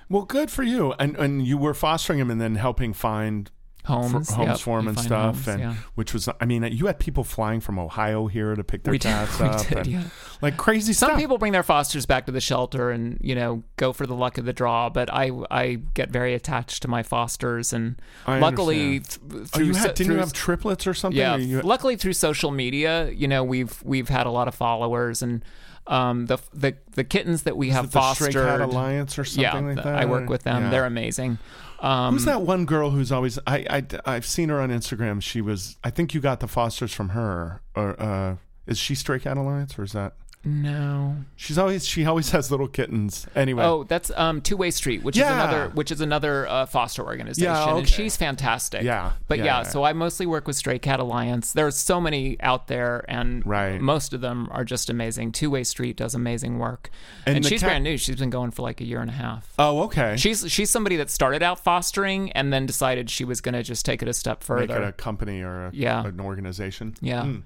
Speaker 1: well, good for you. And and you were fostering him and then helping find
Speaker 2: homes
Speaker 1: for, homes
Speaker 2: yep,
Speaker 1: for and stuff,
Speaker 2: homes,
Speaker 1: and
Speaker 2: yeah.
Speaker 1: which was I mean you had people flying from Ohio here to pick their
Speaker 2: We did-
Speaker 1: cats
Speaker 2: we
Speaker 1: up,
Speaker 2: did,
Speaker 1: and,
Speaker 2: yeah.
Speaker 1: like crazy
Speaker 2: Some
Speaker 1: stuff.
Speaker 2: people bring their fosters back to the shelter and you know go for the luck of the draw, but I I get very attached to my fosters and
Speaker 1: I
Speaker 2: luckily th-
Speaker 1: Oh,
Speaker 2: through
Speaker 1: you
Speaker 2: so,
Speaker 1: didn't
Speaker 2: through
Speaker 1: you have triplets or something?
Speaker 2: Yeah,
Speaker 1: Or you-
Speaker 2: luckily through social media, you know, we've we've had a lot of followers and um, the the the kittens that we have
Speaker 1: Is the
Speaker 2: fostered.
Speaker 1: Stray Cat Alliance or something
Speaker 2: yeah,
Speaker 1: like that?
Speaker 2: I work with them.
Speaker 1: Yeah.
Speaker 2: They're amazing. Um,
Speaker 1: Who's that one girl who's always I I I've seen her on Instagram. She was I think you got the fosters from her or uh is she Stray Cat Alliance or is that
Speaker 2: no.
Speaker 1: She's always she always has little kittens. Anyway.
Speaker 2: Oh, that's um, Two Way Street, which
Speaker 1: Yeah.
Speaker 2: is another which is another uh, foster organization,
Speaker 1: Yeah,
Speaker 2: and she's fantastic.
Speaker 1: Yeah,
Speaker 2: but
Speaker 1: yeah,
Speaker 2: yeah, so I mostly work with Stray Cat Alliance. There's so many out there, and
Speaker 1: Right.
Speaker 2: most of them are just amazing. Two Way Street does amazing work,
Speaker 1: And
Speaker 2: and, she's
Speaker 1: cat-
Speaker 2: brand new. She's been going for like a year and a half.
Speaker 1: Oh, okay.
Speaker 2: She's she's somebody that started out fostering and then decided she was going to just take it a step
Speaker 1: Make
Speaker 2: further.
Speaker 1: it a company or a,
Speaker 2: Yeah.
Speaker 1: an organization.
Speaker 2: yeah.
Speaker 1: Hmm.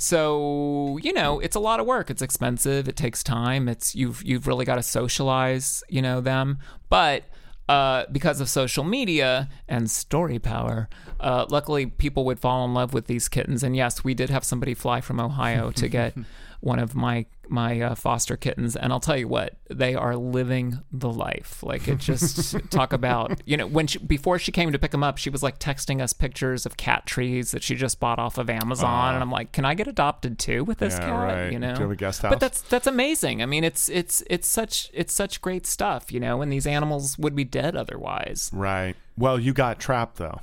Speaker 2: So you know, it's a lot of work. It's expensive. It takes time. It's you've you've really got to socialize, you know, them. But uh, because of social media and story power, uh, luckily people would fall in love with these kittens. And yes, we did have somebody fly from Ohio to get one of my my uh, foster kittens. And I'll tell you what, they are living the life. Like it just talk about you know when she, before she came to pick them up, she was like texting us pictures of cat trees that she just bought off of Amazon, and I'm like, can I get adopted too with this
Speaker 1: Yeah,
Speaker 2: cat?
Speaker 1: right.
Speaker 2: You know,
Speaker 1: Do you have a guest house?
Speaker 2: but that's that's amazing. I mean, it's it's it's such it's such great stuff, you know. And these animals would be dead otherwise.
Speaker 1: Right. Well, you got trapped though.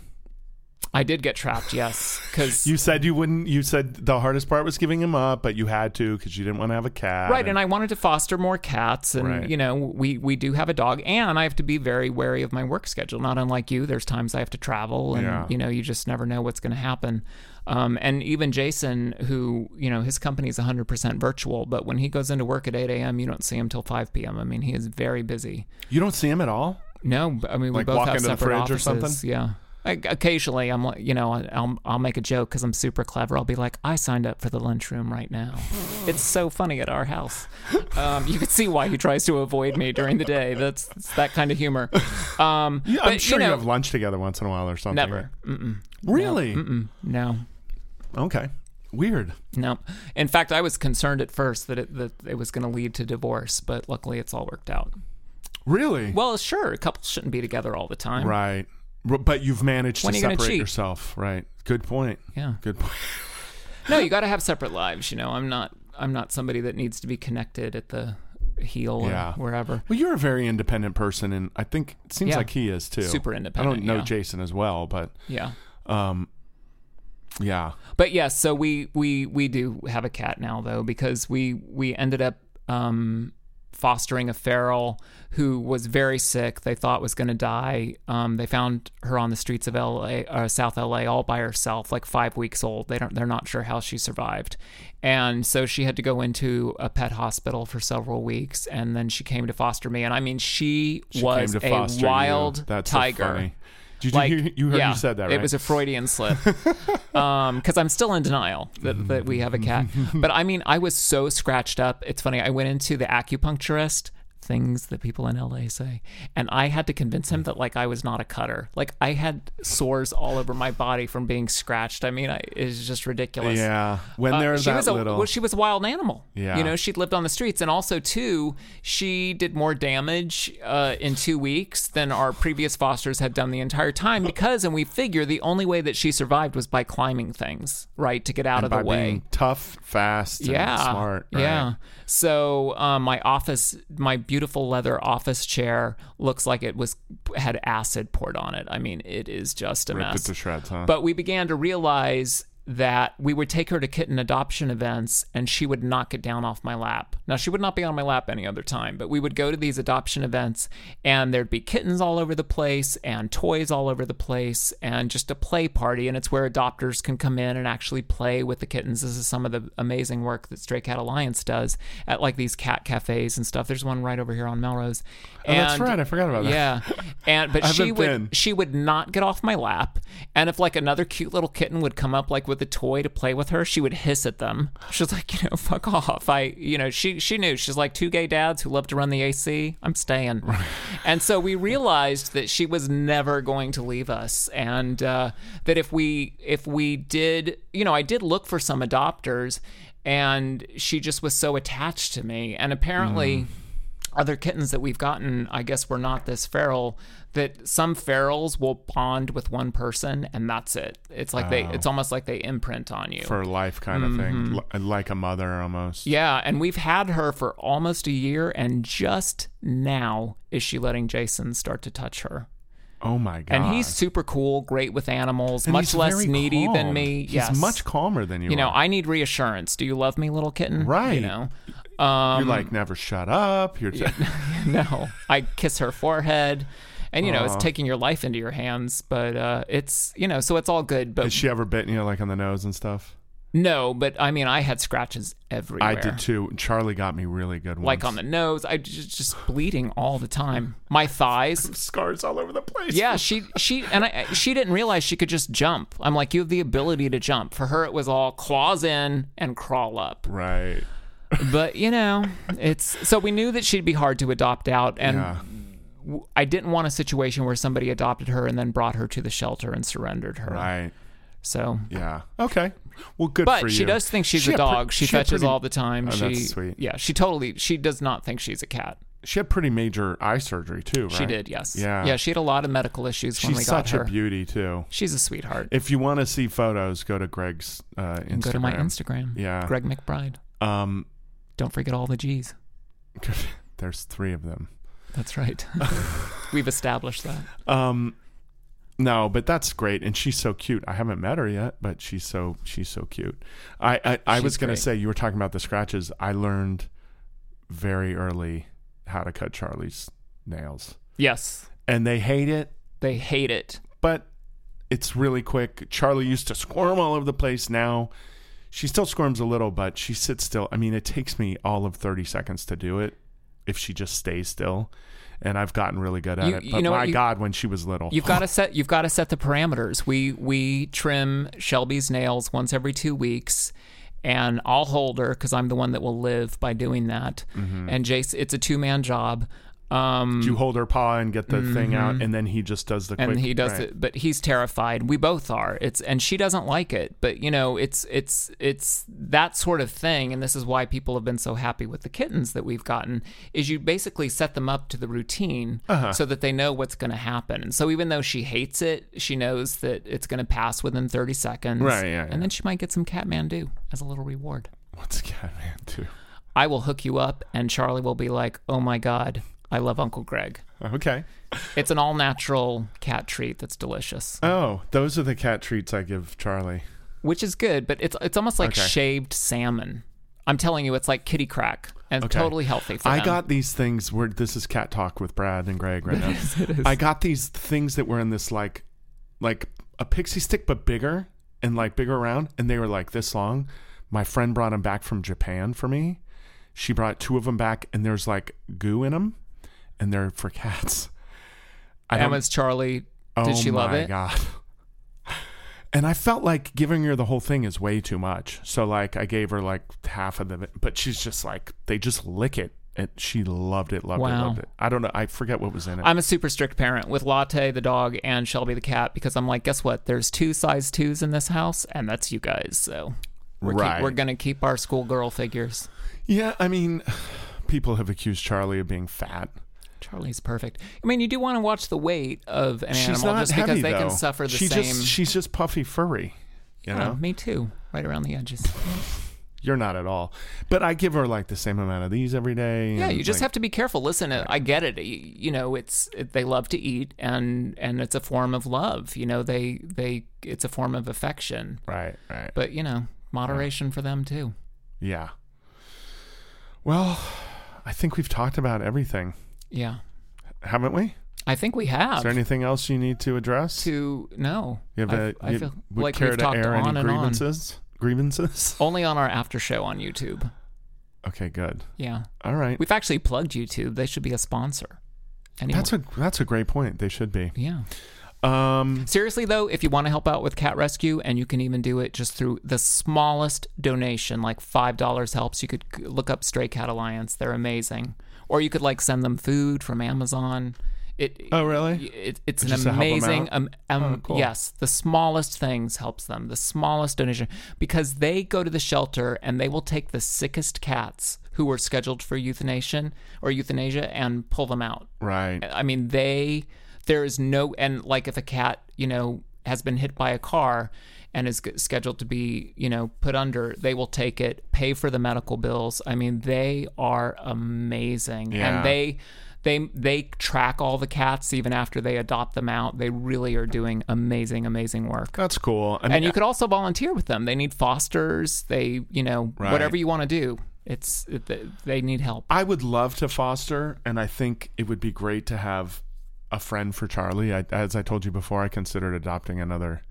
Speaker 2: I did get trapped, yes, because
Speaker 1: You said you wouldn't. You said the hardest part was giving him up, but you had to because you didn't want to have a cat.
Speaker 2: right, and I wanted to foster more cats, and
Speaker 1: Right.
Speaker 2: you know, we we do have a dog, and I have to be very wary of my work schedule. Not unlike you, there's times I have to travel, and
Speaker 1: Yeah.
Speaker 2: you know, you just never know what's going to happen. Um, and even Jason, who you know, his company is 100% virtual, but when he goes into work at 8 a.m., you don't see him till 5 p.m. I mean, he is very busy.
Speaker 1: you don't see him at all.
Speaker 2: No, I mean we
Speaker 1: Like
Speaker 2: both have separate offices.
Speaker 1: something?
Speaker 2: Yeah. Like occasionally, I'm like, you know, I'll I'll make a joke because I'm super clever. I'll be like, I signed up for the lunchroom right now. it's so funny at our house. Um, you can see why he tries to avoid me during the day. That's it's that kind of humor. Um,
Speaker 1: Yeah, I'm sure you,
Speaker 2: know,
Speaker 1: have lunch together once in a while or something.
Speaker 2: never. Mm-mm.
Speaker 1: Really?
Speaker 2: Mm-mm. No.
Speaker 1: Okay. Weird.
Speaker 2: No. In fact, I was concerned at first that it that it was going to lead to divorce, but luckily it's all worked out.
Speaker 1: Really?
Speaker 2: Well, sure, couples shouldn't be together all the time.
Speaker 1: right. But you've managed
Speaker 2: When
Speaker 1: to separate yourself. Right. Good point.
Speaker 2: Yeah.
Speaker 1: Good point.
Speaker 2: No, you got to have separate lives. You know, I'm not. I'm not somebody that needs to be connected at the heel
Speaker 1: Yeah.
Speaker 2: or wherever.
Speaker 1: Well, you're a very independent person, and I think it seems
Speaker 2: Yeah.
Speaker 1: like he is too.
Speaker 2: Super independent.
Speaker 1: I don't know
Speaker 2: yeah.
Speaker 1: Jason as well, but
Speaker 2: Yeah,
Speaker 1: um, yeah.
Speaker 2: but yes. So we we we do have a cat now though because we we ended up um fostering a feral who was very sick. They thought was going to die. Um, they found her on the streets of LA, uh, South LA, all by herself, like five weeks old. They don't. They're not sure how she survived, and so she had to go into a pet hospital for several weeks, and then she came to foster me. And I mean, she,
Speaker 1: She
Speaker 2: was a
Speaker 1: foster you.
Speaker 2: wild
Speaker 1: That's so
Speaker 2: tiger.
Speaker 1: funny. Did
Speaker 2: Like,
Speaker 1: you, hear, you heard
Speaker 2: yeah,
Speaker 1: you said that, right?
Speaker 2: It was a Freudian slip. Um, because I'm still in denial that, that we have a cat. But I mean, I was so scratched up. It's funny. I went into the acupuncturist, things that people in LA say, and I had to convince him that like I was not a cutter. Like I had sores all over my body from being scratched. I mean, I, it's just ridiculous.
Speaker 1: yeah. When
Speaker 2: Uh,
Speaker 1: they're
Speaker 2: she
Speaker 1: that
Speaker 2: was a
Speaker 1: little.
Speaker 2: well, she was a wild animal.
Speaker 1: Yeah.
Speaker 2: you know, she'd lived on the streets, and also too, she did more damage uh, in two weeks than our previous fosters had done the entire time. Because, and we figure the only way that she survived was by climbing things, right, to get out of
Speaker 1: by
Speaker 2: the way.
Speaker 1: being tough, fast, and
Speaker 2: yeah,
Speaker 1: smart. right?
Speaker 2: yeah. So um, my office, my beautiful leather office chair looks like it was had acid poured on it. I mean, it is just a
Speaker 1: Ripped
Speaker 2: mess.
Speaker 1: it to shreds, huh?
Speaker 2: But we began to realize that we would take her to kitten adoption events and she would not get down off my lap. Now, she would not be on my lap any other time, but we would go to these adoption events and there'd be kittens all over the place and toys all over the place and just a play party. And it's where adopters can come in and actually play with the kittens. This is some of the amazing work that Stray Cat Alliance does at like these cat cafes and stuff. There's one right over here on Melrose.
Speaker 1: Oh, that's right. I forgot about that.
Speaker 2: Yeah. And but she would
Speaker 1: been.
Speaker 2: she would not get off my lap. And if like another cute little kitten would come up like with a toy to play with her, she would hiss at them. She was like, you know, fuck off. I you know, she she knew. She's like two gay dads who love to run the AC. I'm staying. and so we realized that she was never going to leave us. And uh, that if we if we did you know, I did look for some adopters and she just was so attached to me. And apparently other kittens that we've gotten, I guess, were not this feral. That some ferals will bond with one person, and that's it. It's like they, it's almost like they imprint on you.
Speaker 1: For life kind of thing. Li- Like a mother almost.
Speaker 2: Mm-hmm. yeah, and we've had her for almost a year, and just now is she letting Jason start to touch her.
Speaker 1: Oh my God.
Speaker 2: And he's super cool, great with animals,
Speaker 1: And
Speaker 2: much less needy than me.
Speaker 1: He's
Speaker 2: yes,
Speaker 1: much calmer than you
Speaker 2: You know,
Speaker 1: are.
Speaker 2: I need reassurance. Do you love me, little kitten?
Speaker 1: Right.
Speaker 2: You know. Um,
Speaker 1: You're like, never shut up. You're just,
Speaker 2: no, I kiss her forehead. And you know, it's taking your life into your hands, but uh, it's you know, so it's all good. But
Speaker 1: Has she ever bitten you like on the nose and stuff?
Speaker 2: No, but I mean, I had scratches everywhere.
Speaker 1: I did too. Charlie got me really good ones.
Speaker 2: like on the nose. I just just bleeding all the time. My thighs.
Speaker 1: scars all over the place.
Speaker 2: Yeah, she she and I she didn't realize she could just jump. I'm like, you have the ability to jump. For her, it was all claws in and crawl up.
Speaker 1: Right.
Speaker 2: But you know, it's so we knew that she'd be hard to adopt out, and
Speaker 1: Yeah.
Speaker 2: I didn't want a situation where somebody adopted her and then brought her to the shelter and surrendered her.
Speaker 1: Right.
Speaker 2: So,
Speaker 1: Yeah. Okay. Well, good
Speaker 2: but
Speaker 1: for you.
Speaker 2: she does think she's
Speaker 1: She
Speaker 2: a
Speaker 1: had pre-
Speaker 2: dog. she,
Speaker 1: she had
Speaker 2: fetches
Speaker 1: pretty-
Speaker 2: all the time.
Speaker 1: Oh,
Speaker 2: she,
Speaker 1: that's sweet.
Speaker 2: Yeah, she totally. She does not think she's a cat.
Speaker 1: She had pretty major eye surgery too, right?
Speaker 2: She did. Yes.
Speaker 1: Yeah.
Speaker 2: Yeah. She had a lot of medical issues when we
Speaker 1: She's
Speaker 2: got
Speaker 1: such
Speaker 2: her.
Speaker 1: a beauty too.
Speaker 2: she's a sweetheart.
Speaker 1: If you want to see photos, go to Gregg's uh, Instagram.
Speaker 2: Go to my Instagram.
Speaker 1: Yeah.
Speaker 2: Gregg McBride.
Speaker 1: Um,
Speaker 2: Don't forget all the G's.
Speaker 1: there's three of them.
Speaker 2: That's right. We've established that.
Speaker 1: Um, no, but that's great, and she's so cute. I haven't met her yet, but she's so she's so cute. I I, I was gonna
Speaker 2: great.
Speaker 1: say you were talking about the scratches. I learned very early how to cut Charlie's nails,
Speaker 2: Yes.
Speaker 1: and they hate it,
Speaker 2: They hate it.
Speaker 1: but it's really quick. Charlie used to squirm all over the place. Now she still squirms a little, but she sits still. I mean, it takes me all of thirty seconds to do it if she just stays still. And I've gotten really good at
Speaker 2: You-
Speaker 1: it.
Speaker 2: you
Speaker 1: But
Speaker 2: know
Speaker 1: my
Speaker 2: You-
Speaker 1: God, when she was little,
Speaker 2: You've got to set you've got to set the parameters. We we trim Shelby's nails once every 2 weeks and I'll hold her cuz I'm the one that will live by doing that. Mm-hmm. And Jace it's a two-man job. Um
Speaker 1: you hold her paw and get the thing out, and then he just does the quick.
Speaker 2: Mm-hmm. and he does
Speaker 1: right.
Speaker 2: it but he's terrified we both are it's and she doesn't like it but you know it's it's it's that sort of thing and this is why people have been so happy with the kittens that we've gotten is you basically set them up to the routine
Speaker 1: Uh-huh.
Speaker 2: so that they know what's going to happen and so even though she hates it she knows that it's going to pass within 30 seconds
Speaker 1: Right, yeah, yeah.
Speaker 2: and then she might get some catmandu as a little reward
Speaker 1: What's Catman too?
Speaker 2: i will hook you up and charlie will be like oh my god i love uncle gregg
Speaker 1: Okay.
Speaker 2: it's an all natural cat treat that's delicious
Speaker 1: Oh, those are the cat treats I give Charlie.
Speaker 2: which is good, but it's it's almost like
Speaker 1: Okay.
Speaker 2: shaved salmon. I'm telling you, it's like kitty crack and
Speaker 1: Okay.
Speaker 2: totally healthy
Speaker 1: I
Speaker 2: them.
Speaker 1: got these things where this is cat talk with Brad and Gregg right now.
Speaker 2: it is.
Speaker 1: I got these things that were in this like like a pixie stick but bigger and like bigger around and they were like this long. My friend brought them back from Japan for me. She brought two of them back and there's like goo in them and they're for cats. I
Speaker 2: Emma's Charlie. Did
Speaker 1: oh
Speaker 2: she love it?
Speaker 1: Oh my god. And I felt like giving her the whole thing is way too much. So like I gave her like half of the but she's just like they just lick it. And she loved it, loved it, loved it. I don't know. I forget what was in it.
Speaker 2: I'm a super strict parent with Latte the dog and Shelby the cat because I'm like, guess what? There's two size twos in this house, and that's you guys. So we're keep-
Speaker 1: Right.
Speaker 2: we're gonna keep our schoolgirl figures.
Speaker 1: Yeah, I mean, people have accused Charlie of being fat.
Speaker 2: Charlie's perfect. I mean, you do want to watch the weight of an
Speaker 1: She's
Speaker 2: animal just
Speaker 1: heavy
Speaker 2: because they
Speaker 1: though.
Speaker 2: can suffer the
Speaker 1: she
Speaker 2: same.
Speaker 1: Just, she's just puffy furry. You
Speaker 2: Yeah,
Speaker 1: know,
Speaker 2: me too. Right around the edges.
Speaker 1: you're not at all. But I give her like the same amount of these every day.
Speaker 2: Yeah, you just
Speaker 1: like,
Speaker 2: have to be careful. Listen, I get it. You, know, it's it, they love to eat, and and it's a form of love. You know, they they it's a form of affection.
Speaker 1: right, right.
Speaker 2: But you know, moderation for them too.
Speaker 1: yeah. Well, I think we've talked about everything,
Speaker 2: Yeah,
Speaker 1: haven't we?
Speaker 2: I think we have.
Speaker 1: Is there anything else you need to address?
Speaker 2: to no.
Speaker 1: you have
Speaker 2: I-
Speaker 1: a,
Speaker 2: I
Speaker 1: you
Speaker 2: feel
Speaker 1: would
Speaker 2: like
Speaker 1: care
Speaker 2: we've
Speaker 1: to
Speaker 2: talked
Speaker 1: air
Speaker 2: on
Speaker 1: any
Speaker 2: and on.
Speaker 1: grievances? Grievances?
Speaker 2: Only on our after show on YouTube.
Speaker 1: Okay, good.
Speaker 2: Yeah,
Speaker 1: All right.
Speaker 2: we've actually plugged YouTube. They should be a sponsor. Anyway,
Speaker 1: That's a that's a great point. They should be.
Speaker 2: yeah.
Speaker 1: Um,
Speaker 2: Seriously though, if you want to help out with cat rescue, and you can even do it just through the smallest donation, like five dollars helps. You could look up Stray Cat Alliance; they're amazing. Or you could like send them food from Amazon. It
Speaker 1: Oh, really?
Speaker 2: It, it's
Speaker 1: Just
Speaker 2: an
Speaker 1: to help 'em
Speaker 2: amazing. Um, um,
Speaker 1: Oh, cool.
Speaker 2: Yes, the smallest things helps them. The smallest donation because they go to the shelter and they will take the sickest cats who were scheduled for euthanasia or euthanasia and pull them out.
Speaker 1: right.
Speaker 2: I mean, they there is no and like if a cat you know has been hit by a car and is scheduled to be you know put under, they will take it, pay for the medical bills. I mean, they are amazing,
Speaker 1: Yeah.
Speaker 2: and they. They, they track all the cats even after they adopt them out. They really are doing amazing, amazing work.
Speaker 1: That's cool. I mean,
Speaker 2: And you could also volunteer with them. They need fosters. They, you know,
Speaker 1: Right.
Speaker 2: whatever you want to do. It's it, they need help.
Speaker 1: I would love to foster, and I think it would be great to have a friend for Charlie. I, as I told you before, I considered adopting another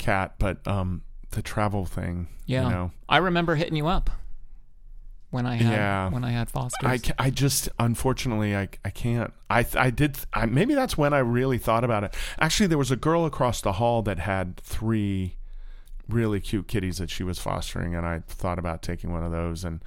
Speaker 1: cat, but um, the travel thing,
Speaker 2: Yeah,
Speaker 1: you know,
Speaker 2: I remember hitting you up when I had
Speaker 1: Yeah.
Speaker 2: when I had Fosters.
Speaker 1: I, I just unfortunately I, I can't. I I did I, maybe that's when I really thought about it. Actually, there was a girl across the hall that had three really cute kitties that she was fostering, and I thought about taking one of those, and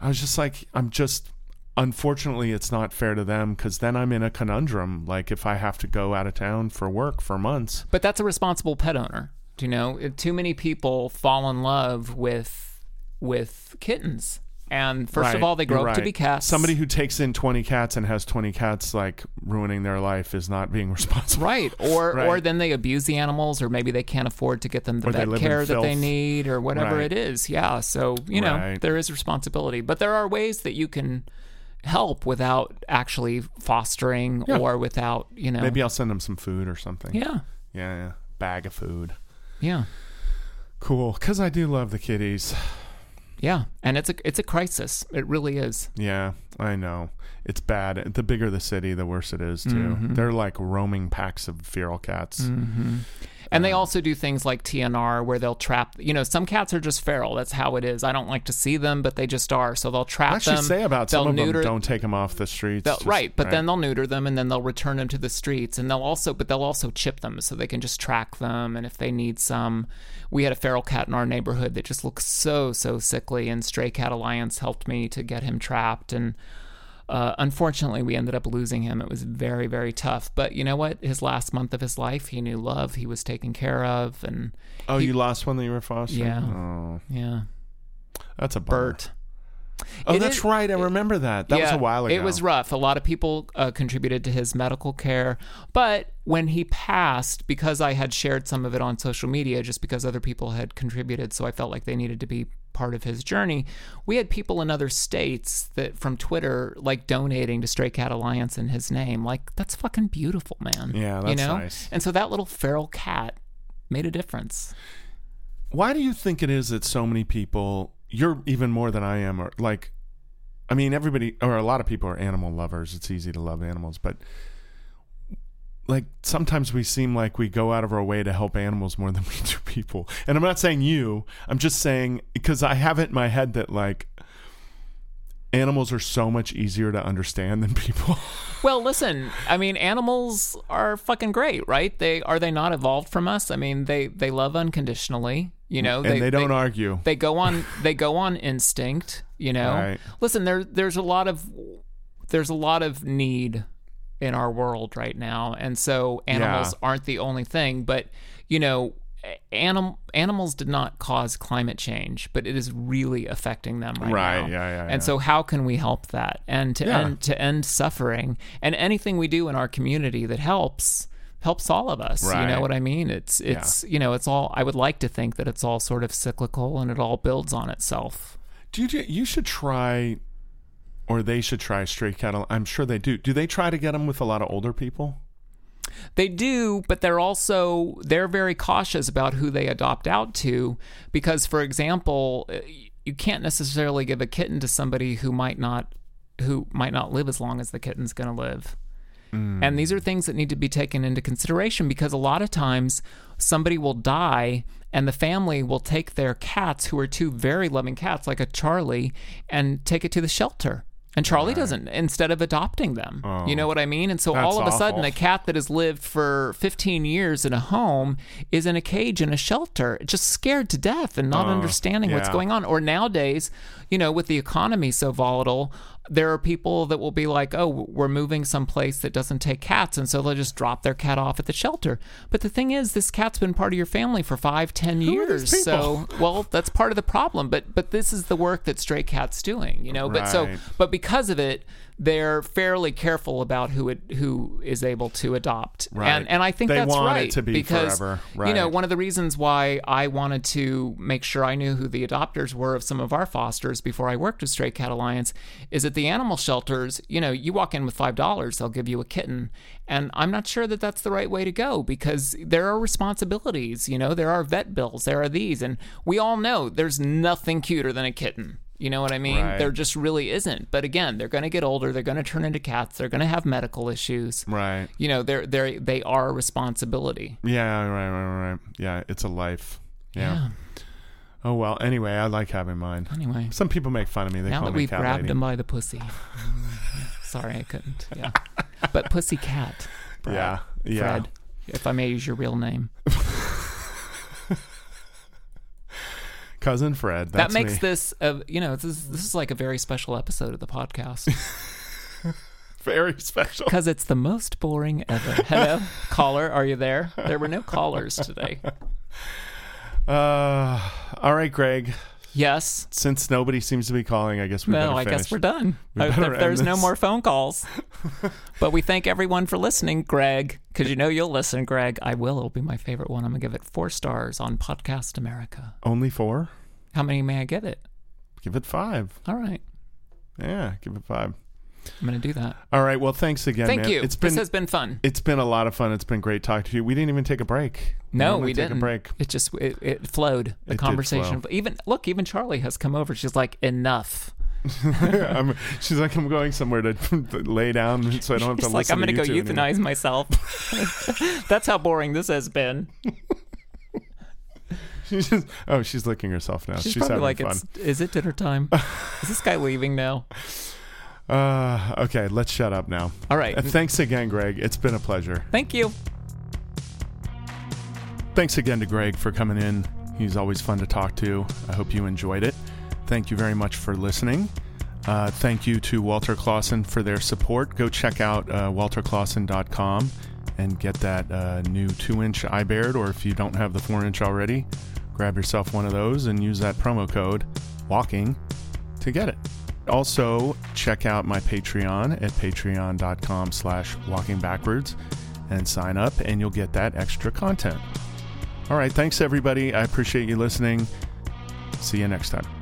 Speaker 1: I was just like, I'm just. Unfortunately, it's not fair to them because then I'm in a conundrum. Like if I have to go out of town for work for months,
Speaker 2: but that's a responsible pet owner. Do you know? Too many people fall in love with with kittens, and first
Speaker 1: Right,
Speaker 2: of all, they grow
Speaker 1: you're
Speaker 2: up to be cats.
Speaker 1: Somebody who takes in 20 cats and has 20 cats like ruining their life is not being responsible.
Speaker 2: Right. Or
Speaker 1: Right.
Speaker 2: or then they abuse the animals or maybe they can't afford to get them the
Speaker 1: Or
Speaker 2: vet care that they need or whatever
Speaker 1: Right.
Speaker 2: it is. Yeah. So, you know,
Speaker 1: Right.
Speaker 2: there is responsibility. But there are ways that you can help without actually fostering
Speaker 1: Yeah.
Speaker 2: or without, you know.
Speaker 1: Maybe I'll send them some food or something.
Speaker 2: Yeah.
Speaker 1: Yeah, yeah. Bag of food.
Speaker 2: Yeah.
Speaker 1: Cool. Because I do love the kitties.
Speaker 2: Yeah. And it's a it's a crisis. It really is.
Speaker 1: Yeah, I know. It's bad. The bigger the city, the worse it is, too.
Speaker 2: Mm-hmm.
Speaker 1: They're like roaming packs of feral cats.
Speaker 2: Mm. And they uh-huh. also do things like TNR where they'll trap, you know, some cats are just feral. That's how it is. I don't like to see them, but they just are. So they'll trap
Speaker 1: I actually
Speaker 2: them.
Speaker 1: say about
Speaker 2: they'll
Speaker 1: some of
Speaker 2: neuter,
Speaker 1: them, don't take them off the streets. Just-
Speaker 2: right, but then they'll neuter them and then they'll return them to the streets and they'll also but they'll also chip them so they can just track them and if they need some we had a feral cat in our neighborhood that just looked so so sickly and Stray Cat Alliance helped me to get him trapped and uh, unfortunately we ended up losing him. It was very very tough. But you know what? His last month of his life he knew love. He was taken care of and
Speaker 1: Oh,
Speaker 2: he-
Speaker 1: you lost one that you were fostering?
Speaker 2: Yeah.
Speaker 1: Oh,
Speaker 2: yeah.
Speaker 1: That's a bummer.
Speaker 2: Bert
Speaker 1: Oh,
Speaker 2: It
Speaker 1: that's
Speaker 2: is-
Speaker 1: right. I remember that. That was a while ago.
Speaker 2: It was rough. A lot of people uh, contributed to his medical care. But when he passed, because I had shared some of it on social media, just because other people had contributed, so I felt like they needed to be part of his journey, we had people in other states that from Twitter like donating to Stray Cat Alliance in his name. Like, that's fucking beautiful, man.
Speaker 1: Yeah,
Speaker 2: you know?
Speaker 1: nice.
Speaker 2: And so that little feral cat made a difference.
Speaker 1: Why do you think it is that so many people you're even more than I am, or like, I mean, everybody or a lot of people are animal lovers. It's easy to love animals, but like sometimes we seem like we go out of our way to help animals more than we do people. And I'm not saying you. I'm just saying because I have it in my head that like animals are so much easier to understand than people.
Speaker 2: Well, listen, I mean, animals are fucking great, right? They are they not evolved from us? I mean, they they love unconditionally, you know.
Speaker 1: and they, don't argue.
Speaker 2: They go on they go on instinct, you know.
Speaker 1: Right.
Speaker 2: Listen, there there's a lot of there's a lot of need in our world right now, and so animals
Speaker 1: Yeah.
Speaker 2: aren't the only thing, but you know, anim- animals did not cause climate change, but it is really affecting them right,
Speaker 1: Right,
Speaker 2: now.
Speaker 1: yeah, yeah,
Speaker 2: And
Speaker 1: yeah.
Speaker 2: so how can we help that? And to
Speaker 1: Yeah.
Speaker 2: end to end suffering and anything we do in our community that helps helps all of us. You know what I mean? It's it's you know, it's all I would like to think that it's all sort of cyclical and it all builds on itself.
Speaker 1: Do you you should try or they should try stray cattle. I'm sure they do. Do they try to get them with a lot of older people?
Speaker 2: They do, but they're also they're very cautious about who they adopt out to because for example, uh, you can't necessarily give a kitten to somebody who might not who might not live as long as the kitten's going to live. And these are things that need to be taken into consideration because a lot of times somebody will die and the family will take their cats who are two very loving cats like a Charlie and take it to the shelter. And Charlie doesn't instead of adopting them. You oh. know what I mean? And so all of a sudden a cat that has lived for 15 years in a home is in a cage in a shelter, just scared to death and not oh, understanding what's going on. Or nowadays, you know, with the economy so volatile, there are people that will be like, oh, we're moving someplace that doesn't take cats. And so they'll just drop their cat off at the shelter. But the thing is, this cat's been part of your family for five, ten
Speaker 1: are
Speaker 2: years. So, well, that's part of the problem. But but this is the work that Stray Cat's doing, you know. But so, but because of it, they're fairly careful about who it who is able to adopt.
Speaker 1: Right.
Speaker 2: And and I think
Speaker 1: They
Speaker 2: that's
Speaker 1: want it
Speaker 2: right
Speaker 1: to be
Speaker 2: because
Speaker 1: forever.
Speaker 2: you know one of the reasons why I wanted to make sure I knew who the adopters were of some of our fosters before I worked with Stray Cat Alliance is at the animal shelters. You know, you walk in with five dollars, they'll give you a kitten, and I'm not sure that that's the right way to go because there are responsibilities. You know, there are vet bills, there are these, and we all know there's nothing cuter than a kitten. You know what I mean?
Speaker 1: Right.
Speaker 2: There just really isn't. But again, they're going to get older. They're going to turn into cats. They're going to have medical issues.
Speaker 1: Right.
Speaker 2: You know, they're they they are a responsibility.
Speaker 1: Yeah, right, right, right. Yeah, it's a life. Yeah. Oh well. Anyway, I like having mine.
Speaker 2: Anyway,
Speaker 1: Some people make fun of me. They
Speaker 2: now
Speaker 1: call
Speaker 2: that
Speaker 1: me
Speaker 2: we've
Speaker 1: cat
Speaker 2: grabbed
Speaker 1: lady.
Speaker 2: him by the pussy. Sorry, I couldn't. Yeah, but pussy cat. Brad,
Speaker 1: Yeah, yeah.
Speaker 2: Fred, if I may use your real name.
Speaker 1: Cousin Fred. That's
Speaker 2: that makes
Speaker 1: me.
Speaker 2: this, you know, this is, this is like a very special episode of the podcast
Speaker 1: very special.
Speaker 2: because it's the most boring ever. Hello, caller, are you there? There were no callers today.
Speaker 1: Uh, all right, Gregg.
Speaker 2: Yes.
Speaker 1: Since nobody seems to be calling, I guess we better
Speaker 2: No, I
Speaker 1: finish.
Speaker 2: guess we're done.
Speaker 1: We better
Speaker 2: there- there's no more phone calls. but we thank everyone for listening, Gregg, because you know you'll listen, Gregg. I will. It'll be my favorite one. I'm going to give it four stars on Podcast America.
Speaker 1: Only four.
Speaker 2: How many may I give it?
Speaker 1: Give it five.
Speaker 2: All right.
Speaker 1: Yeah, give it five.
Speaker 2: I'm going to do that.
Speaker 1: All right. Well, thanks again.
Speaker 2: Thank
Speaker 1: man.
Speaker 2: you.
Speaker 1: It's been
Speaker 2: this has been fun.
Speaker 1: it's been a lot of fun. It's been great talking to you. We didn't even take a break.
Speaker 2: No,
Speaker 1: normally
Speaker 2: we didn't.
Speaker 1: Take a break.
Speaker 2: It just it, it flowed. The
Speaker 1: It
Speaker 2: conversation.
Speaker 1: flow.
Speaker 2: Even look, even Charlie has come over. She's like, enough.
Speaker 1: She's like, I'm going somewhere to lay down so I don't have to
Speaker 2: She's like,
Speaker 1: listen
Speaker 2: I'm going to
Speaker 1: to
Speaker 2: go
Speaker 1: two anymore."
Speaker 2: euthanize myself. That's how boring this has been.
Speaker 1: She's just, oh, she's licking herself now.
Speaker 2: She's,
Speaker 1: She's,
Speaker 2: probably
Speaker 1: having
Speaker 2: like,
Speaker 1: fun.
Speaker 2: it's, is it dinner time? is this guy leaving now?
Speaker 1: Uh, okay, let's shut up now.
Speaker 2: All right.
Speaker 1: Uh, thanks again, Gregg. It's been a pleasure.
Speaker 2: Thank you.
Speaker 1: Thanks again to Gregg for coming in. He's always fun to talk to. I hope you enjoyed it. Thank you very much for listening. Uh, thank you to Walter Clausen for their support. Go check out uh, walterclausen.com and get that uh, new 2 inch iBaird, or if you don't have the 4 inch already, grab yourself one of those and use that promo code WALKING to get it. Also, check out my Patreon at patreon.com slash walking backwards and sign up, and you'll get that extra content. All right. Thanks, everybody. I appreciate you listening. See you next time.